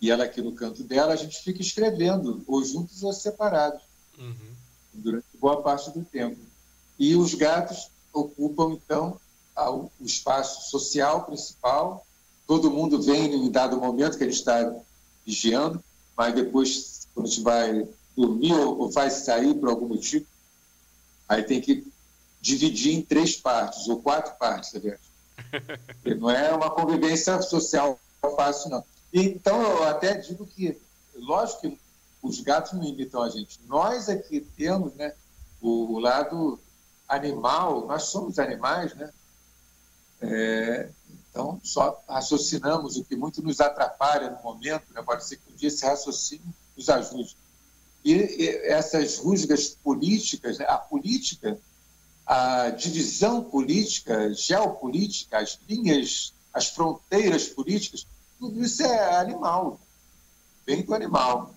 e ela aqui no canto dela, a gente fica escrevendo, ou juntos ou separados, Uhum. durante boa parte do tempo. E os gatos ocupam, então, o espaço social principal. Todo mundo vem em dado momento que a gente está vigiando, mas depois, quando a gente vai dormir ou, ou vai sair por algum motivo, aí tem que dividir em três partes, ou quatro partes, aliás. Não é uma convivência social fácil, não. Então, eu até digo que, lógico que os gatos não imitam a gente. Nós aqui temos né, o lado animal, nós somos animais, né? É, então, só raciocinamos o que muito nos atrapalha no momento, né? pode ser que um dia esse raciocínio nos ajude. E, e essas rusgas políticas, né? a política, a divisão política, geopolítica, as linhas, as fronteiras políticas, tudo isso é animal, vem do animal.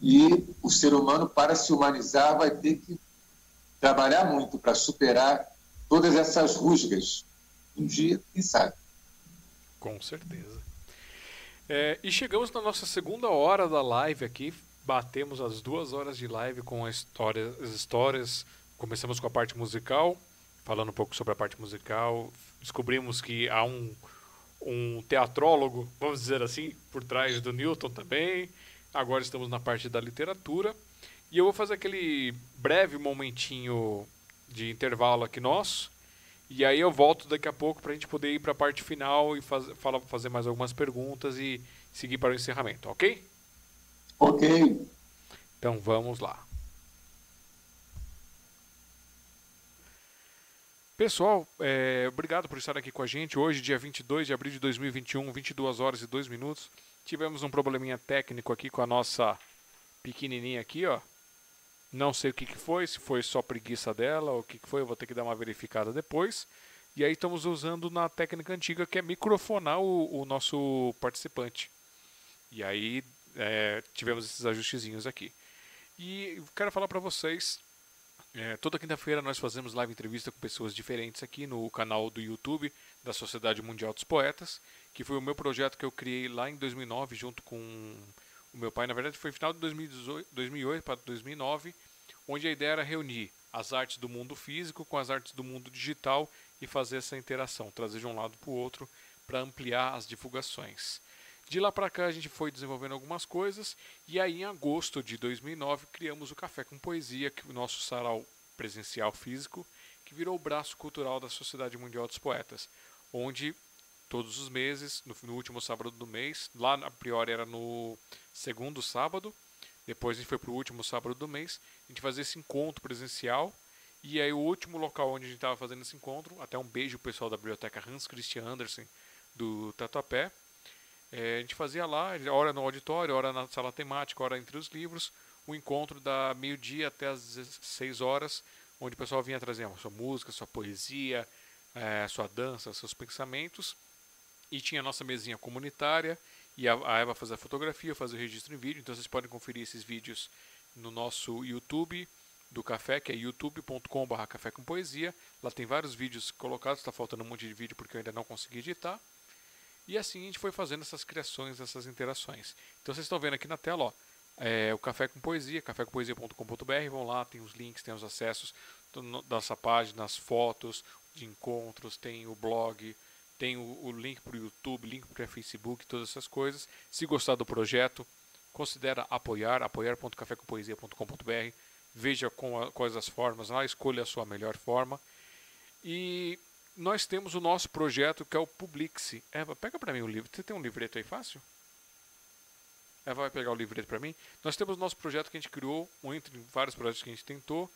E o ser humano, para se humanizar, vai ter que trabalhar muito para superar todas essas rusgas. Um dia, quem sabe. Com certeza. É, e chegamos na nossa segunda hora da live aqui. Batemos as duas horas de live com a história, as histórias. Começamos com a parte musical, falando um pouco sobre a parte musical. Descobrimos que há um, um teatrólogo, vamos dizer assim, por trás do Newton também. Agora estamos na parte da literatura. E eu vou fazer aquele breve momentinho de intervalo aqui nosso. E aí eu volto daqui a pouco para a gente poder ir para a parte final e faz, fala, fazer mais algumas perguntas e seguir para o encerramento, ok? Ok. Então vamos lá. Pessoal, é, obrigado por estar aqui com a gente. Hoje, dia 22 de abril de 2021, 22 horas e 2 minutos. Tivemos um probleminha técnico aqui com a nossa pequenininha aqui, ó. Não sei o que, que foi, se foi só preguiça dela ou o que, que foi, eu vou ter que dar uma verificada depois. E aí estamos usando na técnica antiga que é microfonar o, o nosso participante. E aí é, tivemos esses ajustezinhos aqui. E quero falar para vocês, é, toda quinta-feira nós fazemos live entrevista com pessoas diferentes aqui no canal do YouTube da Sociedade Mundial dos Poetas, que foi o meu projeto que eu criei lá em 2009 junto com o meu pai. Na verdade foi final de 2018, 2008 para 2009, onde a ideia era reunir as artes do mundo físico com as artes do mundo digital e fazer essa interação, trazer de um lado para o outro para ampliar as divulgações. De lá para cá a gente foi desenvolvendo algumas coisas e aí em agosto de 2009 criamos o Café com Poesia, que é o nosso sarau presencial físico, que virou o braço cultural da Sociedade Mundial dos Poetas, onde todos os meses, no, no último sábado do mês, lá a priori era no segundo sábado, depois a gente foi para o último sábado do mês, a gente fazia esse encontro presencial e aí o último local onde a gente estava fazendo esse encontro, até um beijo pessoal da biblioteca Hans Christian Andersen do Tatuapé, é, a gente fazia lá, hora no auditório, hora na sala temática, hora entre os livros, o encontro da meio-dia até as 16 horas, onde o pessoal vinha trazer sua música, sua poesia, é, sua dança, seus pensamentos. E tinha a nossa mesinha comunitária, e a, a Eva fazia a fotografia, fazia o registro em vídeo, então vocês podem conferir esses vídeos no nosso YouTube do Café, que é youtube.com.br Café com Poesia. Lá tem vários vídeos colocados, está faltando um monte de vídeo porque eu ainda não consegui editar. E assim a gente foi fazendo essas criações, essas interações. Então vocês estão vendo aqui na tela, ó, é, o Café com Poesia, cafécompoesia.com.br, vão lá, tem os links, tem os acessos do, dessa página, as fotos de encontros, tem o blog, tem o, o link para o YouTube, link para o Facebook, todas essas coisas. Se gostar do projeto, considera apoiar, apoiar.cafécompoesia.com.br, veja com a, quais as formas lá, escolha a sua melhor forma. E nós temos o nosso projeto que é o Publixi. Eva, pega para mim o livro. Você tem um livreto aí fácil? Eva vai pegar o livreto para mim. Nós temos o nosso projeto que a gente criou, um entre vários projetos que a gente tentou.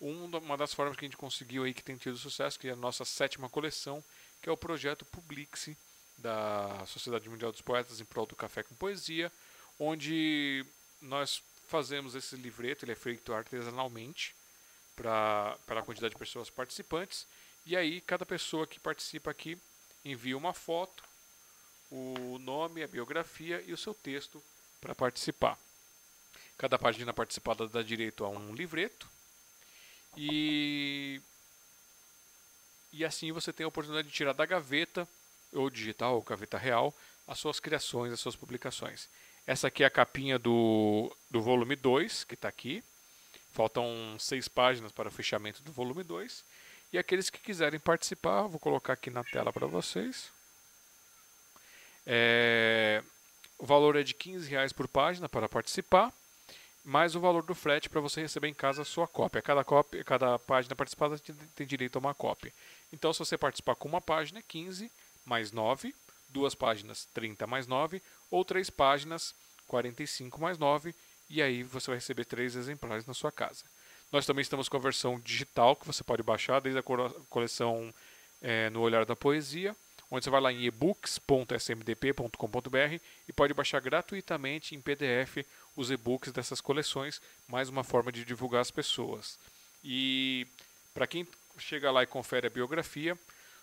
Uma das formas que a gente conseguiu aí que tem tido sucesso, que é a nossa sétima coleção, que é o projeto Publixi da Sociedade Mundial dos Poetas em prol do Café com Poesia, onde nós fazemos esse livreto, ele é feito artesanalmente para a quantidade de pessoas participantes. E aí, cada pessoa que participa aqui envia uma foto, o nome, a biografia e o seu texto para participar. Cada página participada dá direito a um livreto. E, e assim você tem a oportunidade de tirar da gaveta, ou digital, ou gaveta real, as suas criações, as suas publicações. Essa aqui é a capinha do, do volume 2, que está aqui. Faltam seis páginas para o fechamento do volume 2. E aqueles que quiserem participar, vou colocar aqui na tela para vocês. É, o valor é de 15 reais por página para participar, mais o valor do frete para você receber em casa a sua cópia. Cada, cópia, cada página participada tem direito a uma cópia. Então, se você participar com uma página, 15 mais 9, duas páginas, 30 mais 9, ou três páginas, 45 mais 9, e aí você vai receber três exemplares na sua casa. Nós também estamos com a versão digital que você pode baixar desde a coleção é, No Olhar da Poesia, onde você vai lá em ebooks.smdp.com.br e pode baixar gratuitamente em PDF os e-books dessas coleções, mais uma forma de divulgar as pessoas. E para quem chega lá e confere a biografia,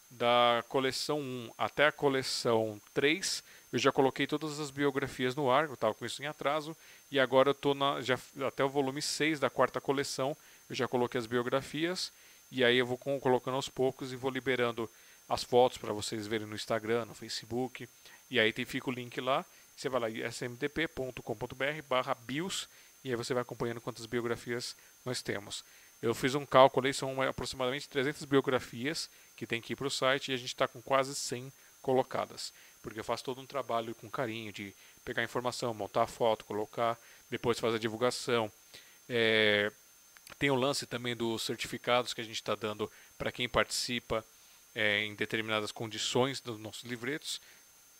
da coleção 1 até a coleção 3, eu já coloquei todas as biografias no ar, eu estava com isso em atraso, e agora eu estou até o volume 6 da quarta coleção, eu já coloquei as biografias, e aí eu vou colocando aos poucos e vou liberando as fotos para vocês verem no Instagram, no Facebook, e aí tem, fica o link lá, você vai lá smdp.com.br barra bios, e aí você vai acompanhando quantas biografias nós temos. Eu fiz um cálculo aí, são aproximadamente 300 biografias que tem que ir para o site e a gente está com quase 100 colocadas. Porque eu faço todo um trabalho com carinho de pegar informação, montar a foto, colocar, depois fazer a divulgação. É, tem o lance também dos certificados que a gente está dando para quem participa é, em determinadas condições dos nossos livretos.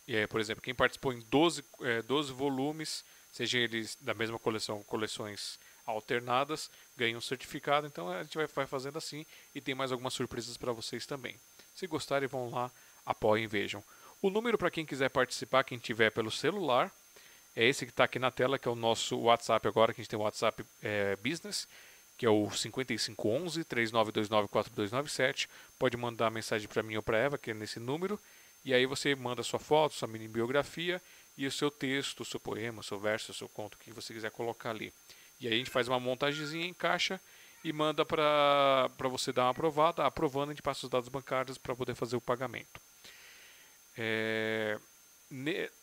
É, por exemplo, quem participou em 12, é, 12 volumes, seja eles da mesma coleção, coleções alternadas, ganha um certificado. Então a gente vai, vai fazendo assim e tem mais algumas surpresas para vocês também. Se gostarem, vão lá, apoiem e vejam. O número para quem quiser participar, quem tiver pelo celular, é esse que está aqui na tela, que é o nosso WhatsApp agora, que a gente tem o WhatsApp é, Business, que é o 5511 3929 4297. Pode mandar mensagem para mim ou para Eva, que é nesse número. E aí você manda sua foto, sua mini biografia e o seu texto, o seu poema, o seu verso, o seu conto, que você quiser colocar ali. E aí a gente faz uma montagemzinha em caixa e manda para você dar uma aprovada. Aprovando, a gente passa os dados bancários para poder fazer o pagamento. É,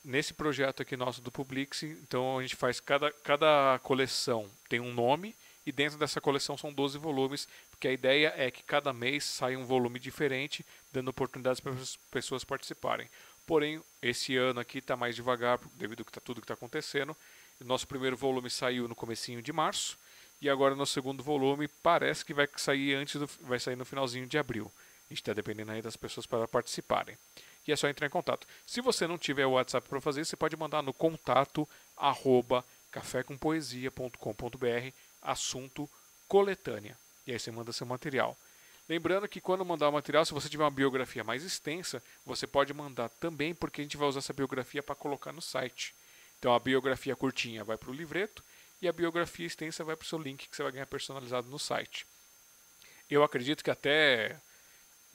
nesse projeto aqui nosso do Publix, então a gente faz cada, cada coleção tem um nome e dentro dessa coleção são 12 volumes, porque a ideia é que cada mês saia um volume diferente, dando oportunidades para as pessoas participarem. Porém, esse ano aqui está mais devagar, devido a tudo que está acontecendo. Nosso primeiro volume saiu no comecinho de março e agora no segundo volume parece que vai sair antes do, vai sair no finalzinho de abril. A gente está dependendo aí das pessoas para participarem. E é só entrar em contato. Se você não tiver o WhatsApp para fazer, você pode mandar no contato arroba cafécompoesia.com.br assunto coletânea. E aí você manda seu material. Lembrando que quando mandar o material, se você tiver uma biografia mais extensa, você pode mandar também, porque a gente vai usar essa biografia para colocar no site. Então a biografia curtinha vai para o livreto e a biografia extensa vai para o seu link que você vai ganhar personalizado no site. Eu acredito que até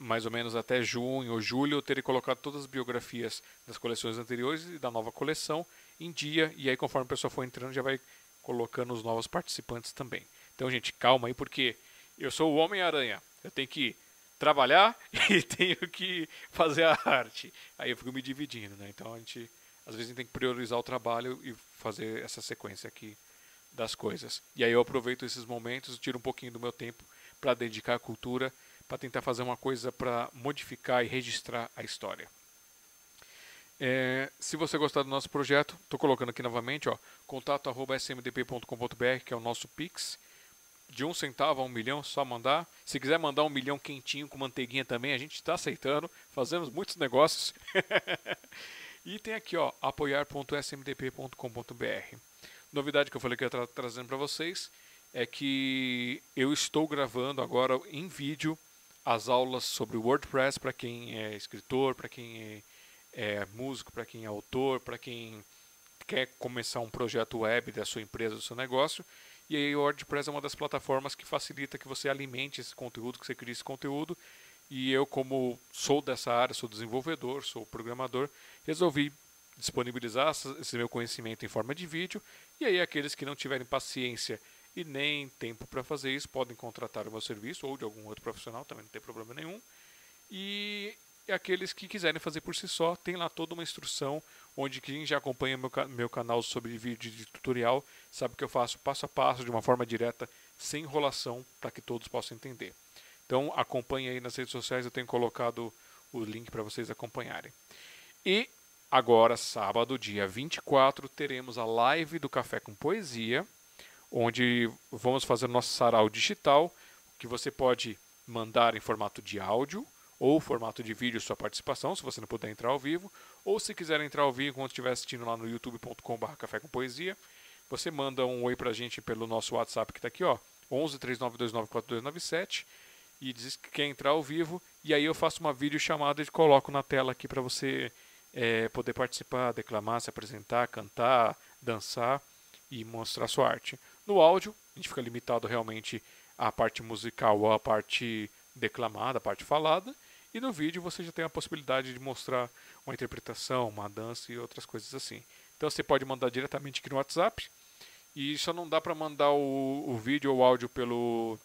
mais ou menos até junho ou julho eu terei colocado todas as biografias das coleções anteriores e da nova coleção em dia e aí conforme a pessoa for entrando já vai colocando os novos participantes também. Então, gente, calma aí porque eu sou o Homem-Aranha. Eu tenho que trabalhar e tenho que fazer a arte. Aí eu fico me dividindo, né? Então a gente às vezes tem que priorizar o trabalho e fazer essa sequência aqui das coisas. E aí eu aproveito esses momentos, tiro um pouquinho do meu tempo para dedicar à cultura, para tentar fazer uma coisa para modificar e registrar a história. É, se você gostar do nosso projeto, estou colocando aqui novamente, ó, contato@smdp.com.br, que é o nosso Pix. De um centavo a um milhão, só mandar. Se quiser mandar um milhão quentinho com manteiguinha também, a gente está aceitando. Fazemos muitos negócios. E tem aqui, ó, apoiar.smdp.com.br. Novidade que eu falei que eu ia tra trazendo para vocês é que eu estou gravando agora em vídeo as aulas sobre WordPress para quem é escritor, para quem é, é músico, para quem é autor, para quem quer começar um projeto web da sua empresa, do seu negócio. E aí o WordPress é uma das plataformas que facilita que você alimente esse conteúdo, que você crie esse conteúdo. E eu, como sou dessa área, sou desenvolvedor, sou programador, resolvi disponibilizar esse meu conhecimento em forma de vídeo. E aí, aqueles que não tiverem paciência e nem tempo para fazer isso podem contratar o meu serviço ou de algum outro profissional, também não tem problema nenhum. E aqueles que quiserem fazer por si só, tem lá toda uma instrução, onde quem já acompanha meu, meu canal sobre vídeo de tutorial sabe que eu faço passo a passo, de uma forma direta, sem enrolação, para que todos possam entender. Então acompanhe aí nas redes sociais, eu tenho colocado o link para vocês acompanharem. E agora, sábado, dia 24, teremos a live do Café com Poesia, onde vamos fazer nosso sarau digital, que você pode mandar em formato de áudio ou formato de vídeo sua participação, se você não puder entrar ao vivo, ou se quiser entrar ao vivo quando estiver assistindo lá no youtube.com.br café com poesia, você manda um oi pra gente pelo nosso WhatsApp que está aqui, ó, 11 39294297 e diz que quer entrar ao vivo e aí eu faço uma vídeo chamada e coloco na tela aqui para você é, poder participar, declamar, se apresentar, cantar, dançar e mostrar sua arte. No áudio, a gente fica limitado realmente à parte musical à parte declamada, a parte falada, e no vídeo você já tem a possibilidade de mostrar uma interpretação, uma dança e outras coisas assim. Então você pode mandar diretamente aqui no WhatsApp, e só não dá para mandar o, o vídeo ou o áudio pelo,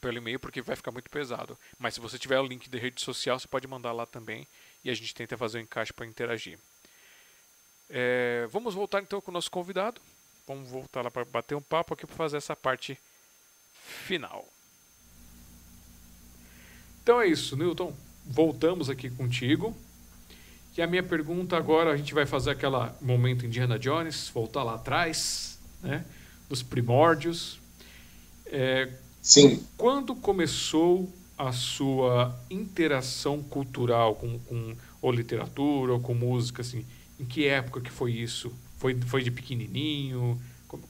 pelo e-mail porque vai ficar muito pesado. Mas se você tiver o link de rede social, você pode mandar lá também e a gente tenta fazer o um encaixe para interagir. É, vamos voltar então com o nosso convidado. Vamos voltar lá para bater um papo aqui para fazer essa parte final. Então é isso, Newton. Voltamos aqui contigo. E a minha pergunta agora, a gente vai fazer aquela momento Indiana Jones, voltar lá atrás, né? Dos primórdios. É, Sim. Quando começou a sua interação cultural com, com ou literatura ou com música, assim? Em que época que foi isso? Foi, foi de pequenininho?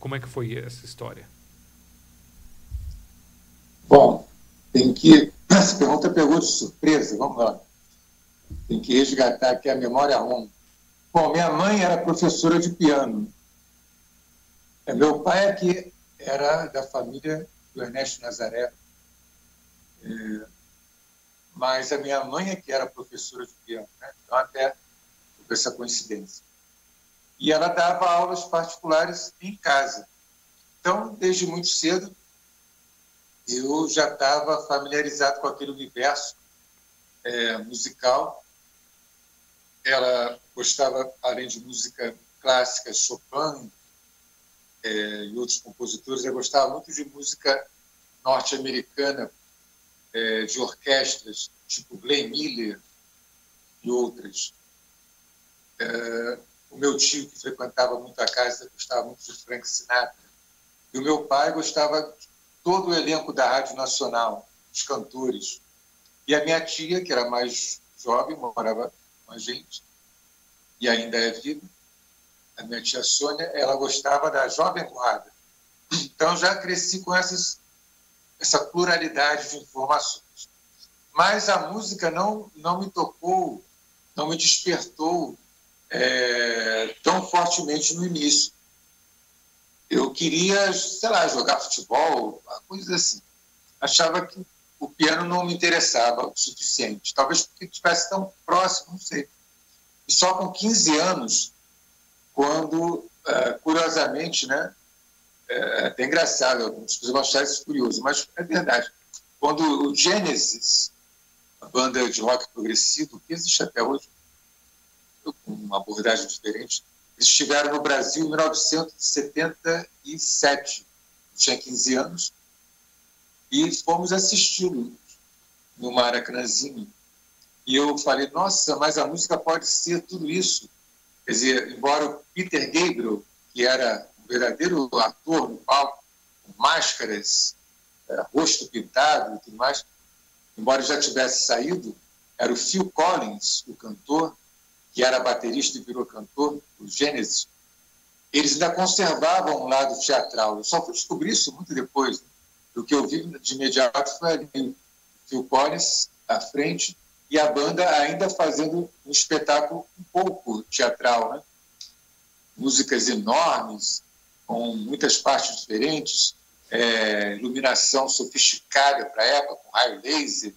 Como, é que foi essa história? Bom, tem que. Essa pergunta pegou de surpresa, vamos lá. Tem que resgatar aqui a memória ruim. Bom, minha mãe era professora de piano. É, meu pai aqui era da família do Ernesto Nazaré. É, mas a minha mãe é que era professora de piano, né? então até essa coincidência. E ela dava aulas particulares em casa. Então, desde muito cedo, eu já estava familiarizado com aquele universo é, musical. Ela gostava, além de música clássica, Chopin é, e outros compositores, ela gostava muito de música norte-americana, é, de orquestras, tipo Glenn Miller e outras. É, o meu tio, que frequentava muito a casa, gostava muito de Frank Sinatra. E o meu pai gostava de todo o elenco da Rádio Nacional, os cantores. E a minha tia, que era mais jovem, morava com a gente, e ainda é viva, a minha tia Sônia, ela gostava da Jovem Guarda. Então já cresci com essas, essa pluralidade de informações. Mas a música não, não me tocou, não me despertou é, tão fortemente no início. Eu queria, sei lá, jogar futebol, coisas assim. Achava que o piano não me interessava o suficiente. Talvez porque estivesse tão próximo, não sei. E só com 15 anos, quando, é, curiosamente, né, é até engraçado, algumas pessoas vão achar isso curioso, mas é verdade. Quando o Genesis, a banda de rock progressivo, que existe até hoje, uma abordagem diferente. Eles estiveram no Brasil em 1977. Eu tinha 15 anos e fomos assisti-lo no Maracanãzinho. E eu falei, nossa, mas a música pode ser tudo isso. Quer dizer, embora o Peter Gabriel, que era um verdadeiro ator no palco, com máscaras, é, rosto pintado e tudo mais, embora já tivesse saído, era o Phil Collins, o cantor, que era baterista e virou cantor, o Gênesis, eles ainda conservavam um lado teatral. Eu só fui descobrir isso muito depois. Né? O que eu vi de imediato foi ali, o Phil Collins à frente e a banda ainda fazendo um espetáculo um pouco teatral. Né? Músicas enormes, com muitas partes diferentes, é, iluminação sofisticada para a época, com raio laser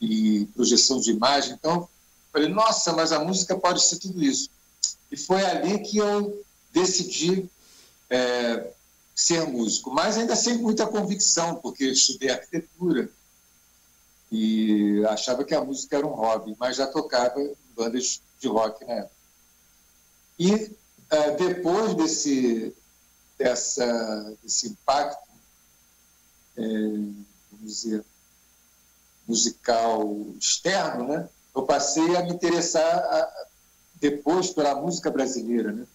e projeção de imagem. Então, Falei, nossa, mas a música pode ser tudo isso. E foi ali que eu decidi é, ser músico, mas ainda sem muita convicção, porque estudei arquitetura. e achava que a música era um hobby, mas já tocava em bandas de rock na época. E uh, depois desse, dessa, desse impacto, é, vamos dizer, musical externo, né? Eu passei a me interessar a, depois pela música brasileira, né?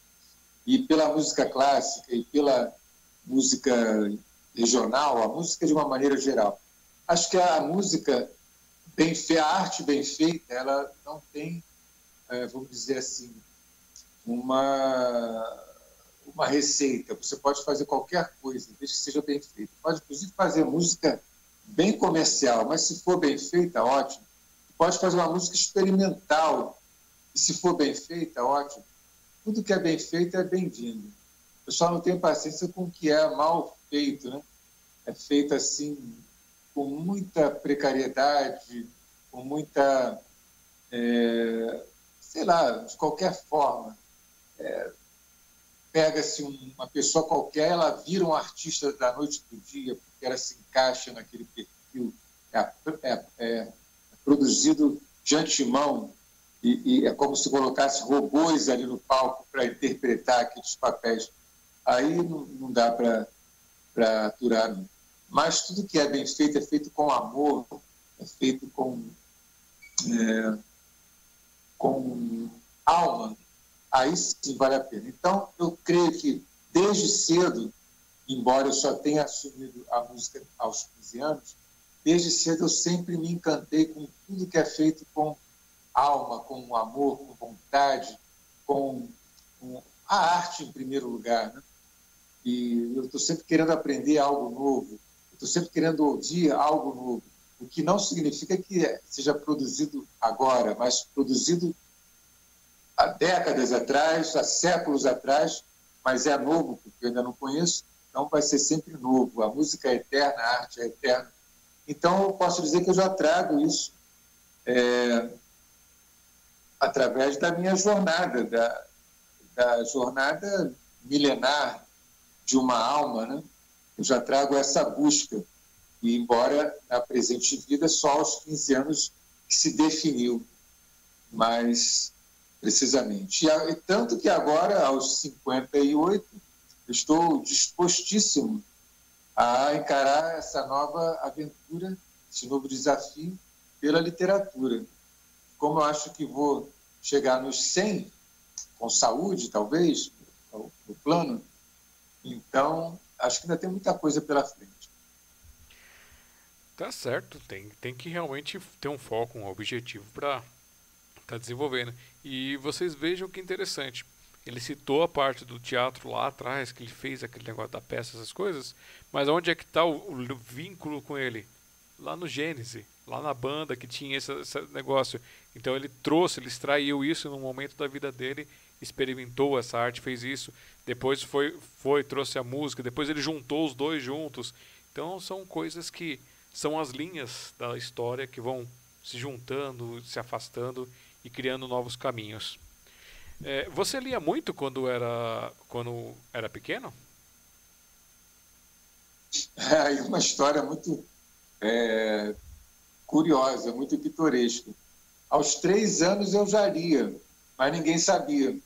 e pela música clássica, e pela música regional, a música de uma maneira geral. Acho que a música bem feita, a arte bem feita, ela não tem, é, vamos dizer assim, uma uma receita. Você pode fazer qualquer coisa, desde que seja bem feita. Pode, inclusive, fazer música bem comercial, mas se for bem feita, ótimo. Pode fazer uma música experimental, e se for bem feita, ótimo. Tudo que é bem feito é bem-vindo. Eu só não tenho paciência com o que é mal feito, né? É feito assim, com muita precariedade, com muita, é, sei lá, de qualquer forma. É, Pega-se uma pessoa qualquer, ela vira um artista da noite para o dia, porque ela se encaixa naquele perfil, é, é, é produzido de antemão, e, e, é como se colocasse robôs ali no palco para interpretar aqueles papéis. Aí não, não dá para aturar. Não. Mas tudo que é bem feito é feito com amor, é feito com, é, com alma, aí sim vale a pena. Então, eu creio que desde cedo, embora eu só tenha assumido a música aos 15 anos, desde cedo eu sempre me encantei com tudo que é feito com alma, com amor, com vontade, com, com a arte em primeiro lugar. Né? E eu estou sempre querendo aprender algo novo, estou sempre querendo ouvir algo novo, o que não significa que seja produzido agora, mas produzido há décadas atrás, há séculos atrás, mas é novo, porque eu ainda não conheço, então vai ser sempre novo. A música é eterna, a arte é eterna. Então, eu posso dizer que eu já trago isso é, através da minha jornada, da, da jornada milenar de uma alma, né? Eu já trago essa busca. E, embora na presente vida, só aos 15 anos que se definiu. Mas precisamente. E, tanto que agora, aos 58, estou dispostíssimo a encarar essa nova aventura, esse novo desafio pela literatura. Como eu acho que vou chegar nos 100, com saúde, talvez, no plano, então acho que ainda tem muita coisa pela frente. Tá certo, tem, tem que realmente ter um foco, um objetivo para estar tá desenvolvendo. E vocês vejam que interessante. Ele citou a parte do teatro lá atrás, que ele fez aquele negócio da peça, essas coisas, mas onde é que está o, o, vínculo com ele? Lá no Gênesis, lá na banda que tinha esse, esse, negócio. Então ele trouxe, ele extraiu isso no momento da vida dele, experimentou essa arte, fez isso, depois foi, foi trouxe a música, depois ele juntou os dois juntos. Então são coisas que são as linhas da história que vão se juntando, se afastando e criando novos caminhos. É, você lia muito quando era, quando era pequeno? É uma história muito é, curiosa, muito pitoresca. Aos três anos eu já lia, mas ninguém sabia.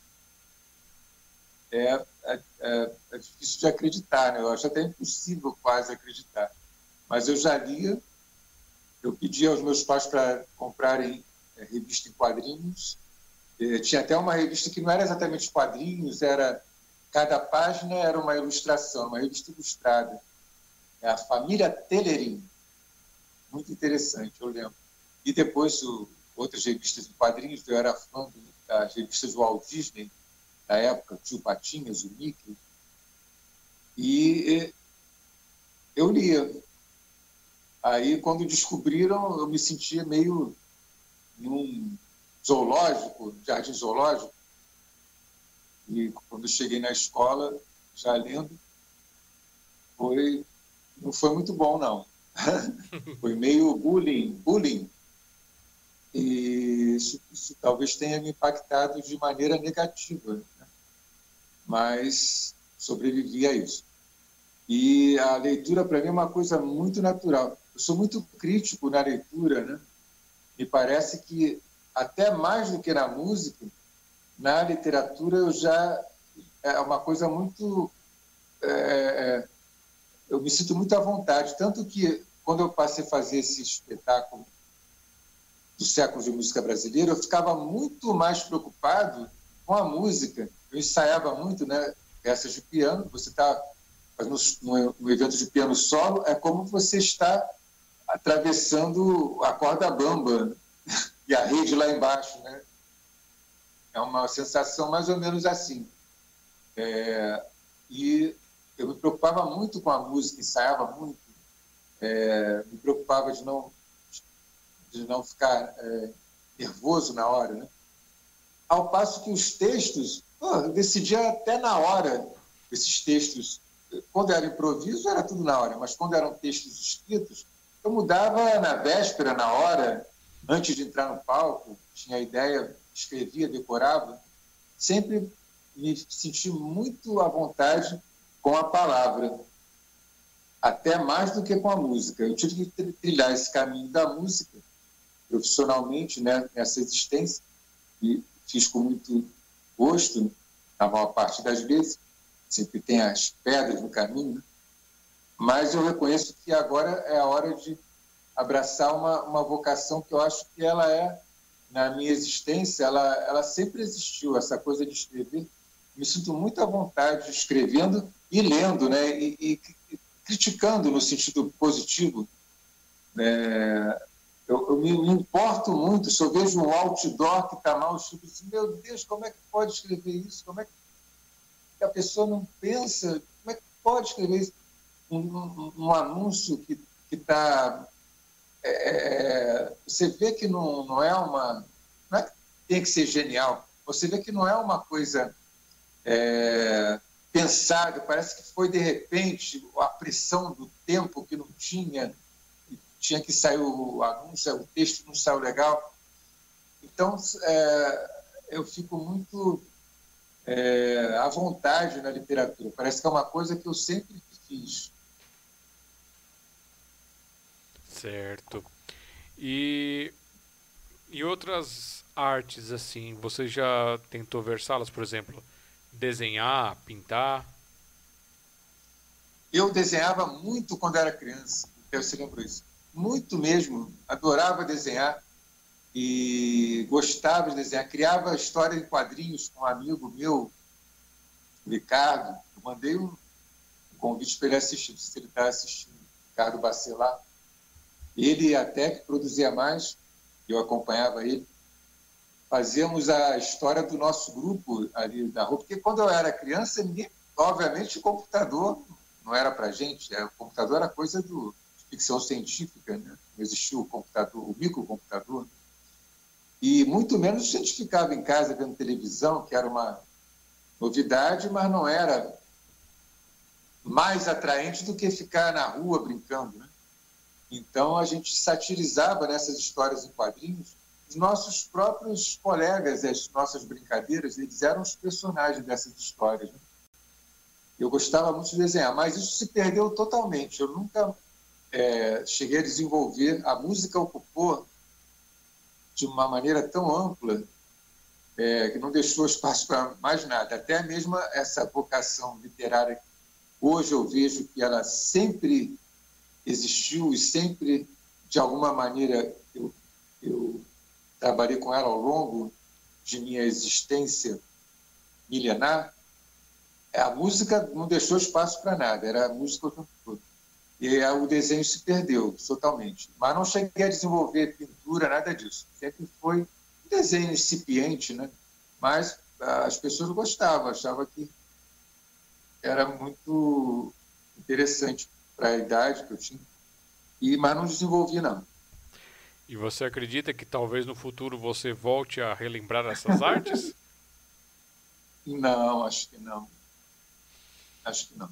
É, é, é, é difícil de acreditar, né? eu acho até impossível quase acreditar. Mas eu já lia, eu pedi aos meus pais para comprarem é, revista em quadrinhos. Tinha até uma revista que não era exatamente quadrinhos, era cada página era uma ilustração, uma revista ilustrada. É a família Telerim. Muito interessante, eu lembro. E depois o, outras revistas em quadrinhos, eu era fã das revistas do Walt Disney, da época, Tio Patinhas, o Mickey. E eu lia. Aí, quando descobriram, eu me sentia meio num zoológico, jardim zoológico, e quando cheguei na escola, já lendo, foi, não foi muito bom, não. foi meio bullying, bullying. E isso, isso, talvez tenha me impactado de maneira negativa. Né? Mas sobrevivi a isso. E a leitura, para mim, é uma coisa muito natural. eu sou muito crítico na leitura, né? Me parece que até mais do que na música, na literatura eu já é uma coisa muito é, é, eu me sinto muito à vontade, tanto que quando eu passei a fazer esse espetáculo do século de música brasileira, eu ficava muito mais preocupado com a música. Eu ensaiava muito, né? Peças de piano. Você está fazendo um evento de piano solo, é como você está atravessando a corda bamba e a rede lá embaixo, né? É uma sensação mais ou menos assim. É, e eu me preocupava muito com a música, ensaiava muito, é, me preocupava de não de não ficar é, nervoso na hora, né? Ao passo que os textos, pô, eu decidia até na hora esses textos. Quando era improviso era tudo na hora, mas quando eram textos escritos, eu mudava na véspera, na hora, antes de entrar no palco, tinha ideia, escrevia, decorava. Sempre me senti muito à vontade com a palavra, até mais do que com a música. Eu tive que trilhar esse caminho da música profissionalmente, né, nessa existência, e fiz com muito gosto, na maior parte das vezes, sempre tem as pedras no caminho, mas eu reconheço que agora é a hora de abraçar uma, uma vocação que eu acho que ela é, na minha existência, ela, ela sempre existiu, essa coisa de escrever. Me sinto muito à vontade escrevendo e lendo, né? E, e, e criticando no sentido positivo. Né? Eu, eu me, me, importo muito se eu vejo um outdoor que está mal escrito, assim, meu Deus, como é que pode escrever isso? Como é que a pessoa não pensa? Como é que pode escrever isso? Um, um, um anúncio que está. É, você vê que não, não é uma. Não é que tem que ser genial. Você vê que não é uma coisa é, pensado, parece que foi de repente a pressão do tempo que não tinha, tinha que sair o anúncio, o texto não saiu legal. Então, é, eu fico muito é, à vontade na literatura. Parece que é uma coisa que eu sempre fiz. Certo. E, e outras artes, assim, você já tentou versá-las, por exemplo? Desenhar, pintar? Eu desenhava muito quando era criança, eu se lembro isso. Muito mesmo. Adorava desenhar e gostava de desenhar. Criava história em quadrinhos com um amigo meu, Ricardo. Eu mandei um convite para ele assistir, se ele está assistindo, Ricardo Bacelar. Ele até que produzia mais, eu acompanhava ele fazíamos a história do nosso grupo ali da rua, porque quando eu era criança, ninguém, obviamente, o computador não era para gente, o computador era coisa do, de ficção científica, né? não existia o computador, o microcomputador, e muito menos a gente ficava em casa vendo televisão, que era uma novidade, mas não era mais atraente do que ficar na rua brincando. Né? Então a gente satirizava nessas histórias em quadrinhos os nossos próprios colegas, as nossas brincadeiras, eles eram os personagens dessas histórias. Né? Eu gostava muito de desenhar, mas isso se perdeu totalmente. Eu nunca é, cheguei a desenvolver. A música ocupou de uma maneira tão ampla é, que não deixou espaço para mais nada. Até mesmo essa vocação literária, hoje eu vejo que ela sempre existiu e sempre, de alguma maneira, eu, eu trabalhei com ela ao longo de minha existência milenar, a música não deixou espaço para nada, era a música o tempo todo. E o desenho se perdeu totalmente. Mas não cheguei a desenvolver pintura, nada disso. Sempre foi um desenho incipiente, né? mas as pessoas gostavam, achavam que era muito interessante para a idade que eu tinha. E, mas não desenvolvi, não. E você acredita que talvez no futuro você volte a relembrar essas artes? Não, acho que não. Acho que não.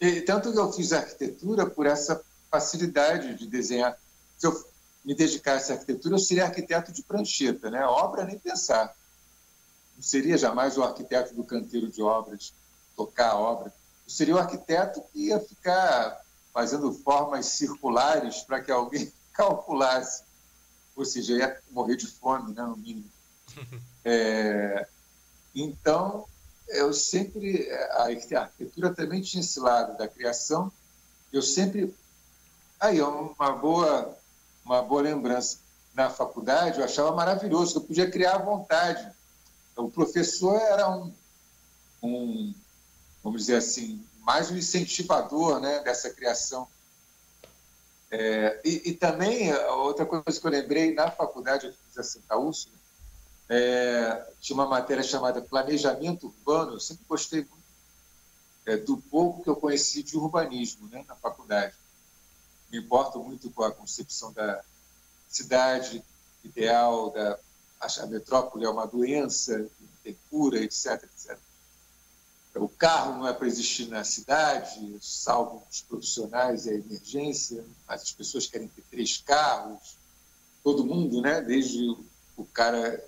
E, tanto que eu fiz arquitetura por essa facilidade de desenhar. Se eu me dedicasse à arquitetura, eu seria arquiteto de prancheta, né? Obra nem pensar. Não seria jamais o arquiteto do canteiro de obras, tocar a obra. Eu seria o arquiteto que ia ficar fazendo formas circulares para que alguém calculasse. Ou seja, ia morrer de fome, né, no mínimo. É, então, eu sempre. A arquitetura também tinha esse lado da criação. Eu sempre. Aí, uma boa, uma boa lembrança. Na faculdade, eu achava maravilhoso, eu podia criar à vontade. O professor era um, um vamos dizer assim, mais um incentivador né, dessa criação. É, e, e, também, outra coisa que eu lembrei, na faculdade, eu fiz a Santa Úrsula, é, tinha uma matéria chamada Planejamento Urbano, eu sempre gostei muito é, do pouco que eu conheci de urbanismo né, na faculdade. Me importo muito com a concepção da cidade ideal, da, a metrópole é uma doença, tem cura, etc, etc. O carro não é para existir na cidade, salvo os profissionais e a emergência, mas as pessoas querem ter três carros, todo mundo, né? desde o cara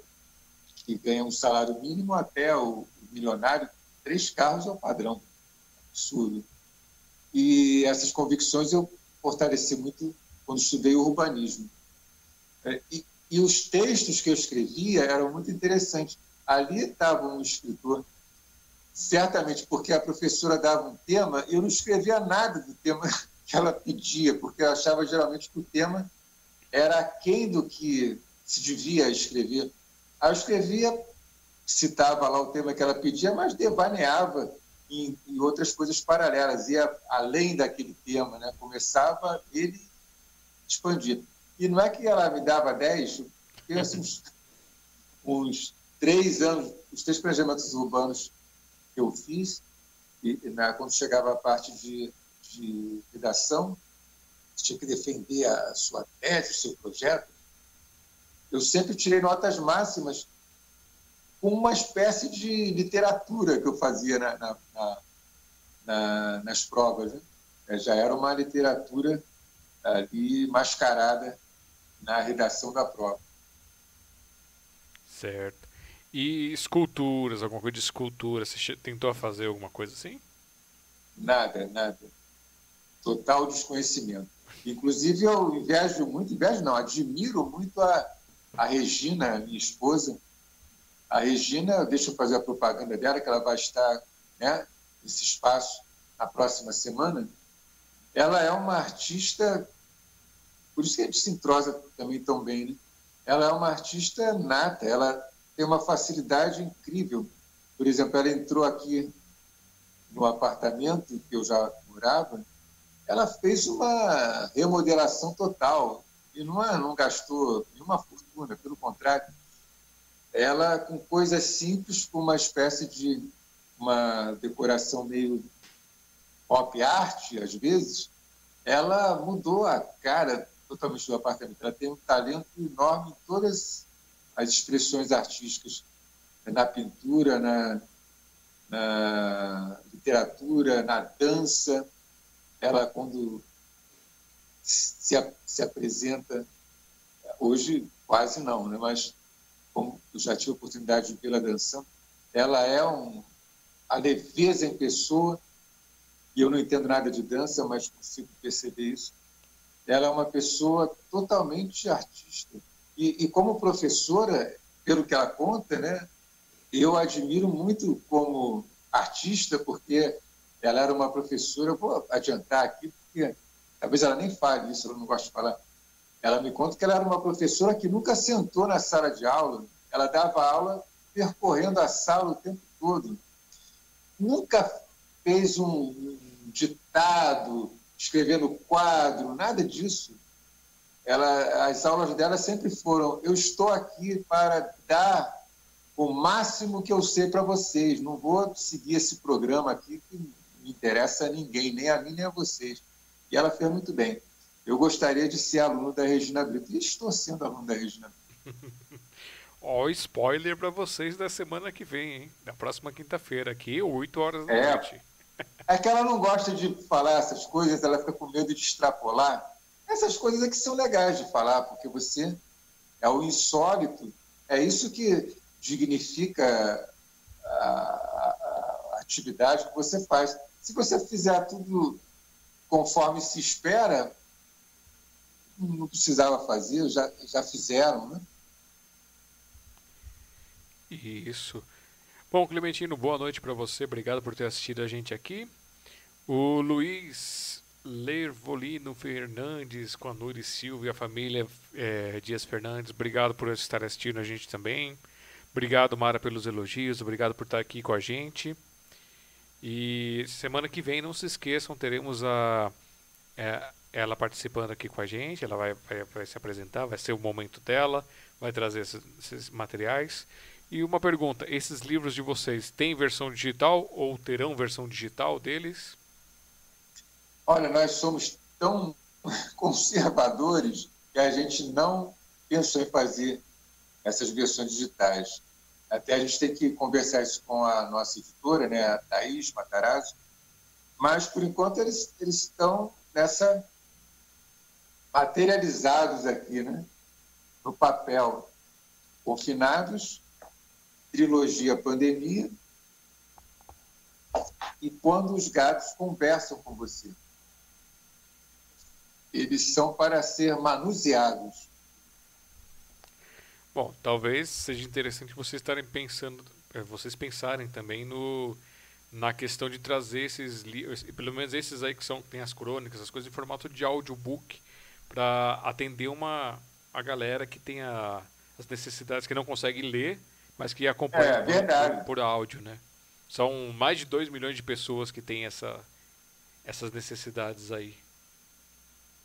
que ganha um salário mínimo até o milionário, três carros é o padrão. Absurdo. E essas convicções eu fortaleci muito quando estudei urbanismo. É, e, e os textos que eu escrevia eram muito interessantes. Ali estava um escritor, certamente porque a professora dava um tema, eu não escrevia nada do tema que ela pedia, porque eu achava geralmente que o tema era aquém do que se devia escrever. Aí eu escrevia, citava lá o tema que ela pedia, mas devaneava em, em outras coisas paralelas, ia além daquele tema, né? começava ele expandir. E não é que ela me dava 10, eu assim, uns, uns três anos, os três planejamentos urbanos que eu fiz, e, na, quando chegava a parte de, de redação, tinha que defender a sua tese, o seu projeto, eu sempre tirei notas máximas com uma espécie de literatura que eu fazia na, na, na, nas provas. Né? É, já era uma literatura ali mascarada na redação da prova. Certo. E esculturas, alguma coisa de escultura, você tentou fazer alguma coisa assim? Nada, nada. Total desconhecimento. Inclusive, eu invejo muito, invejo não, admiro muito a, a Regina, minha esposa. A Regina, deixa eu fazer a propaganda dela, que ela vai estar né, nesse espaço na próxima semana. Ela é uma artista, por isso que a gente se entrosa também tão bem, né? Ela é uma artista nata, ela tem uma facilidade incrível. Por exemplo, ela entrou aqui no apartamento que eu já morava, ela fez uma remodelação total e não, não gastou nenhuma fortuna, pelo contrário, ela com coisas simples, com uma espécie de uma decoração meio pop art, às vezes, ela mudou a cara totalmente do apartamento. Ela tem um talento enorme em todas as expressões artísticas, na pintura, na, na literatura, na dança. Ela, quando se, se apresenta, hoje quase não, né? mas como eu já tive a oportunidade de vê-la dançando, ela é um, a leveza em pessoa, e eu não entendo nada de dança, mas consigo perceber isso. Ela é uma pessoa totalmente artista. E, e como professora, pelo que ela conta, né, eu admiro muito como artista, porque ela era uma professora, vou adiantar aqui, porque talvez ela nem fale isso, ela não gosta de falar. Ela me conta que ela era uma professora que nunca sentou na sala de aula, ela dava aula percorrendo a sala o tempo todo. Nunca fez um ditado, escrevendo quadro, nada disso ela, as aulas dela sempre foram: eu estou aqui para dar o máximo que eu sei para vocês. Não vou seguir esse programa aqui que não interessa a ninguém, nem a mim nem a vocês. E ela fez muito bem. Eu gostaria de ser aluno da Regina Brito. E estou sendo aluno da Regina Brito. Ó, oh, spoiler para vocês da semana que vem, hein? Da próxima quinta-feira, aqui, 8 horas da é, noite. É que ela não gosta de falar essas coisas, ela fica com medo de extrapolar. Essas coisas é que são legais de falar, porque você é o insólito, é isso que dignifica a, a, a atividade que você faz. Se você fizer tudo conforme se espera, não precisava fazer, já, já fizeram, né? Isso. Bom, Clementino, boa noite para você. Obrigado por ter assistido a gente aqui. O Luiz Lervolino Fernandes, com a Nuri Silva e a família é, Dias Fernandes, obrigado por estar assistindo a gente também. Obrigado, Mara, pelos elogios. Obrigado por estar aqui com a gente. E semana que vem, não se esqueçam, teremos a, é, ela participando aqui com a gente. Ela vai, vai, vai, se apresentar, vai ser o momento dela, vai trazer esses, esses materiais. E uma pergunta: esses livros de vocês têm versão digital ou terão versão digital deles? Olha, nós somos tão conservadores que a gente não pensou em fazer essas versões digitais. Até a gente tem que conversar isso com a nossa editora, né, a Thaís Matarazzo, mas, por enquanto, eles, eles estão nessa materializados aqui, né, no papel, confinados, trilogia Pandemia e Quando os Gatos Conversam com Você. Eles são para ser manuseados Bom, talvez seja interessante vocês estarem pensando, eh, vocês pensarem também no na questão de trazer esses livros, pelo menos esses aí que são tem as crônicas, as coisas em formato de audiobook para atender uma a galera que tem a, as necessidades que não consegue ler, mas que acompanha é, por, por, por, áudio, né? São mais de 2 milhões de pessoas que têm essa, essas necessidades aí.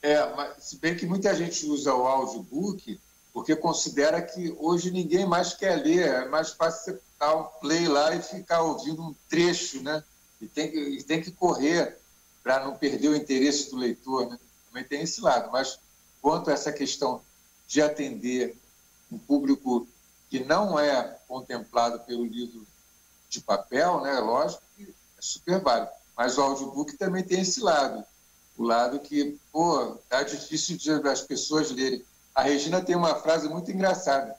É, mas se bem que muita gente usa o audiobook porque considera que hoje ninguém mais quer ler, é mais fácil você dar um play lá e ficar ouvindo um trecho, né? E tem que, e tem que correr para não perder o interesse do leitor, né? Também tem esse lado, mas quanto a essa questão de atender um público que não é contemplado pelo livro de papel, né? Lógico que é super válido, mas o audiobook também tem esse lado, o lado que, pô, tá difícil de as pessoas lerem a Regina tem uma frase muito engraçada.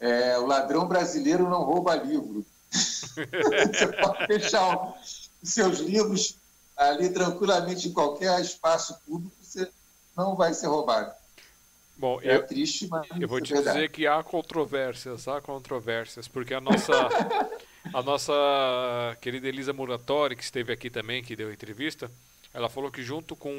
É, o ladrão brasileiro não rouba livro. Você pode fechar os seus livros ali tranquilamente em qualquer espaço público, você não vai ser roubado. Bom, é eu, triste, mas eu vou te é dizer que há controvérsias, há controvérsias, porque a nossa a nossa querida Elisa Muratori, que esteve aqui também, que deu entrevista, ela falou que junto com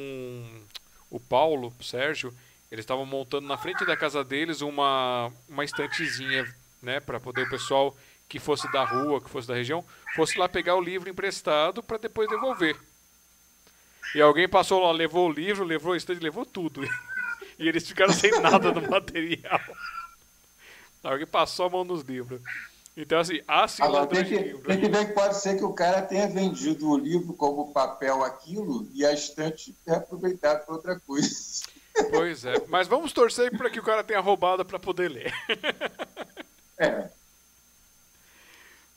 o Paulo, o Sérgio, eles estavam montando na frente da casa deles uma, uma estantezinha, né, para poder o pessoal que fosse da rua, que fosse da região, fosse lá pegar o livro emprestado para depois devolver. E alguém passou lá, levou o livro, levou a estante, levou tudo. e eles ficaram sem nada do material. Alguém passou a mão nos livros. Então, assim, há sim Agora, tem que, livro. Tem que ver que pode ser que o cara tenha vendido o livro como papel aquilo e a estante tenha aproveitado para outra coisa. Pois é, mas vamos torcer para que o cara tenha roubado para poder ler. É.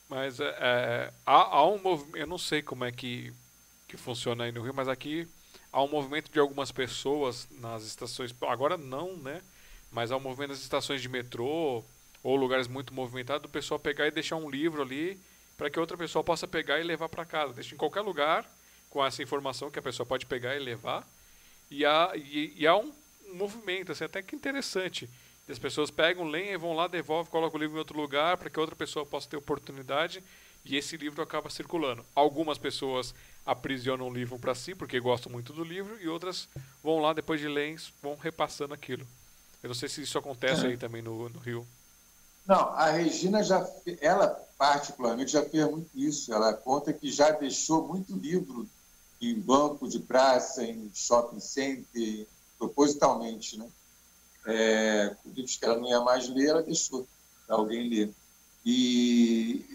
Mas é, é, há, há, um movimento, eu não sei como é que, que funciona aí no Rio, mas aqui há um movimento de algumas pessoas nas estações, agora não, né? Mas há um movimento nas estações de metrô ou lugares muito movimentados do pessoal pegar e deixar um livro ali para que outra pessoa possa pegar e levar para casa. Deixa em qualquer lugar com essa informação que a pessoa pode pegar e levar e há, e, e há um, movimento, assim, até que interessante. As pessoas pegam, leem, vão lá, devolvem, colocam o livro em outro lugar para que outra pessoa possa ter oportunidade e esse livro acaba circulando. Algumas pessoas aprisionam o livro para si porque gostam muito do livro e outras vão lá depois de ler vão repassando aquilo. Eu não sei se isso acontece aí também no, no Rio. Não, a Regina já, ela particularmente já fez muito isso. Ela conta que já deixou muito livro em banco de praça, em shopping center, propositalmente, né? É, livros que ela não ia mais ler, ela deixou para alguém ler. E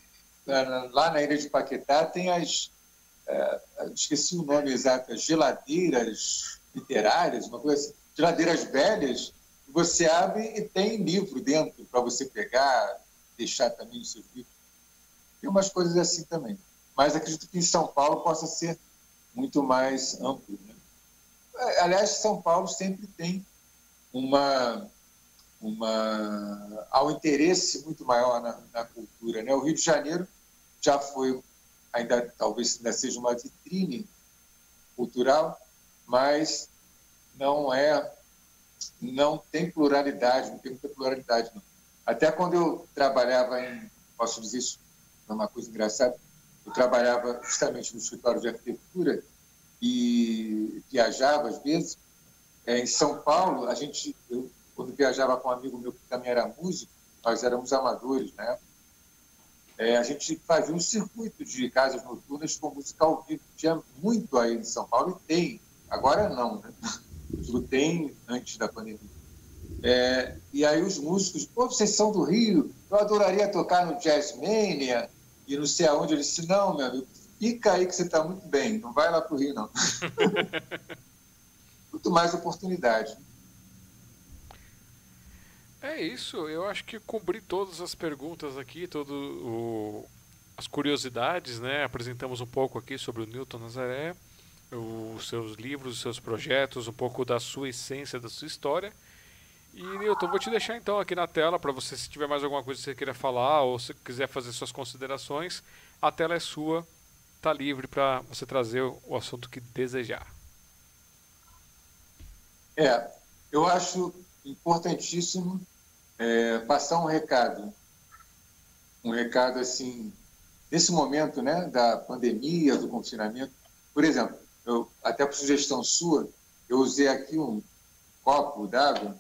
lá na ilha de Paquetá tem as, é, esqueci o nome exato, as geladeiras literárias, uma coisa assim, geladeiras velhas, você abre e tem livro dentro para você pegar, deixar também os seus livros. Tem umas coisas assim também. Mas acredito que em São Paulo possa ser muito mais amplo. Né? É, aliás, São Paulo sempre tem uma, uma há um interesse muito maior na, na, cultura. Né? O Rio de Janeiro já foi, ainda talvez ainda seja uma vitrine cultural, mas não é, não tem pluralidade, não tem muita pluralidade. Não. Até quando eu trabalhava em, posso dizer isso, é uma coisa engraçada, eu trabalhava justamente no escritório de arquitetura e viajava às vezes. É, em São Paulo, a gente, eu, quando viajava com um amigo meu que também era músico, nós éramos amadores época, é, a gente fazia um circuito de casas noturnas com música ao vivo. Tinha muito aí em São Paulo e tem. Agora não, né? Tem antes da pandemia. É, e aí os músicos, pô, vocês são do Rio, eu adoraria tocar no Jazz Mania e não sei aonde. Eu disse, não, meu amigo, fica aí que você está muito bem, não vai lá para o Rio, não. muito mais oportunidade. É isso, eu acho que cobri todas as perguntas aqui, todo o, as curiosidades, né? Apresentamos um pouco aqui sobre o Newton Nazaré, os seus livros, os seus projetos, um pouco da sua essência, da sua história. E Newton, vou te deixar então aqui na tela para você, se tiver mais alguma coisa que você queira falar ou se quiser fazer suas considerações, a tela é sua, tá livre para você trazer o assunto que desejar. É, eu acho importantíssimo é, passar um recado, um recado assim, nesse momento, né, da pandemia, do confinamento. Por exemplo, eu, até por sugestão sua, eu usei aqui um copo d'água,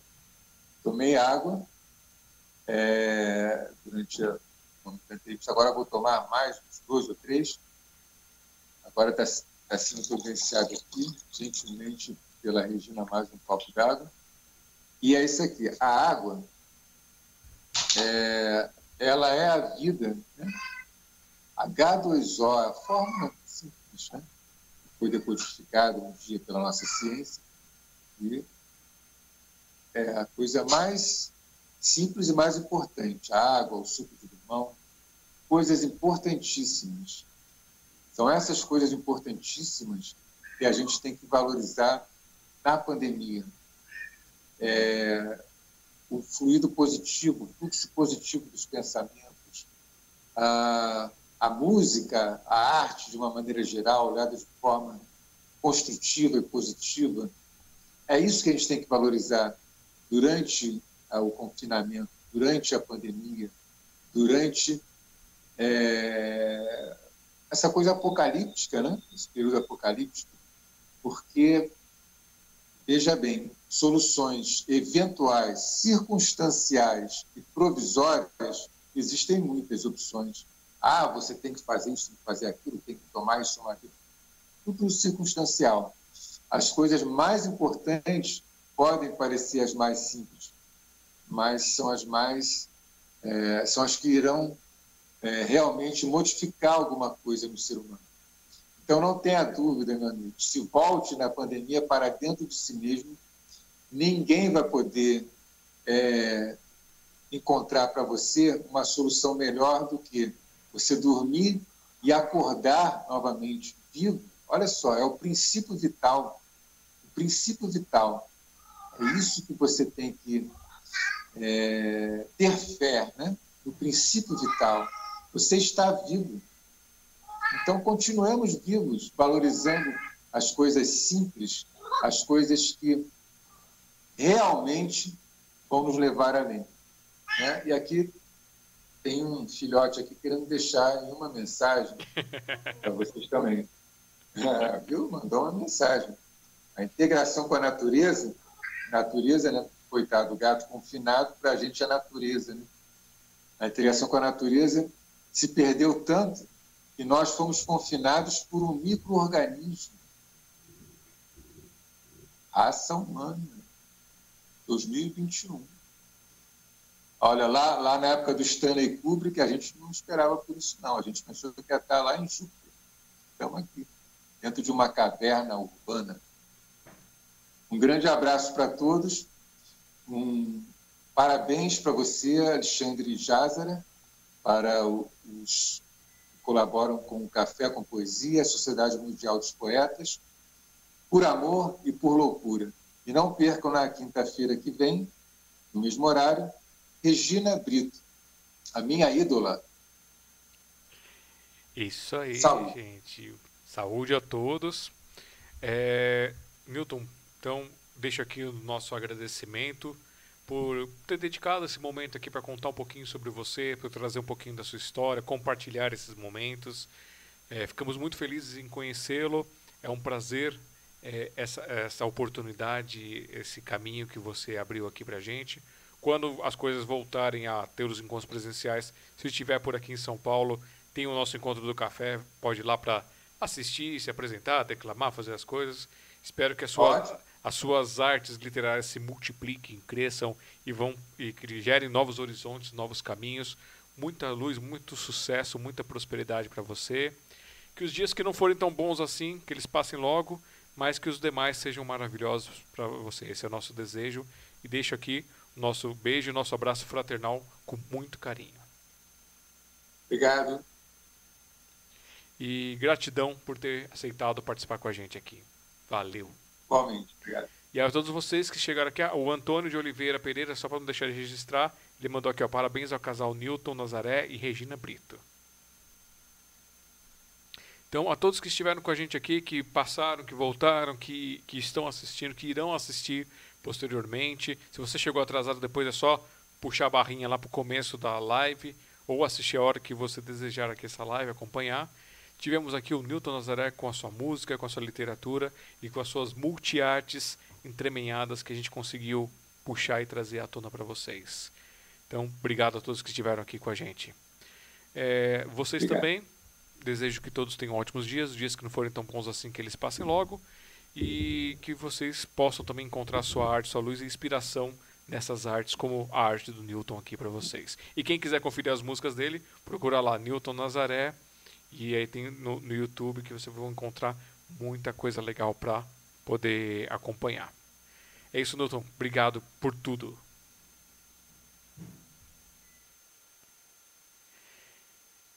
tomei água é, durante a agora vou tomar mais uns dois ou três. Agora está tá sendo providenciado aqui, gentilmente, pela Regina, mais um copo d'água. E é isso aqui. A água é, ela é a vida. Né? H2O, a fórmula simples, né? Foi decodificada um dia pela nossa ciência, e é a coisa mais simples e mais importante. A água, o suco de limão, coisas importantíssimas. São essas coisas importantíssimas que a gente tem que valorizar na pandemia. É, o fluido positivo, o fluxo positivo dos pensamentos, a, a música, a arte, de uma maneira geral, olhada de forma construtiva e positiva. É isso que a gente tem que valorizar durante o confinamento, durante a pandemia, durante é, essa coisa apocalíptica, né? esse período apocalíptico, porque, veja bem, soluções eventuais, circunstanciais e provisórias, existem muitas opções. Ah, você tem que fazer isso, tem que fazer aquilo, tem que tomar isso, tomar aquilo. Tudo circunstancial. As coisas mais importantes podem parecer as mais simples, mas são as mais é, são as que irão é, realmente modificar alguma coisa no ser humano. Então não tenha dúvida, meu amigo, se volte na pandemia para dentro de si mesmo ninguém vai poder é, encontrar para você uma solução melhor do que você dormir e acordar novamente vivo. Olha só, é o princípio vital. O princípio vital. É isso que você tem que é, ter fé, né? No princípio vital. Você está vivo. Então, continuemos vivos, valorizando as coisas simples, as coisas que realmente vão nos levar além. Né? E aqui tem um filhote aqui querendo deixar uma mensagem para vocês também. É, viu? Mandou uma mensagem. A integração com a natureza, natureza, né? coitado, o gato confinado, para a gente é natureza. Né? A integração com a natureza se perdeu tanto que nós fomos confinados por um microorganismo. Raça humana. 2021. Olha, lá, lá na época do Stanley Kubrick, a gente não esperava por isso, não. A gente pensou que ia estar lá em Júpiter. Estamos aqui, dentro de uma caverna urbana. Um grande abraço para todos. Um parabéns para você, Alexandre Jázara, para os que colaboram com o Café com Poesia, a Sociedade Mundial dos Poetas, por amor e por loucura. E não percam na quinta-feira que vem, no mesmo horário, Regina Brito, a minha ídola. Isso aí, Saúde. gente. Saúde a todos. É, Milton, então deixo aqui o nosso agradecimento por ter dedicado esse momento aqui para contar um pouquinho sobre você, para trazer um pouquinho da sua história, compartilhar esses momentos. É, ficamos muito felizes em conhecê-lo. É um prazer é, essa, essa oportunidade, esse caminho que você abriu aqui para gente. Quando as coisas voltarem a ter os encontros presenciais, se estiver por aqui em São Paulo, tem o nosso encontro do café, pode ir lá para assistir, se apresentar, declamar, fazer as coisas. Espero que a sua, as suas artes literárias se multipliquem, cresçam e vão e gerem novos horizontes, novos caminhos. Muita luz, muito sucesso, muita prosperidade para você. Que os dias que não forem tão bons assim, que eles passem logo, mas que os demais sejam maravilhosos para você. Esse é o nosso desejo. E deixo aqui nosso beijo e nosso abraço fraternal com muito carinho. Obrigado. E gratidão por ter aceitado participar com a gente aqui. Valeu. Igualmente, obrigado. E a todos vocês que chegaram aqui, o Antônio de Oliveira Pereira, só para não deixar de registrar, ele mandou aqui, ó, parabéns ao casal Newton Nazaré e Regina Brito. Então, a todos que estiveram com a gente aqui, que passaram, que voltaram, que, que estão assistindo, que irão assistir posteriormente. Se você chegou atrasado depois, é só puxar a barrinha lá para o começo da live ou assistir a hora que você desejar aqui essa live, acompanhar. Tivemos aqui o Newton Nazaré com a sua música, com a sua literatura e com as suas multiartes entremeadas que a gente conseguiu puxar e trazer à tona para vocês. Então, obrigado a todos que estiveram aqui com a gente. É, vocês obrigado. também, desejo que todos tenham ótimos dias, dias que não forem tão bons assim, que eles passem logo e que vocês possam também encontrar sua arte, sua luz e inspiração nessas artes, como a arte do Newton aqui para vocês. E quem quiser conferir as músicas dele, procura lá Newton Nazaré e aí tem no, no YouTube que você vai encontrar muita coisa legal para poder acompanhar. É isso, Newton. Obrigado por tudo.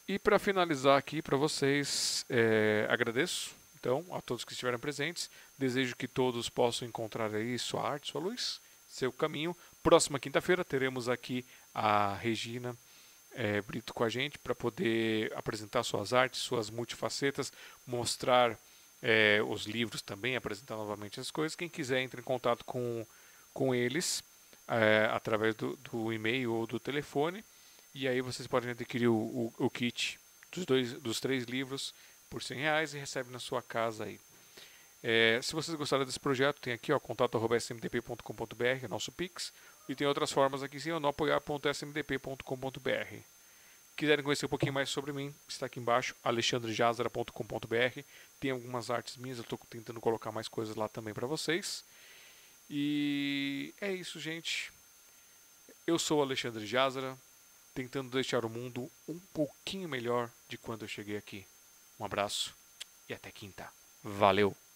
E para finalizar aqui para vocês, é, agradeço então a todos que estiveram presentes. Desejo que todos possam encontrar aí sua arte, sua luz, seu caminho. Próxima quinta-feira teremos aqui a Regina é, Brito com a gente para poder apresentar suas artes, suas multifacetas, mostrar é, os livros também, apresentar novamente as coisas. Quem quiser entre em contato com, com eles é, através do, do, e-mail ou do telefone e aí vocês podem adquirir o, o, o, kit dos, dois, dos três livros por 100 reais e recebe na sua casa aí. É, se vocês gostaram desse projeto, tem aqui ó, contato.smdp.com.br, nosso Pix. E tem outras formas aqui em cima no apoiar.smdp.com.br. Quiserem conhecer um pouquinho mais sobre mim, está aqui embaixo, alexandrejazara.com.br. Tem algumas artes minhas, eu estou tentando colocar mais coisas lá também para vocês. E é isso, gente. Eu sou Alexandre Jazara, tentando deixar o mundo um pouquinho melhor de quando eu cheguei aqui. Um abraço e até quinta. Valeu!